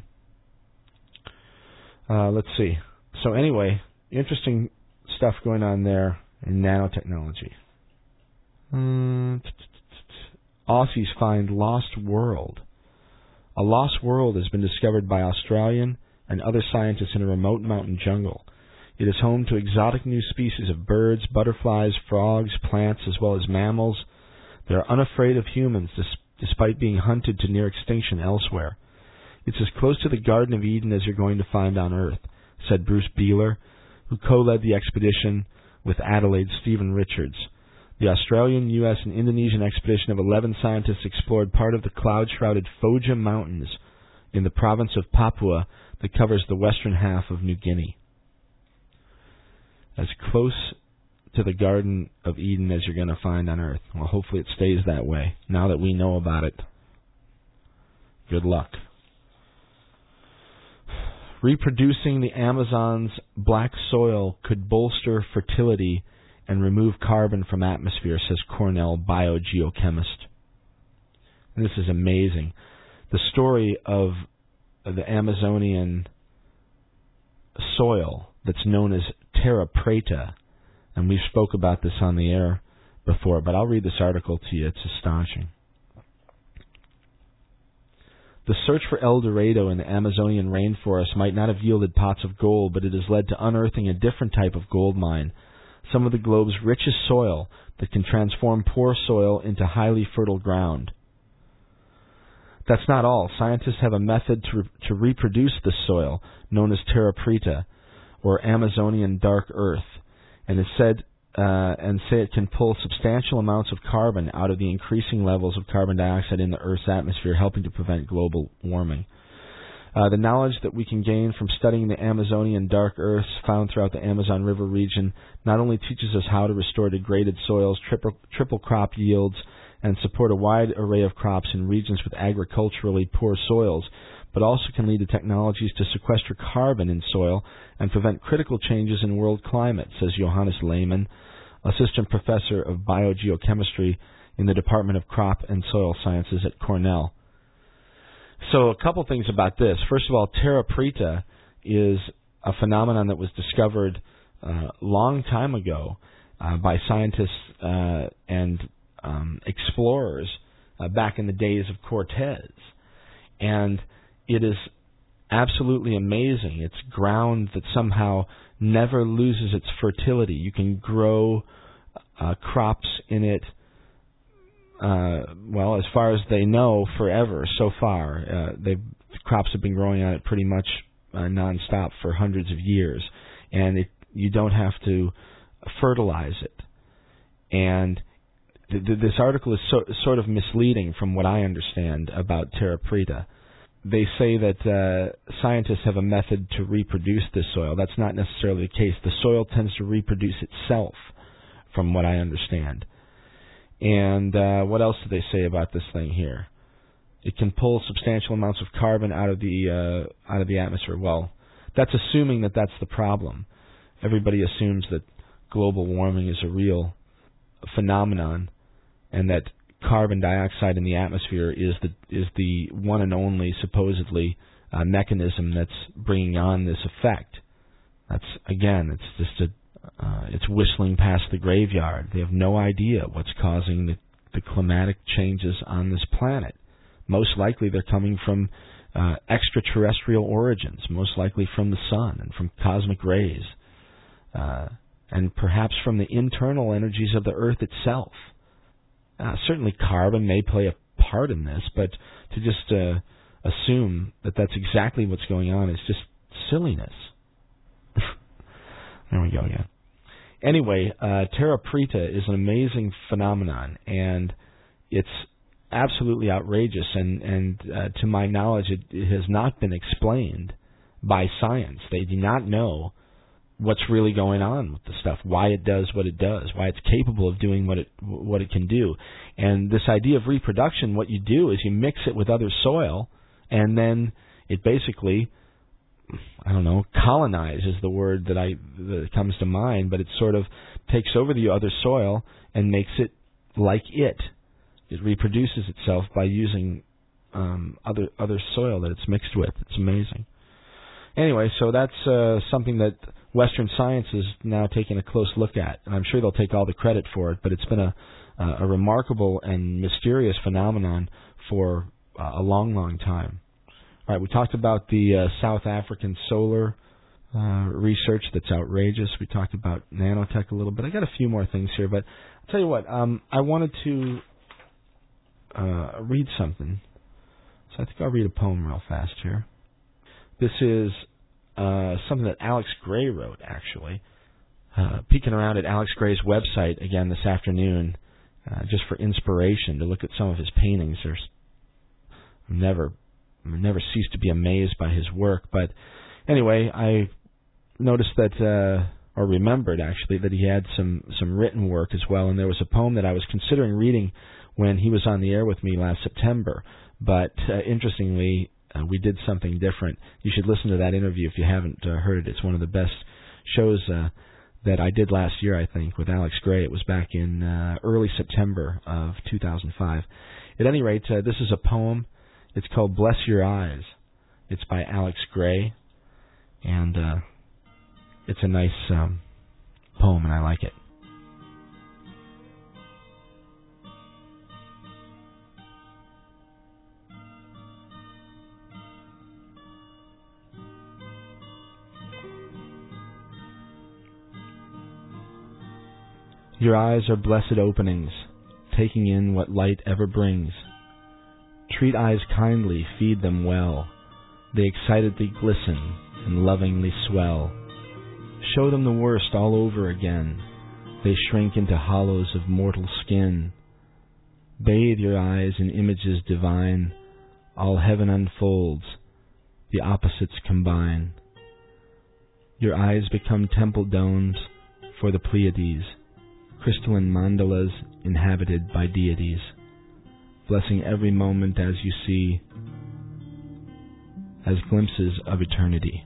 Uh, let's see. So anyway, interesting stuff going on there in nanotechnology. Uh, Aussies find lost world. A lost world has been discovered by Australian and other scientists in a remote mountain jungle. It is home to exotic new species of birds, butterflies, frogs, plants, as well as mammals. They are unafraid of humans despite being hunted to near extinction elsewhere. It's as close to the Garden of Eden as you're going to find on Earth, said Bruce Beehler, who co-led the expedition with Adelaide's Stephen Richards. The Australian, U.S., and Indonesian expedition of 11 scientists explored part of the cloud-shrouded Foja Mountains in the province of Papua that covers the western half of New Guinea as close to the Garden of Eden as you're going to find on earth. Well, hopefully it stays that way. Now that we know about it, good luck. Reproducing the Amazon's black soil could bolster fertility and remove carbon from atmosphere, says Cornell biogeochemist. And this is amazing. The story of the Amazonian soil that's known as terra preta, and we spoke about this on the air before, but I'll read this article to you. It's astonishing. The search for El Dorado in the Amazonian rainforest might not have yielded pots of gold, but it has led to unearthing a different type of gold mine, some of the globe's richest soil that can transform poor soil into highly fertile ground. That's not all. Scientists have a method to, re- to reproduce this soil, known as terra preta, or Amazonian dark earth, and is said uh, and say it can pull substantial amounts of carbon out of the increasing levels of carbon dioxide in the Earth's atmosphere, helping to prevent global warming. Uh, the knowledge that we can gain from studying the Amazonian dark earths found throughout the Amazon River region not only teaches us how to restore degraded soils, triple, triple crop yields, and support a wide array of crops in regions with agriculturally poor soils, but also can lead to technologies to sequester carbon in soil and prevent critical changes in world climate, says Johannes Lehmann, assistant professor of biogeochemistry in the Department of Crop and Soil Sciences at Cornell. So, a couple things about this. First of all, terra preta is a phenomenon that was discovered uh, long time ago uh, by scientists uh, and um, explorers uh, back in the days of Cortez, and it is absolutely amazing. It's ground that somehow never loses its fertility. You can grow uh, crops in it. Uh, well, as far as they know, forever so far. Uh, they crops have been growing on it pretty much uh, nonstop for hundreds of years, and it, you don't have to fertilize it. And th- th- this article is so, sort of misleading from what I understand about terra preta. They say that uh, scientists have a method to reproduce this soil. That's not necessarily the case. The soil tends to reproduce itself, from what I understand. And uh, what else do they say about this thing here? It can pull substantial amounts of carbon out of the uh, out of the atmosphere. Well, that's assuming that that's the problem. Everybody assumes that global warming is a real phenomenon, and that carbon dioxide in the atmosphere is the is the one and only supposedly uh, mechanism that's bringing on this effect. That's again, it's just a uh, it's whistling past the graveyard. They have no idea what's causing the, the climatic changes on this planet. Most likely, they're coming from uh, extraterrestrial origins, most likely from the sun and from cosmic rays. Uh, and perhaps from the internal energies of the earth itself. Uh, certainly, carbon may play a part in this, but to just uh, assume that that's exactly what's going on is just silliness. there we go again. Anyway, uh, terra preta is an amazing phenomenon, and it's absolutely outrageous. And, and uh, to my knowledge, it, it has not been explained by science. They do not know what's really going on with the stuff, why it does what it does, why it's capable of doing what it what it can do. And this idea of reproduction, what you do is you mix it with other soil, and then it basically, I don't know, colonize is the word that I that comes to mind, but it sort of takes over the other soil and makes it like it. It reproduces itself by using um, other other soil that it's mixed with. It's amazing. Anyway, so that's uh, something that Western science is now taking a close look at, and I'm sure they'll take all the credit for it. But it's been a uh, a remarkable and mysterious phenomenon for uh, a long, long time. All right, we talked about the uh, South African solar uh, research that's outrageous. We talked about nanotech a little bit. I got a few more things here, but I'll tell you what. Um, I wanted to uh, read something, so I think I'll read a poem real fast here. This is uh, something that Alex Grey wrote, actually. Uh, peeking around at Alex Grey's website again this afternoon, uh, just for inspiration to look at some of his paintings. There's never never ceased to be amazed by his work. But anyway, I noticed that, uh, or remembered actually, that he had some some written work as well. And there was a poem that I was considering reading when he was on the air with me last September. But uh, interestingly, uh, we did something different. You should listen to that interview if you haven't uh, heard it. It's one of the best shows uh, that I did last year, I think, with Alex Grey. It was back in uh, early September of 2005. At any rate, uh, this is a poem. It's called Bless Your Eyes. It's by Alex Grey, and uh, it's a nice um, poem, and I like it. Your eyes are blessed openings, taking in what light ever brings. Treat eyes kindly, feed them well. They excitedly glisten and lovingly swell. Show them the worst all over again. They shrink into hollows of mortal skin. Bathe your eyes in images divine. All heaven unfolds, the opposites combine. Your eyes become temple domes for the Pleiades crystalline mandalas inhabited by deities, blessing every moment as you see as glimpses of eternity.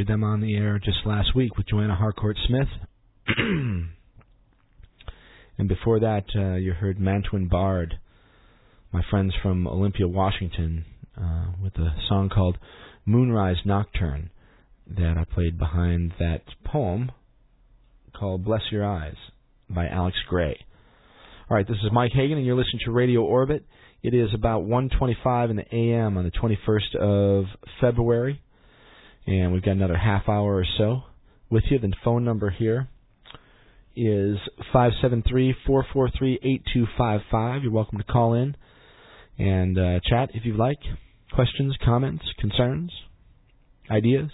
Featured them on the air just last week with Joanna Harcourt Smith. and before that, uh, you heard Mantuan Bard, my friends from Olympia, Washington, uh, with a song called Moonrise Nocturne that I played behind that poem called Bless Your Eyes by Alex Grey. All right, this is Mike Hagan, and you're listening to Radio Orbit. It is about 1:25 in the a.m. on the 21st of February, and we've got another half hour or so with you. The phone number here is 573-443-8255. You're welcome to call in and uh, chat if you'd like. Questions, comments, concerns, ideas,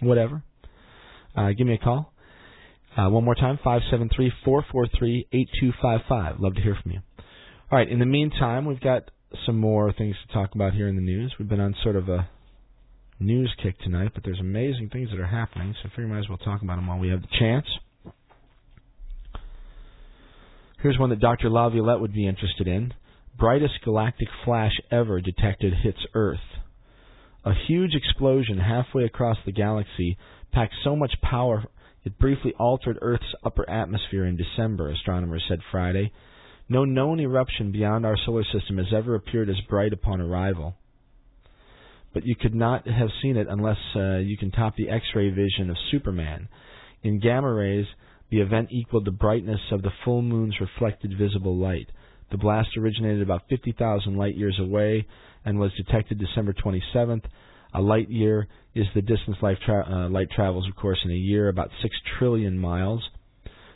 whatever. Uh, give me a call. Uh, one more time, 573-443-8255. Love to hear from you. All right. In the meantime, we've got some more things to talk about here in the news. We've been on sort of a news kick tonight, but there's amazing things that are happening, so I figure might as well talk about them while we have the chance. Here's one that Dr. Laviolette would be interested in. Brightest galactic flash ever detected hits Earth. A huge explosion halfway across the galaxy packed so much power it briefly altered Earth's upper atmosphere in December, astronomers said Friday. No known eruption beyond our solar system has ever appeared as bright upon arrival. But you could not have seen it unless uh, you can top the X-ray vision of Superman. In gamma rays, the event equaled the brightness of the full moon's reflected visible light. The blast originated about 50,000 light years away and was detected December 27th. A light year is the distance light, tra- uh, light travels, of course, in a year, about 6 trillion miles.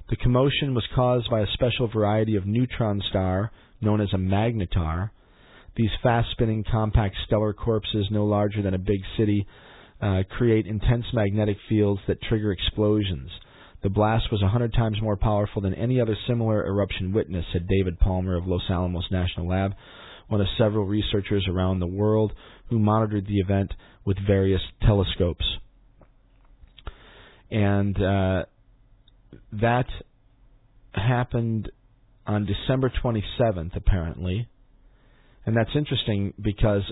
The commotion was caused by a special variety of neutron star known as a magnetar. These fast spinning compact stellar corpses, no larger than a big city, uh, create intense magnetic fields that trigger explosions. The blast was a hundred times more powerful than any other similar eruption witnessed, said David Palmer of Los Alamos National Lab, one of several researchers around the world who monitored the event with various telescopes. And uh, that happened on December 27th, apparently. And that's interesting because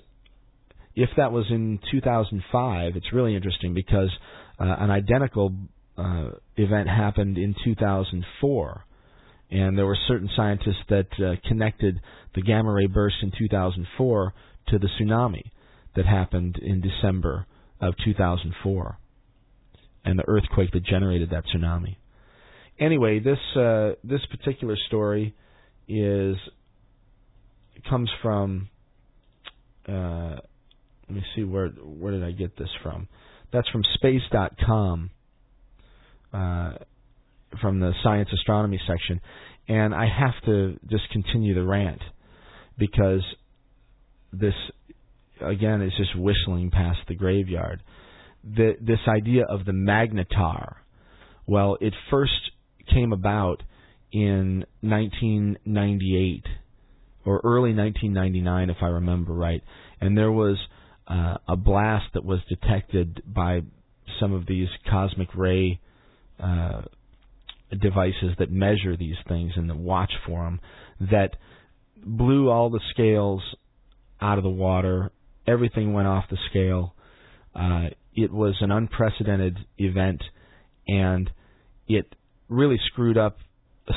if that was in 2005, it's really interesting because uh, an identical uh, event happened in 2004. And there were certain scientists that uh, connected the gamma ray burst in 2004 to the tsunami that happened in December of 2004 and the earthquake that generated that tsunami. Anyway, this uh, this particular story is comes from. Uh, let me see where where did I get this from? That's from space.com, uh, from the science astronomy section, and I have to just continue the rant because this again is just whistling past the graveyard. The, this idea of the magnetar, well, it first came about in 1998 or early 1999, if I remember right, and there was uh, a blast that was detected by some of these cosmic ray uh, devices that measure these things and that watch for them that blew all the scales out of the water. Everything went off the scale. Uh, it was an unprecedented event, and it really screwed up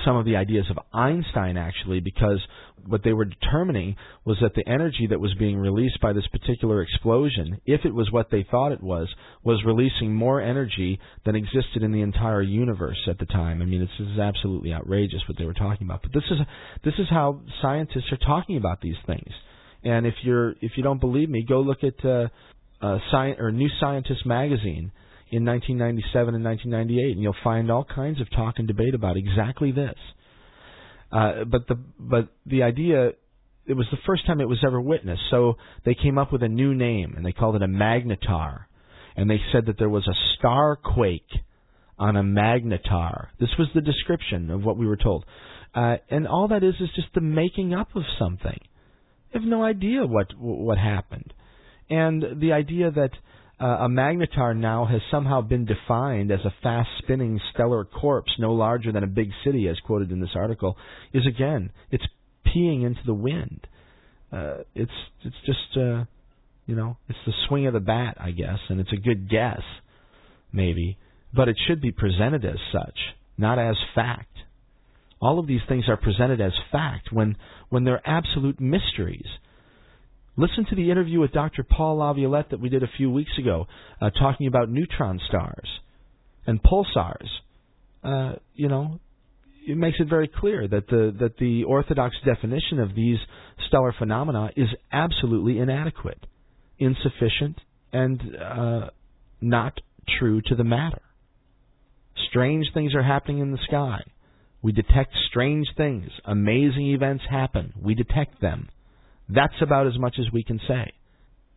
some of the ideas of Einstein actually because what they were determining was that the energy that was being released by this particular explosion, if it was what they thought it was, was releasing more energy than existed in the entire universe at the time. I mean, this is absolutely outrageous what they were talking about. But this is this is how scientists are talking about these things. And if you're if you don't believe me, go look at uh, uh, Science or New Scientist magazine in 1997 and 1998, and you'll find all kinds of talk and debate about exactly this. Uh, but the but the idea it was the first time it was ever witnessed. So they came up with a new name and they called it a magnetar, and they said that there was a star quake on a magnetar. This was the description of what we were told, uh, and all that is is just the making up of something. They have no idea what what happened, and the idea that uh, a magnetar now has somehow been defined as a fast spinning stellar corpse no larger than a big city, as quoted in this article, is again, it's peeing into the wind. Uh, it's it's just uh, You know, it's the swing of the bat, I guess, and it's a good guess, maybe, but it should be presented as such, not as fact. All of these things are presented as fact when when they're absolute mysteries. Listen to the interview with Dr. Paul Laviolette that we did a few weeks ago, uh, talking about neutron stars and pulsars. Uh, you know, it makes it very clear that the that the orthodox definition of these stellar phenomena is absolutely inadequate, insufficient, and uh, not true to the matter. Strange things are happening in the sky. We detect strange things. Amazing events happen. We detect them. That's about as much as we can say,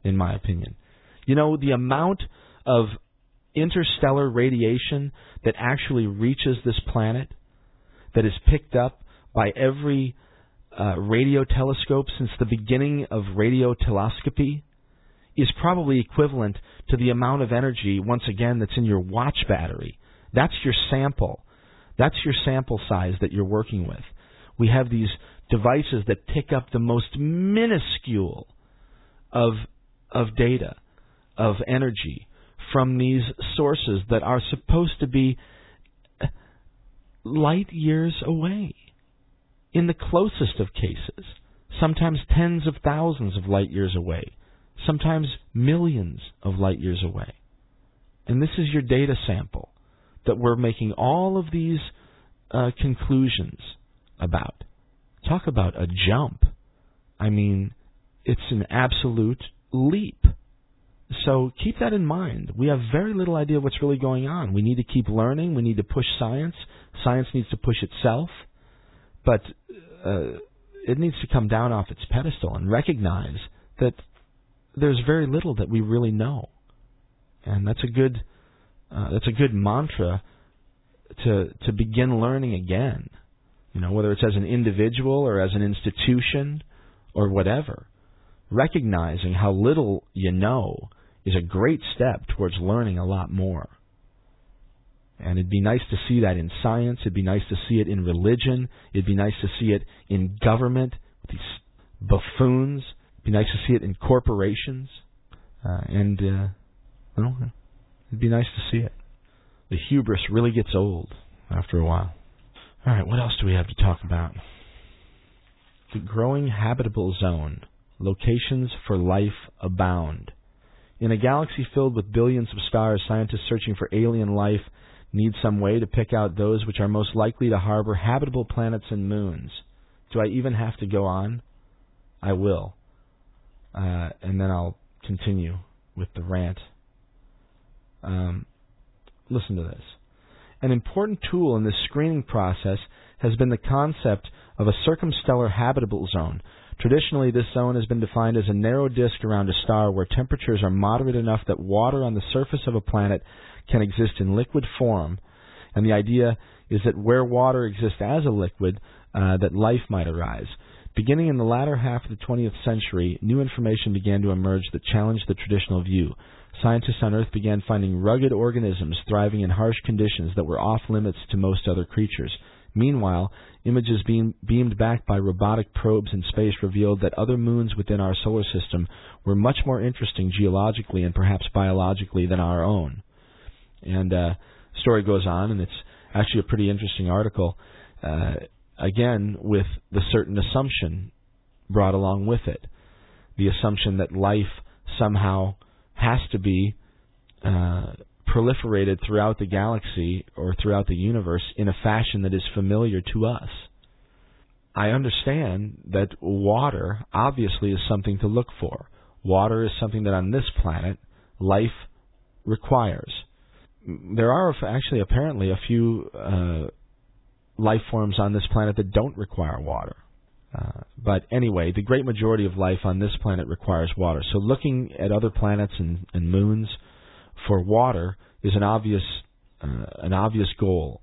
in my opinion. You know, the amount of interstellar radiation that actually reaches this planet, that is picked up by every uh, radio telescope since the beginning of radio telescopy, is probably equivalent to the amount of energy, once again, that's in your watch battery. That's your sample. That's your sample size that you're working with. We have these devices that pick up the most minuscule of of data, of energy from these sources that are supposed to be light years away. In the closest of cases, sometimes tens of thousands of light years away, sometimes millions of light years away. And this is your data sample that we're making all of these uh, conclusions about. Talk about a jump. I mean, it's an absolute leap. So keep that in mind. We have very little idea what's really going on. We need to keep learning. We need to push science. Science needs to push itself. But uh, it needs to come down off its pedestal and recognize that there's very little that we really know. And that's a good uh, that's a good mantra to to begin learning again. You know, whether it's as an individual or as an institution or whatever. Recognizing how little you know is a great step towards learning a lot more. And it'd be nice to see that in science. It'd be nice to see it in religion. It'd be nice to see it in government, these buffoons. It'd be nice to see it in corporations. Uh, and, uh, well, it'd be nice to see it. The hubris really gets old after a while. All right, what else do we have to talk about? The growing habitable zone. Locations for life abound. In a galaxy filled with billions of stars, scientists searching for alien life need some way to pick out those which are most likely to harbor habitable planets and moons. Do I even have to go on? I will. Uh, and then I'll continue with the rant. Um, listen to this. An important tool in this screening process has been the concept of a circumstellar habitable zone. Traditionally, this zone has been defined as a narrow disk around a star where temperatures are moderate enough that water on the surface of a planet can exist in liquid form. And the idea is that where water exists as a liquid, uh, that life might arise. Beginning in the latter half of the 20th century, new information began to emerge that challenged the traditional view. Scientists on Earth began finding rugged organisms thriving in harsh conditions that were off limits to most other creatures. Meanwhile, images beam, beamed back by robotic probes in space revealed that other moons within our solar system were much more interesting geologically and perhaps biologically than our own. And uh, story goes on, and it's actually a pretty interesting article. Uh, again, with the certain assumption brought along with it, the assumption that life somehow has to be uh, proliferated throughout the galaxy or throughout the universe in a fashion that is familiar to us. I understand that water obviously is something to look for. Water is something that on this planet life requires. There are actually apparently a few uh, life forms on this planet that don't require water. Uh, but anyway, the great majority of life on this planet requires water. So looking at other planets and, and moons for water is an obvious uh, an obvious goal.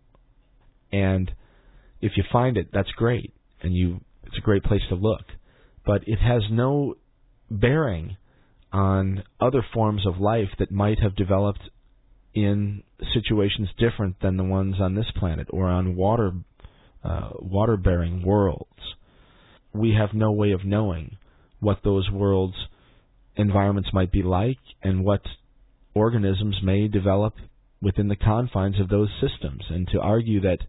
And if you find it, that's great, and you it's a great place to look. But it has no bearing on other forms of life that might have developed in situations different than the ones on this planet or on water uh, water bearing worlds we have no way of knowing what those worlds environments might be like and what organisms may develop within the confines of those systems. And to argue that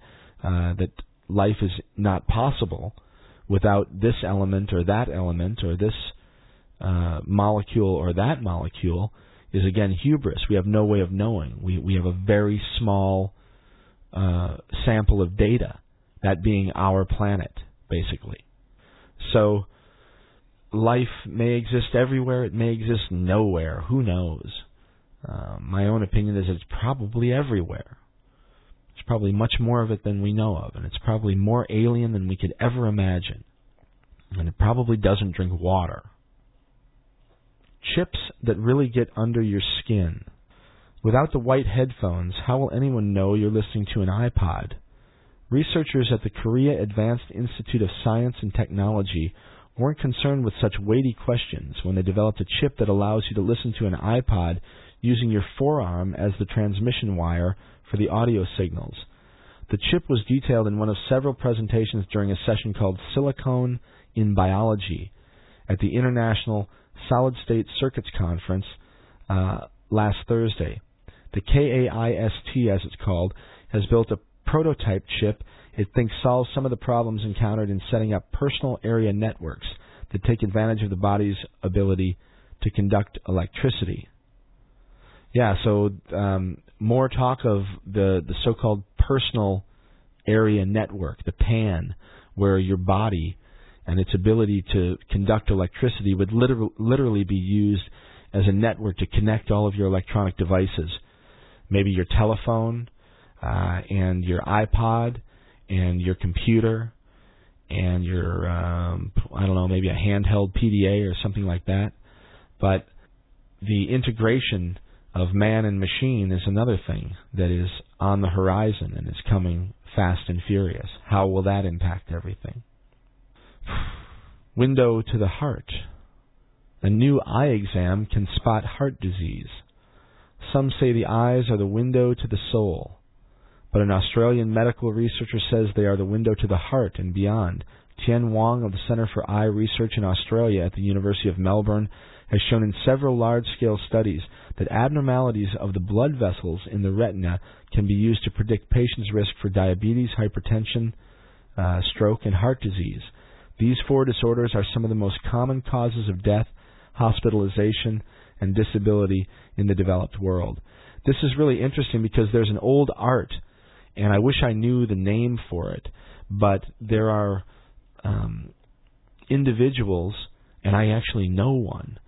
uh, that life is not possible without this element or that element or this uh, molecule or that molecule is again hubris. We have no way of knowing. We we have a very small uh, sample of data, that being our planet, basically. So life may exist everywhere. It may exist nowhere. Who knows? Uh, my own opinion is it's probably everywhere. There's probably much more of it than we know of, and it's probably more alien than we could ever imagine. And it probably doesn't drink water chips that really get under your skin. Without the white headphones, how will anyone know you're listening to an iPod? Researchers at the Korea Advanced Institute of Science and Technology weren't concerned with such weighty questions when they developed a chip that allows you to listen to an iPod using your forearm as the transmission wire for the audio signals. The chip was detailed in one of several presentations during a session called Silicone in Biology at the International Solid State Circuits Conference uh, last Thursday. The KAIST, as it's called, has built a prototype chip it thinks solves some of the problems encountered in setting up personal area networks that take advantage of the body's ability to conduct electricity. Yeah, so um, more talk of the the so-called personal area network, the PAN, where your body and its ability to conduct electricity would liter- literally be used as a network to connect all of your electronic devices. Maybe your telephone uh, and your iPod and your computer and your um, I don't know maybe a handheld PDA or something like that. But the integration of man and machine is another thing that is on the horizon and is coming fast and furious. How will that impact everything? Window to the heart. A new eye exam can spot heart disease. Some say the eyes are the window to the soul, but an Australian medical researcher says they are the window to the heart and beyond. Tien Wong of the Centre for Eye Research in Australia at the University of Melbourne has shown in several large scale studies that abnormalities of the blood vessels in the retina can be used to predict patients' risk for diabetes, hypertension, uh, stroke, and heart disease. These four disorders are some of the most common causes of death, hospitalization, and disability in the developed world. This is really interesting because there's an old art, and I wish I knew the name for it, but there are um, individuals, and I actually know one.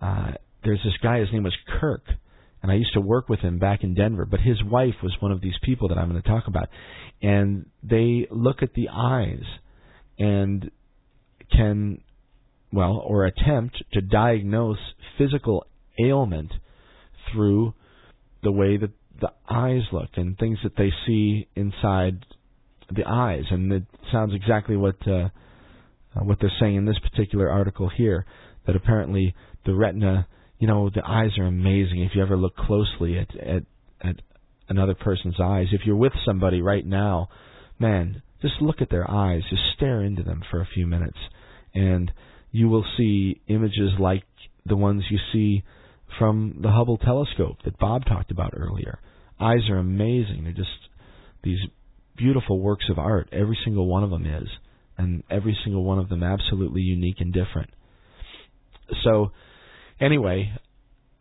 Uh, there's this guy, his name was Kirk, and I used to work with him back in Denver, but his wife was one of these people that I'm going to talk about. And they look at the eyes and can, well, or attempt to diagnose physical ailment through the way that the eyes look and things that they see inside the eyes. And it sounds exactly what uh, uh, what they're saying in this particular article here. That apparently the retina, you know, the eyes are amazing. If you ever look closely at at at another person's eyes, if you're with somebody right now, man, just look at their eyes, just stare into them for a few minutes, and you will see images like the ones you see from the Hubble telescope that Bob talked about earlier. Eyes are amazing. They're just these beautiful works of art. Every single one of them is, and every single one of them absolutely unique and different. So, anyway,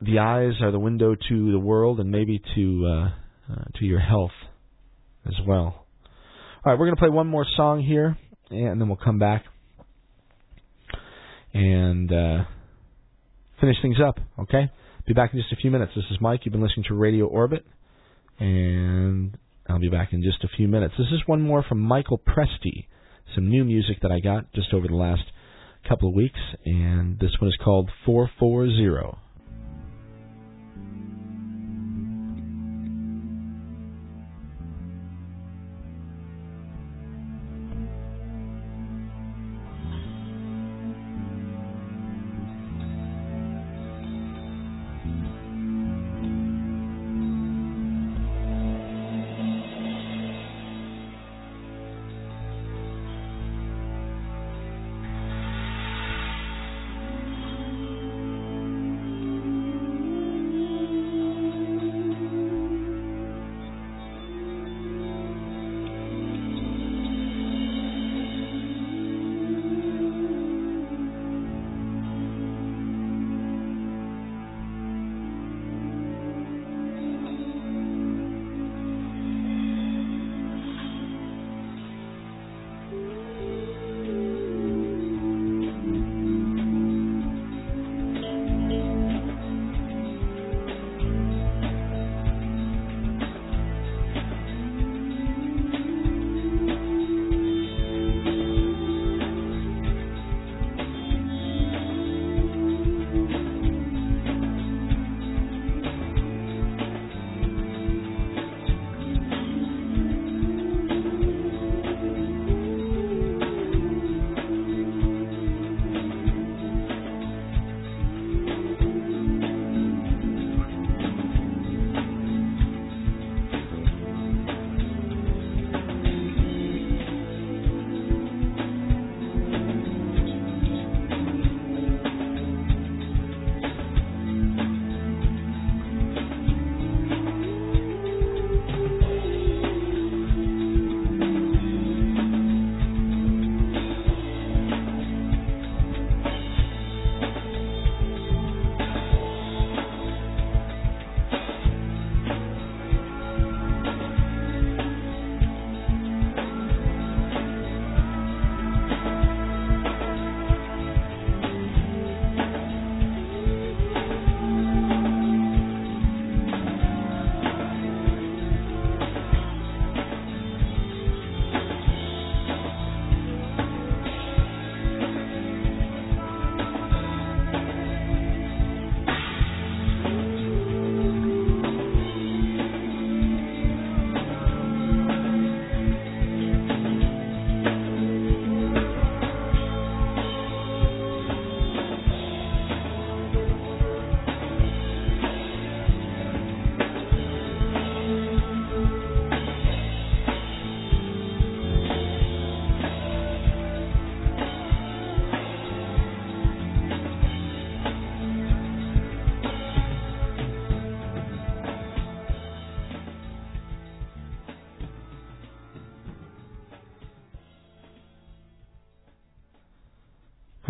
the eyes are the window to the world and maybe to uh, uh, to your health as well. All right, we're going to play one more song here, and then we'll come back and uh, finish things up. Okay, be back in just a few minutes. This is Mike. You've been listening to Radio Orbit, and I'll be back in just a few minutes. This is one more from Michael Presti, some new music that I got just over the last couple of weeks, and this one is called 440.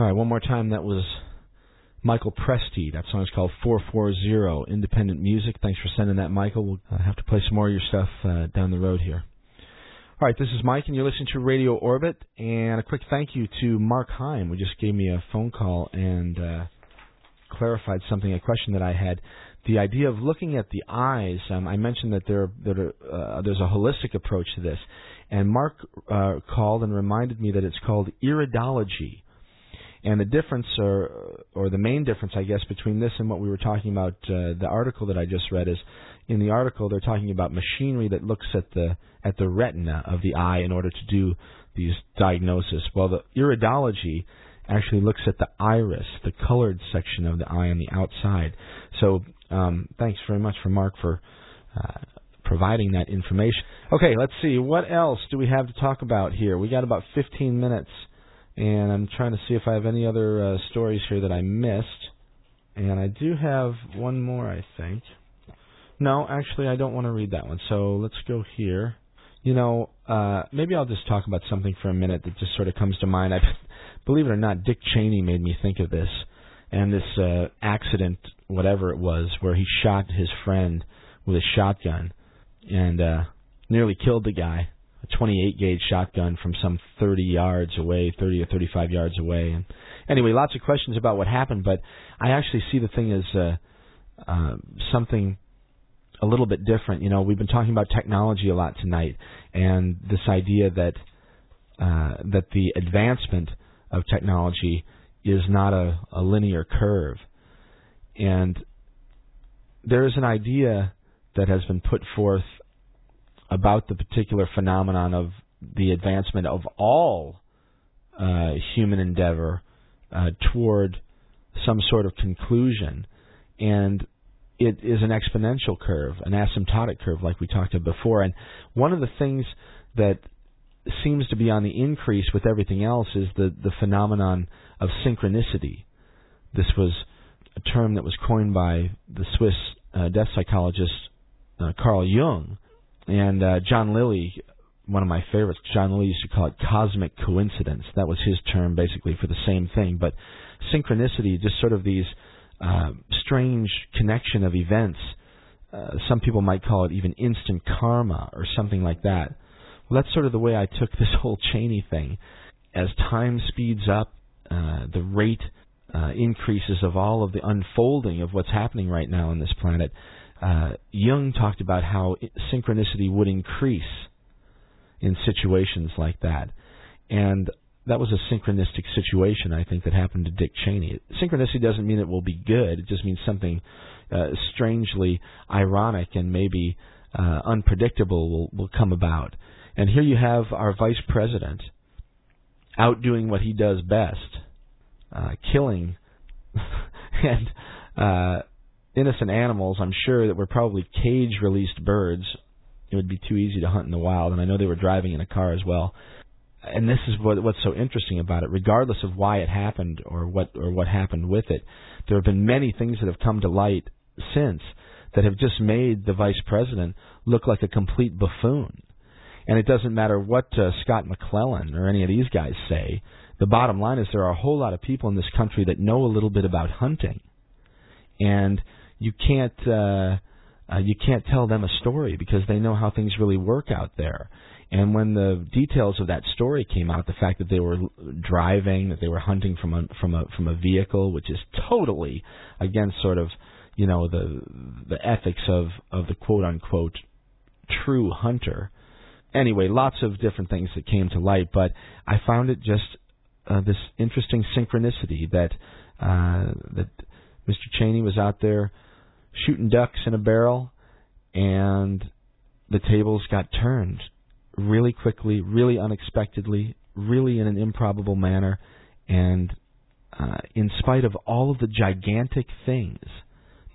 Right, one more time. That was Michael Presti. That song is called 440 Independent Music. Thanks for sending that, Michael. We'll uh, have to play some more of your stuff uh, down the road here. All right, this is Mike, and you're listening to Radio Orbit. And a quick thank you to Mark Heim, who just gave me a phone call and uh, clarified something, a question that I had. The idea of looking at the eyes, um, I mentioned that there, there uh, there's a holistic approach to this. And Mark uh, called and reminded me that it's called iridology and the difference, or or the main difference, I guess, between this and what we were talking about, uh, the article that I just read is, in the article they're talking about machinery that looks at the at the retina of the eye in order to do these diagnoses. Well, the iridology actually looks at the iris, the colored section of the eye on the outside. So, um, thanks very much for Mark for. Uh, providing that information. Okay, let's see. What else do we have to talk about here? We got about 15 minutes and I'm trying to see if I have any other uh, stories here that I missed. And I do have one more, I think. No, actually, I don't want to read that one. So let's go here. You know, uh, maybe I'll just talk about something for a minute that just sort of comes to mind. I believe it or not, Dick Cheney made me think of this, and this uh, accident, whatever it was, where he shot his friend with a shotgun and uh, nearly killed the guy a 28 gauge shotgun from some 30 yards away, 30 or 35 yards away. And anyway, lots of questions about what happened, but I actually see the thing as uh, uh, something a little bit different. You know, we've been talking about technology a lot tonight, and this idea that uh, that the advancement of technology is not a, a linear curve, and there is an idea that has been put forth about the particular phenomenon of the advancement of all uh, human endeavor uh, toward some sort of conclusion, and it is an exponential curve, an asymptotic curve, like we talked about before. And one of the things that seems to be on the increase with everything else is the the phenomenon of synchronicity. This was a term that was coined by the Swiss uh, depth psychologist uh, Carl Jung, and uh, John Lilly, one of my favorites, John Lilly used to call it cosmic coincidence. That was his term basically for the same thing. But synchronicity, just sort of these uh, strange connection of events. Uh, some people might call it even instant karma or something like that. Well, that's sort of the way I took this whole Cheney thing. As time speeds up, uh, the rate uh, increases of all of the unfolding of what's happening right now on this planet uh, Jung talked about how synchronicity would increase in situations like that. And that was a synchronistic situation, I think, that happened to Dick Cheney. Synchronicity doesn't mean it will be good, it just means something uh, strangely ironic and maybe uh, unpredictable will, will come about. And here you have our vice president out doing what he does best, uh, killing and uh, innocent animals, I'm sure that were probably cage released birds. It would be too easy to hunt in the wild, and I know they were driving in a car as well. And this is what what's so interesting about it. Regardless of why it happened or what or what happened with it, there have been many things that have come to light since that have just made the vice president look like a complete buffoon. And it doesn't matter what uh, Scott McClellan or any of these guys say. The bottom line is there are a whole lot of people in this country that know a little bit about hunting. And you can't uh, uh, you can't tell them a story because they know how things really work out there. And when the details of that story came out, the fact that they were driving, that they were hunting from a from a from a vehicle, which is totally against sort of you know the the ethics of of the quote unquote true hunter. Anyway, lots of different things that came to light, but I found it just uh, this interesting synchronicity that uh, that Mr. Cheney was out there shooting ducks in a barrel, and the tables got turned really quickly, really unexpectedly, really in an improbable manner, and uh, in spite of all of the gigantic things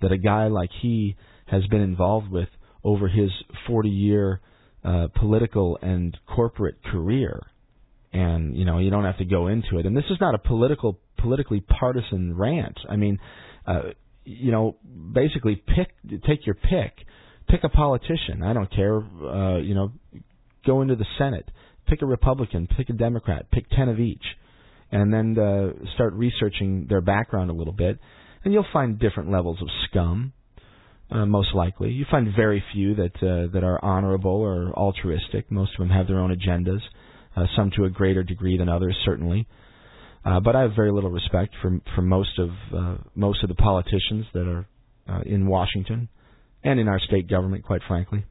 that a guy like he has been involved with over his 40 year uh, political and corporate career. And you know you don't have to go into it. And this is not a political, politically partisan rant. I mean, uh, you know, basically pick, take your pick, pick a politician. I don't care. Uh, you know, go into the Senate, pick a Republican, pick a Democrat, pick ten of each, and then uh, start researching their background a little bit, and you'll find different levels of scum. Uh, most likely, you find very few that uh, that are honorable or altruistic. Most of them have their own agendas, uh, some to a greater degree than others, certainly. Uh, but I have very little respect for for most of uh, most of the politicians that are uh, in Washington and in our state government, quite frankly.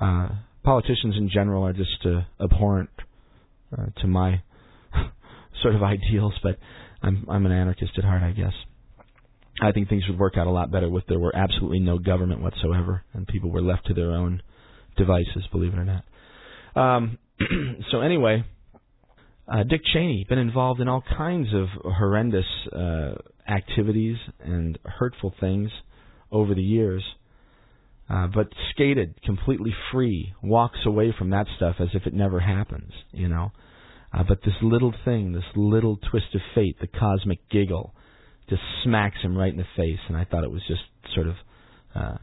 Uh, politicians in general are just uh, abhorrent uh, to my sort of ideals, but I'm I'm an anarchist at heart, I guess. I think things would work out a lot better if there were absolutely no government whatsoever and people were left to their own devices, believe it or not. Um, so anyway, uh, Dick Cheney been involved in all kinds of horrendous uh, activities and hurtful things over the years, uh, but skated completely free, walks away from that stuff as if it never happens, you know. Uh, but this little thing, this little twist of fate, the cosmic giggle, just smacks him right in the face, and I thought it was just sort of, uh,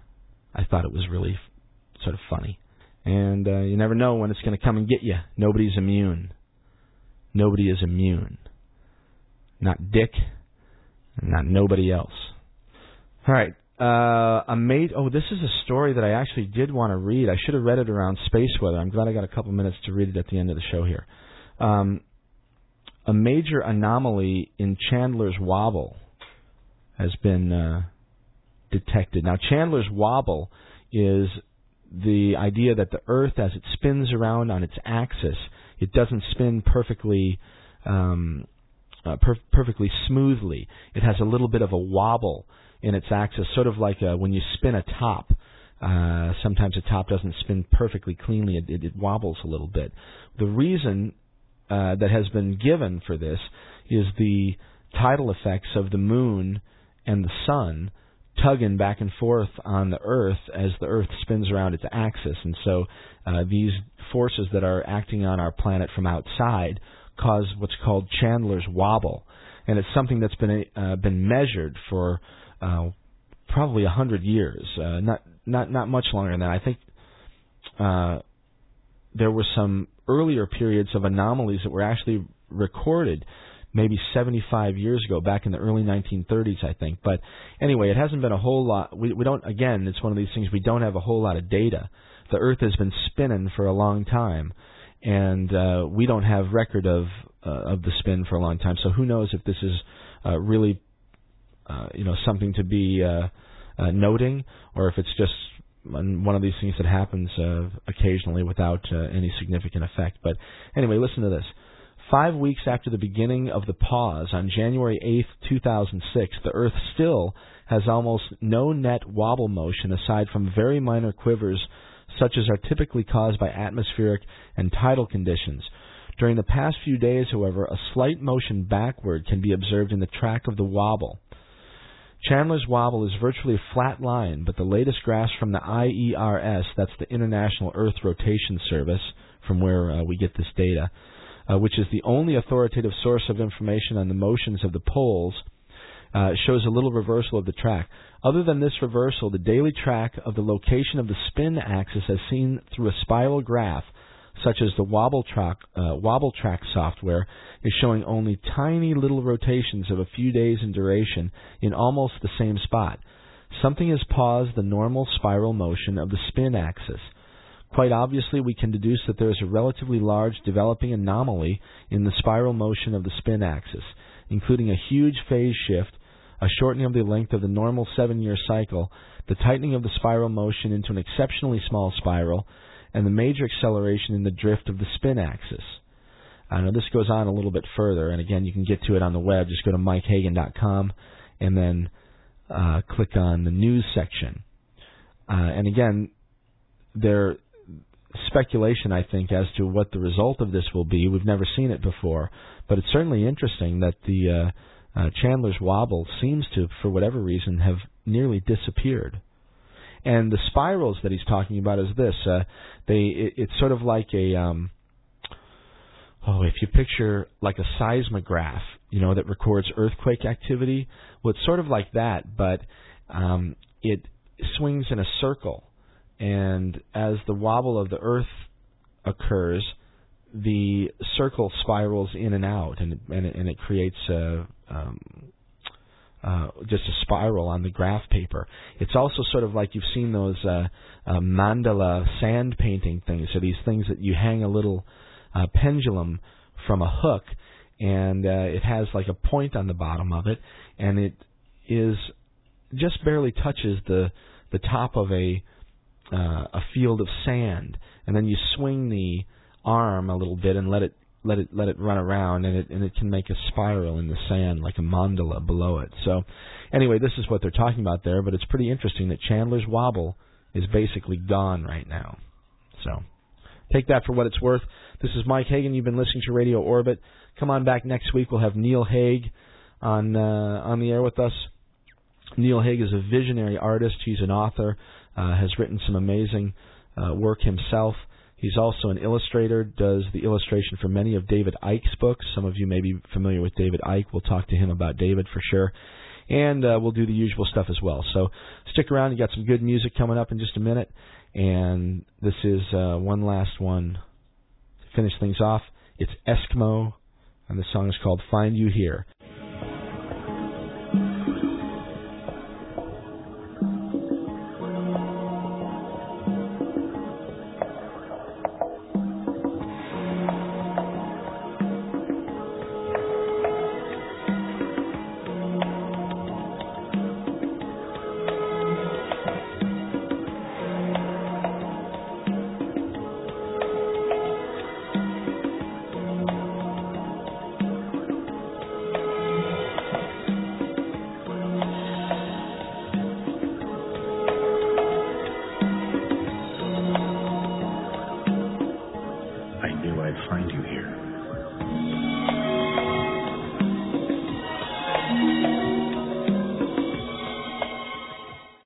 I thought it was really f- sort of funny. And uh, you never know when it's going to come and get you. Nobody's immune. Nobody is immune. Not Dick, not nobody else. All right. Uh, a mate. Oh, this is a story that I actually did want to read. I should have read it around space weather. I'm glad I got a couple minutes to read it at the end of the show here. Um, a major anomaly in Chandler's wobble has been uh, detected. Now, Chandler's wobble is the idea that the Earth, as it spins around on its axis, it doesn't spin perfectly um, uh, per- perfectly smoothly. It has a little bit of a wobble in its axis, sort of like uh, when you spin a top. Uh, sometimes a top doesn't spin perfectly cleanly; it, it, it wobbles a little bit. The reason uh, that has been given for this is the tidal effects of the moon and the sun tugging back and forth on the Earth as the Earth spins around its axis, and so uh, these forces that are acting on our planet from outside cause what's called Chandler's wobble, and it's something that's been uh, been measured for uh, probably a hundred years, uh, not not not much longer than that. I think uh, there were some earlier periods of anomalies that were actually recorded maybe 75 years ago, back in the early 1930s, I think. But anyway, it hasn't been a whole lot. We, we don't. Again, it's one of these things we don't have a whole lot of data. The Earth has been spinning for a long time, and uh, we don't have record of uh, of the spin for a long time. So who knows if this is uh, really, uh, you know, something to be uh, uh, noting, or if it's just one of these things that happens uh, occasionally without uh, any significant effect. But anyway, listen to this. Five weeks after the beginning of the pause on January 8, 2006, the Earth still has almost no net wobble motion aside from very minor quivers such as are typically caused by atmospheric and tidal conditions. During the past few days, however, a slight motion backward can be observed in the track of the wobble. Chandler's wobble is virtually a flat line, but the latest graphs from the IERS, that's the International Earth Rotation Service, from where uh, we get this data, uh, which is the only authoritative source of information on the motions of the poles, uh, shows a little reversal of the track. Other than this reversal, the daily track of the location of the spin axis as seen through a spiral graph, such as the Wobble Track, uh, Wobble Track software, is showing only tiny little rotations of a few days in duration in almost the same spot. Something has paused the normal spiral motion of the spin axis. Quite obviously, we can deduce that there is a relatively large developing anomaly in the spiral motion of the spin axis, including a huge phase shift, a shortening of the length of the normal seven year cycle, the tightening of the spiral motion into an exceptionally small spiral, and the major acceleration in the drift of the spin axis. I know this goes on a little bit further, and again, you can get to it on the web. Just go to mikehagan.com and then uh, click on the news section. Uh, and again, there speculation, I think, as to what the result of this will be. We've never seen it before, but it's certainly interesting that the uh, uh, Chandler's wobble seems to, for whatever reason, have nearly disappeared. And the spirals that he's talking about is this: uh, they it, it's sort of like a um, oh, if you picture like a seismograph, you know, that records earthquake activity. Well, it's sort of like that, but um, it swings in a circle and as the wobble of the Earth occurs, the circle spirals in and out, and and it, and it creates a, um, uh, just a spiral on the graph paper. It's also sort of like you've seen those uh, uh, mandala sand painting things. So these things that you hang a little uh, pendulum from a hook, and uh, it has like a point on the bottom of it, and it is just barely touches the the top of a uh, a field of sand, and then you swing the arm a little bit and let it let it let it run around, and it and it can make a spiral in the sand like a mandala below it. So, anyway, this is what they're talking about there, but it's pretty interesting that Chandler's wobble is basically gone right now. So, take that for what it's worth. This is Mike Hagan. You've been listening to Radio Orbit. Come on back next week. We'll have Neil Hague on uh, on the air with us. Neil Hague is a visionary artist. He's an author. Uh, has written some amazing uh, work himself. He's also an illustrator, does the illustration for many of David Icke's books. Some of you may be familiar with David Icke. We'll talk to him about David for sure. And uh, we'll do the usual stuff as well. So stick around. You got some good music coming up in just a minute. And this is uh, one last one to finish things off. It's Eskimo, and the song is called Find You Here.